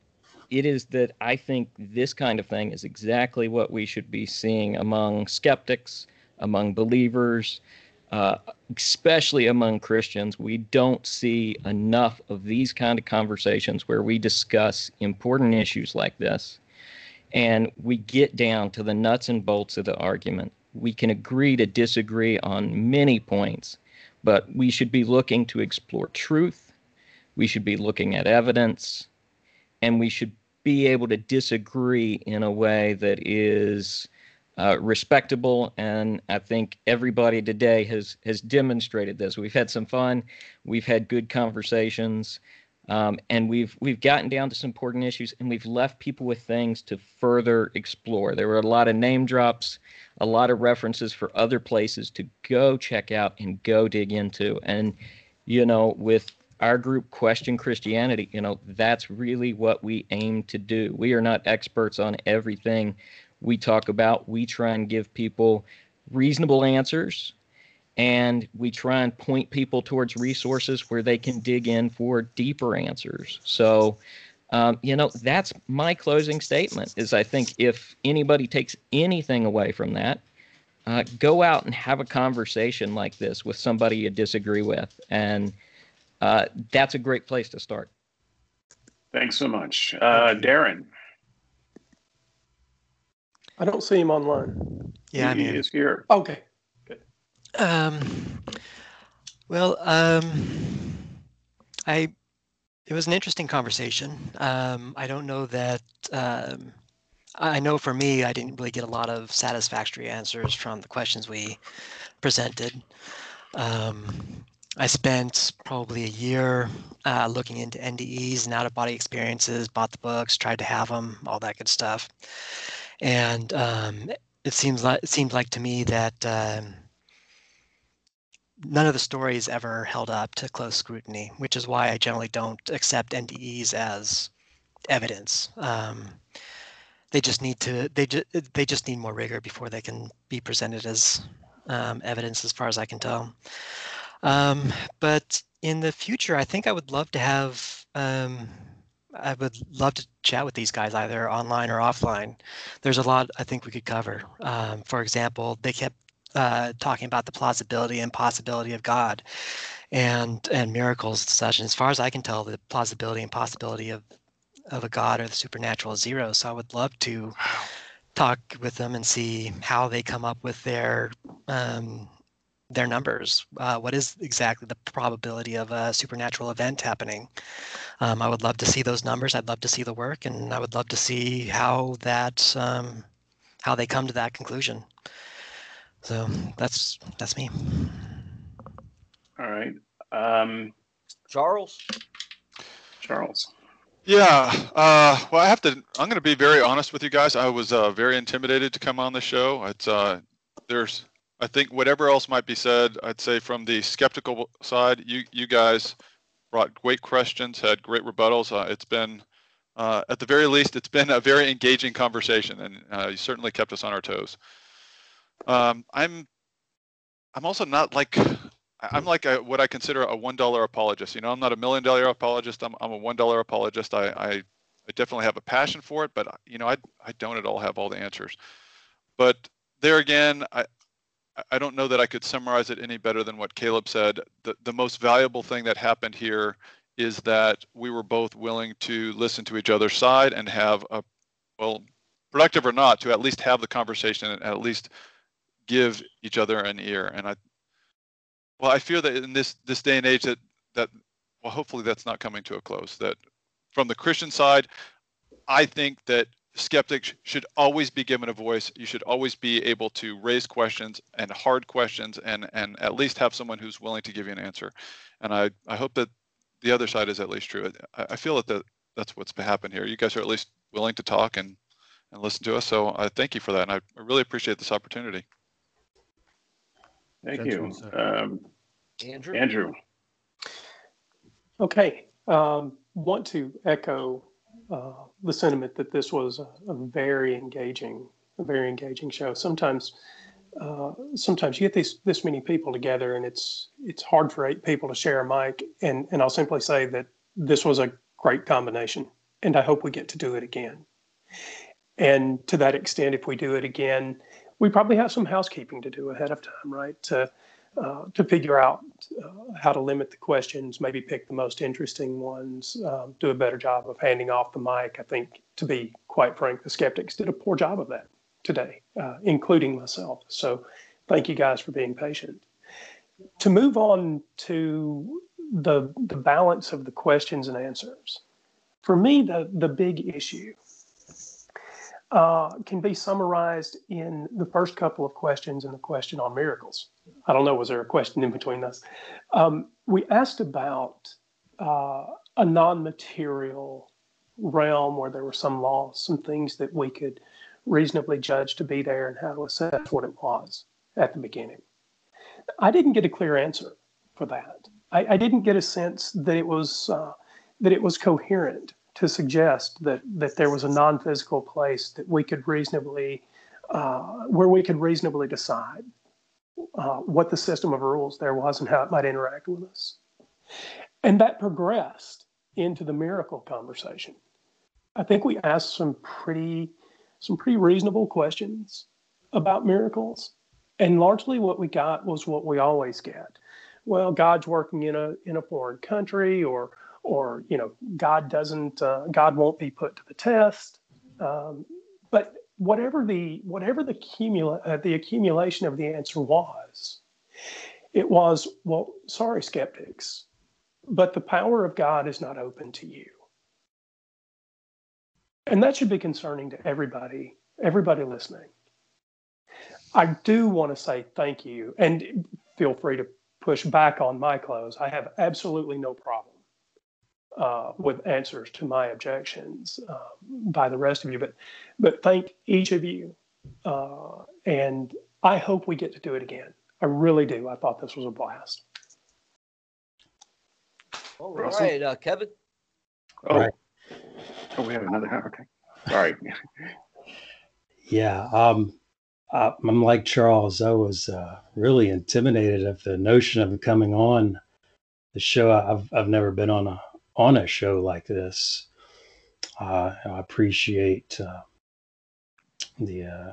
it is that I think this kind of thing is exactly what we should be seeing among skeptics, among believers, uh, especially among Christians. We don't see enough of these kind of conversations where we discuss important issues like this and we get down to the nuts and bolts of the argument. We can agree to disagree on many points, but we should be looking to explore truth. We should be looking at evidence, and we should be able to disagree in a way that is uh, respectable. And I think everybody today has has demonstrated this. We've had some fun. We've had good conversations. Um, and we've we've gotten down to some important issues, and we've left people with things to further explore. There were a lot of name drops, a lot of references for other places to go check out and go dig into. And you know, with our group question christianity you know that's really what we aim to do we are not experts on everything we talk about we try and give people reasonable answers and we try and point people towards resources where they can dig in for deeper answers so um, you know that's my closing statement is i think if anybody takes anything away from that uh, go out and have a conversation like this with somebody you disagree with and uh, that's a great place to start. Thanks so much. Uh, Darren. I don't see him online. Yeah, he I mean, is here. Okay. Um, well, um, I it was an interesting conversation. Um, I don't know that. Um, I know for me, I didn't really get a lot of satisfactory answers from the questions we presented. Um, I spent probably a year uh, looking into NDEs and out of body experiences, bought the books, tried to have them, all that good stuff. And um, it seems like it seems like to me that um, none of the stories ever held up to close scrutiny, which is why I generally don't accept NDEs as evidence. Um, they just need to they just they just need more rigor before they can be presented as um, evidence, as far as I can tell. Um, but in the future, I think I would love to have. Um, I would love to chat with these guys either online or offline. There's a lot I think we could cover. Um, for example, they kept uh, talking about the plausibility and possibility of God and and miracles and such. And as far as I can tell, the plausibility and possibility of of a God or the supernatural is zero. So I would love to talk with them and see how they come up with their um, their numbers. Uh, what is exactly the probability of a supernatural event happening? Um, I would love to see those numbers. I'd love to see the work, and I would love to see how that um, how they come to that conclusion. So that's that's me. All right, um, Charles. Charles. Yeah. Uh, well, I have to. I'm going to be very honest with you guys. I was uh, very intimidated to come on the show. It's uh, there's I think whatever else might be said, I'd say from the skeptical side, you you guys brought great questions, had great rebuttals. Uh, it's been, uh, at the very least, it's been a very engaging conversation, and uh, you certainly kept us on our toes. Um, I'm, I'm also not like, I'm like a, what I consider a one dollar apologist. You know, I'm not a million dollar apologist. I'm I'm a one dollar apologist. I, I I definitely have a passion for it, but you know, I I don't at all have all the answers. But there again, I, I don't know that I could summarize it any better than what Caleb said. The, the most valuable thing that happened here is that we were both willing to listen to each other's side and have a, well, productive or not, to at least have the conversation and at least give each other an ear. And I, well, I fear that in this this day and age that that, well, hopefully that's not coming to a close. That from the Christian side, I think that skeptics should always be given a voice. You should always be able to raise questions and hard questions and, and at least have someone who's willing to give you an answer. And I, I hope that the other side is at least true. I, I feel that the, that's what's happened here. You guys are at least willing to talk and, and listen to us. So I thank you for that. And I, I really appreciate this opportunity. Thank you. Um, Andrew. Andrew. Okay. Um, want to echo uh, the sentiment that this was a, a, very engaging, a very engaging show. Sometimes, uh, sometimes you get these this many people together, and it's it's hard for eight people to share a mic. And and I'll simply say that this was a great combination, and I hope we get to do it again. And to that extent, if we do it again, we probably have some housekeeping to do ahead of time, right? To uh, to figure out uh, how to limit the questions, maybe pick the most interesting ones, um, do a better job of handing off the mic. I think, to be quite frank, the skeptics did a poor job of that today, uh, including myself. So thank you guys for being patient. To move on to the, the balance of the questions and answers, for me, the, the big issue uh, can be summarized in the first couple of questions and the question on miracles. I don't know, was there a question in between us? Um, we asked about uh, a non-material realm where there were some laws, some things that we could reasonably judge to be there and how to assess what it was at the beginning. I didn't get a clear answer for that. I, I didn't get a sense that it was uh, that it was coherent to suggest that that there was a non-physical place that we could reasonably uh, where we could reasonably decide uh, what the system of rules there was and how it might interact with us. And that progressed into the miracle conversation. I think we asked some pretty some pretty reasonable questions about miracles. And largely what we got was what we always get. Well, God's working in a in a foreign country or or you know God doesn't uh, God won't be put to the test. Um, but whatever the whatever the cumula- uh, the accumulation of the answer was, it was well, sorry, skeptics, but the power of God is not open to you. And that should be concerning to everybody, everybody listening. I do want to say thank you and feel free to push back on my clothes. I have absolutely no problem uh, with answers to my objections uh, by the rest of you, but but thank each of you, uh, and I hope we get to do it again. I really do. I thought this was a blast. All right, uh, Kevin. Oh, right. oh, we have another. Okay, sorry. yeah, um, uh, I'm like Charles. I was uh, really intimidated of the notion of coming on the show. I've I've never been on a on a show like this. Uh, I appreciate uh, the uh,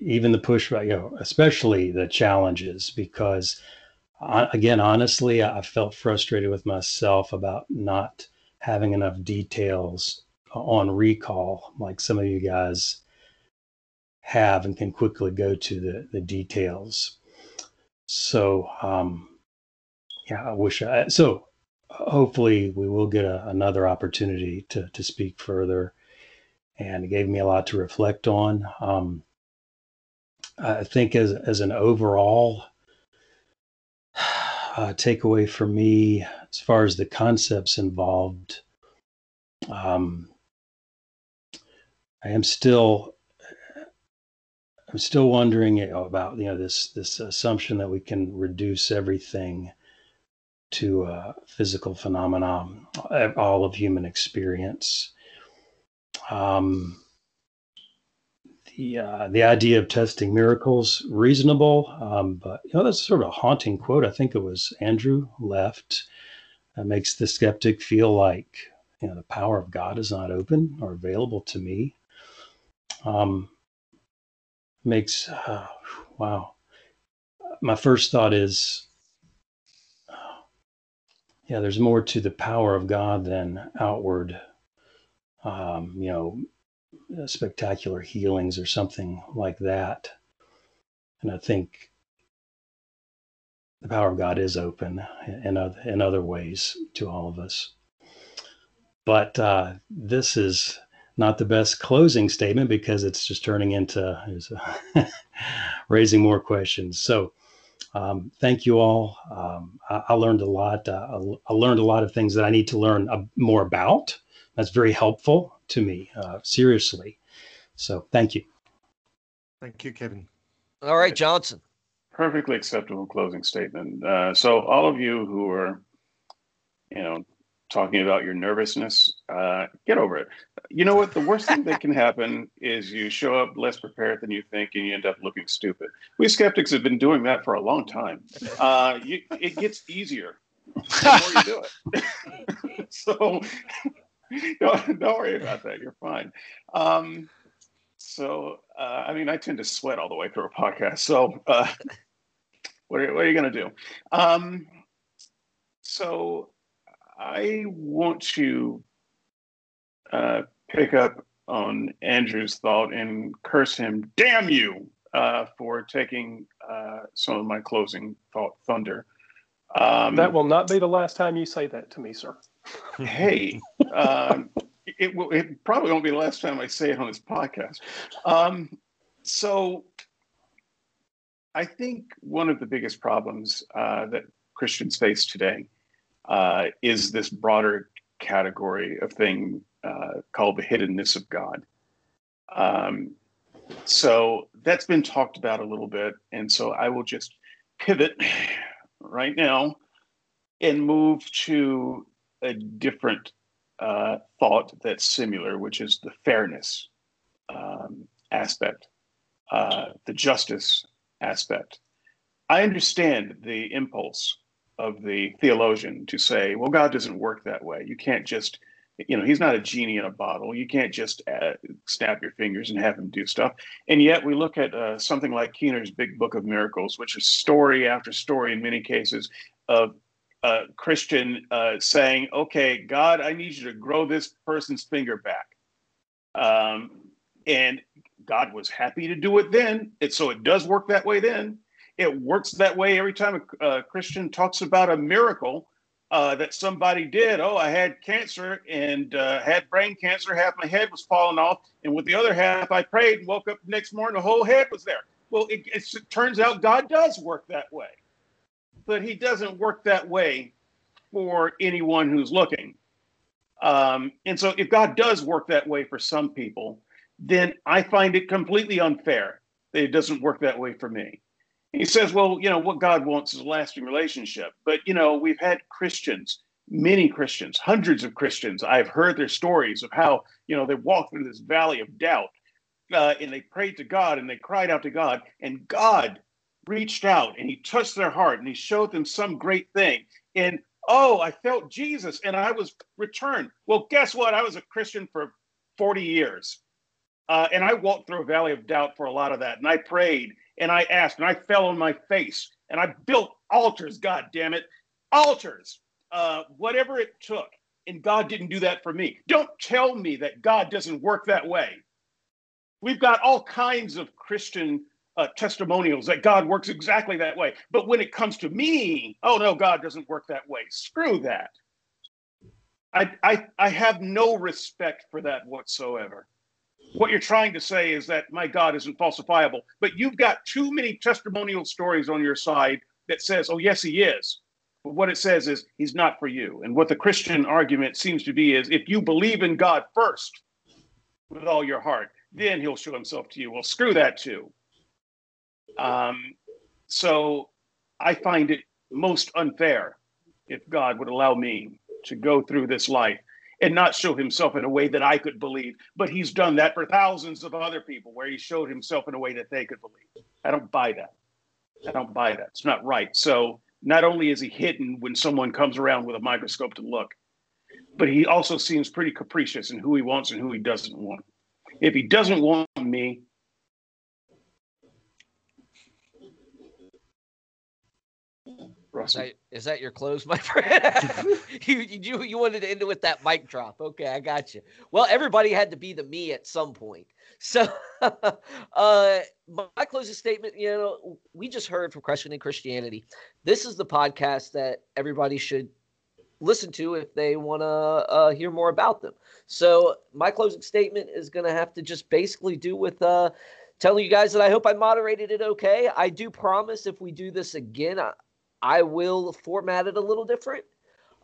even the push, you know, especially the challenges because again, honestly, I felt frustrated with myself about not having enough details on recall, like some of you guys have and can quickly go to the, the details. So, um, yeah, I wish I, so hopefully we will get a, another opportunity to, to speak further and it gave me a lot to reflect on. Um, I think as, as an overall uh, takeaway for me as far as the concepts involved. Um, I am still I'm still wondering about you know this this assumption that we can reduce everything to a physical phenomena, all of human experience. Um, the uh, the idea of testing miracles reasonable, um, but you know that's sort of a haunting quote. I think it was Andrew left. That makes the skeptic feel like you know the power of God is not open or available to me. Um, makes uh, wow. My first thought is, yeah, there's more to the power of God than outward, um, you know, spectacular healings or something like that. And I think the power of God is open in other, in other ways to all of us. But uh, this is not the best closing statement because it's just turning into raising more questions. So, um, thank you all. Um, I, I, learned a lot. Uh, I, I, learned a lot of things that I need to learn uh, more about. That's very helpful to me, uh, seriously. So thank you. Thank you, Kevin. All right, Johnson. Perfectly acceptable closing statement. Uh, so all of you who are, you know, talking about your nervousness, uh, get over it. You know what? The worst thing that can happen is you show up less prepared than you think, and you end up looking stupid. We skeptics have been doing that for a long time. Uh, you, it gets easier the more you do it. so don't, don't worry about that. You're fine. Um, so, uh, I mean, I tend to sweat all the way through a podcast. So, uh, what, are, what are you going to do? Um, so, I want to uh, pick up on Andrew's thought and curse him, damn you, uh, for taking uh, some of my closing thought thunder. Um, that will not be the last time you say that to me, sir hey, um, it, it, probably won't be the last time I say it on this podcast. Um, so, I think one of the biggest problems uh, that Christians face today uh, is this broader category of thing uh, called the hiddenness of God. Um, so that's been talked about a little bit. And so I will just pivot right now and move to a different uh, thought that's similar, which is the fairness um, aspect, uh, the justice aspect. I understand the impulse of the theologian to say, well, God doesn't work that way. You can't just you know he's not a genie in a bottle. You can't just uh, snap your fingers and have him do stuff. And yet we look at uh, something like keener's big book of miracles which is story after story in many cases of a christian uh, saying okay god i need you to grow this person's finger back. Um, and god was happy to do it then it, so it does work that way then it works that way every time a, a christian talks about a miracle uh, that somebody did. Oh, I had cancer and uh, had brain cancer. Half my head was falling off, and with the other half, I prayed and woke up next morning. The whole head was there. Well, it, it turns out God does work that way, but He doesn't work that way for anyone who's looking. Um, and so, if God does work that way for some people, then I find it completely unfair that it doesn't work that way for me he says, well, you know, what God wants is a lasting relationship. But, you know, we've had Christians, many Christians, hundreds of Christians. I've heard their stories of how, you know, they walked through this valley of doubt uh, and they prayed to God and they cried out to God. And God reached out and he touched their heart and he showed them some great thing. And, oh, I felt Jesus and I was returned. Well, guess what? I was a Christian for 40 years. Uh, and I walked through a valley of doubt for a lot of that. And I prayed and I asked and I fell on my face and I built altars, God damn it, altars, uh, whatever it took. And God didn't do that for me. Don't tell me that God doesn't work that way. We've got all kinds of Christian uh, testimonials that God works exactly that way. But when it comes to me, oh no, God doesn't work that way. Screw that. I, I, I have no respect for that whatsoever what you're trying to say is that my God isn't falsifiable. But you've got too many testimonial stories on your side that says, oh, yes, he is. But what it says is he's not for you. And what the Christian argument seems to be is if you believe in God first with all your heart, then he'll show himself to you. Well, screw that too. Um, so I find it most unfair if God would allow me to go through this life and not show himself in a way that I could believe. But he's done that for thousands of other people where he showed himself in a way that they could believe. I don't buy that. I don't buy that. It's not right. So not only is he hidden when someone comes around with a microscope to look, but he also seems pretty capricious in who he wants and who he doesn't want. If he doesn't want me, that, is that your close, my friend? you, you you wanted to end it with that mic drop. Okay, I got you. Well, everybody had to be the me at some point. So, uh, my closing statement, you know, we just heard from Questioning Christianity. This is the podcast that everybody should listen to if they want to uh, hear more about them. So, my closing statement is going to have to just basically do with uh, telling you guys that I hope I moderated it okay. I do promise if we do this again, I, I will format it a little different.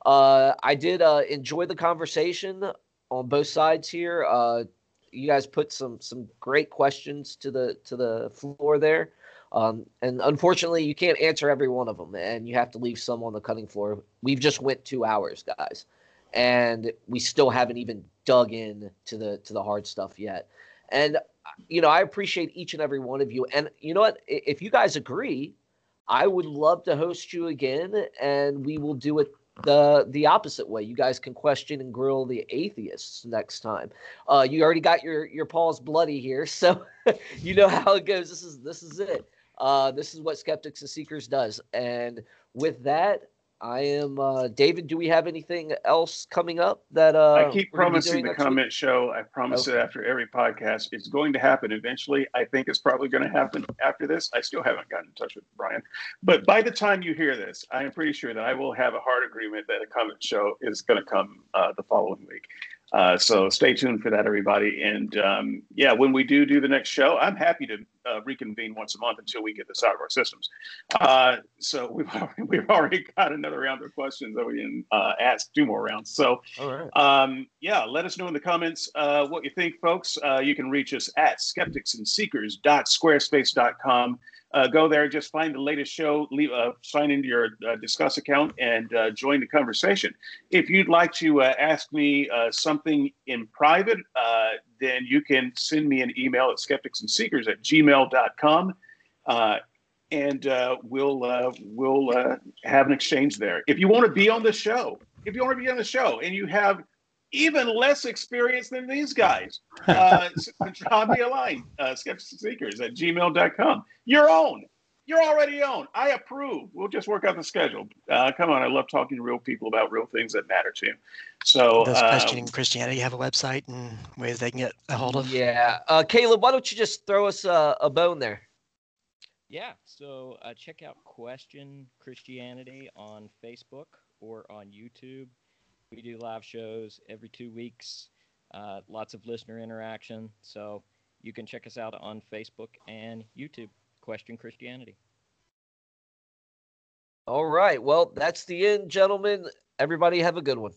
Uh, I did uh, enjoy the conversation on both sides here. Uh, you guys put some some great questions to the to the floor there, um, and unfortunately, you can't answer every one of them, and you have to leave some on the cutting floor. We've just went two hours, guys, and we still haven't even dug in to the to the hard stuff yet. And you know, I appreciate each and every one of you. And you know what? If you guys agree, I would love to host you again, and we will do it the the opposite way. You guys can question and grill the atheists next time. Uh, you already got your your paws bloody here, so you know how it goes. This is this is it. Uh, this is what Skeptics and Seekers does. And with that, I am uh, David. Do we have anything else coming up that uh, I keep promising the comment week? show? I promise okay. it after every podcast. It's going to happen eventually. I think it's probably going to happen after this. I still haven't gotten in touch with Brian, but by the time you hear this, I am pretty sure that I will have a hard agreement that a comment show is going to come uh, the following week. Uh, so stay tuned for that, everybody. And um, yeah, when we do do the next show, I'm happy to uh, reconvene once a month until we get this out of our systems. Uh, so we've already, we've already got another round of questions that we can uh, ask two more rounds. So um, yeah, let us know in the comments uh, what you think, folks. Uh, you can reach us at skepticsandseekers.squarespace.com uh, go there, just find the latest show, leave, uh, sign into your uh, Disqus account, and uh, join the conversation. If you'd like to uh, ask me uh, something in private, then you can send me an email at skepticsandseekers at gmail.com. and we'll we'll have an exchange there. If you want to be on the show, if you want to be on the show, and you have even less experienced than these guys. Uh, drop me a line, uh, skepticsseekers at gmail.com. Your own. You're already on. I approve. We'll just work out the schedule. Uh, come on. I love talking to real people about real things that matter to you. So, does questioning um, Christianity have a website and ways they can get a hold of? Yeah. Uh, Caleb, why don't you just throw us a, a bone there? Yeah. So uh, check out Question Christianity on Facebook or on YouTube. We do live shows every two weeks, uh, lots of listener interaction. So you can check us out on Facebook and YouTube. Question Christianity. All right. Well, that's the end, gentlemen. Everybody have a good one.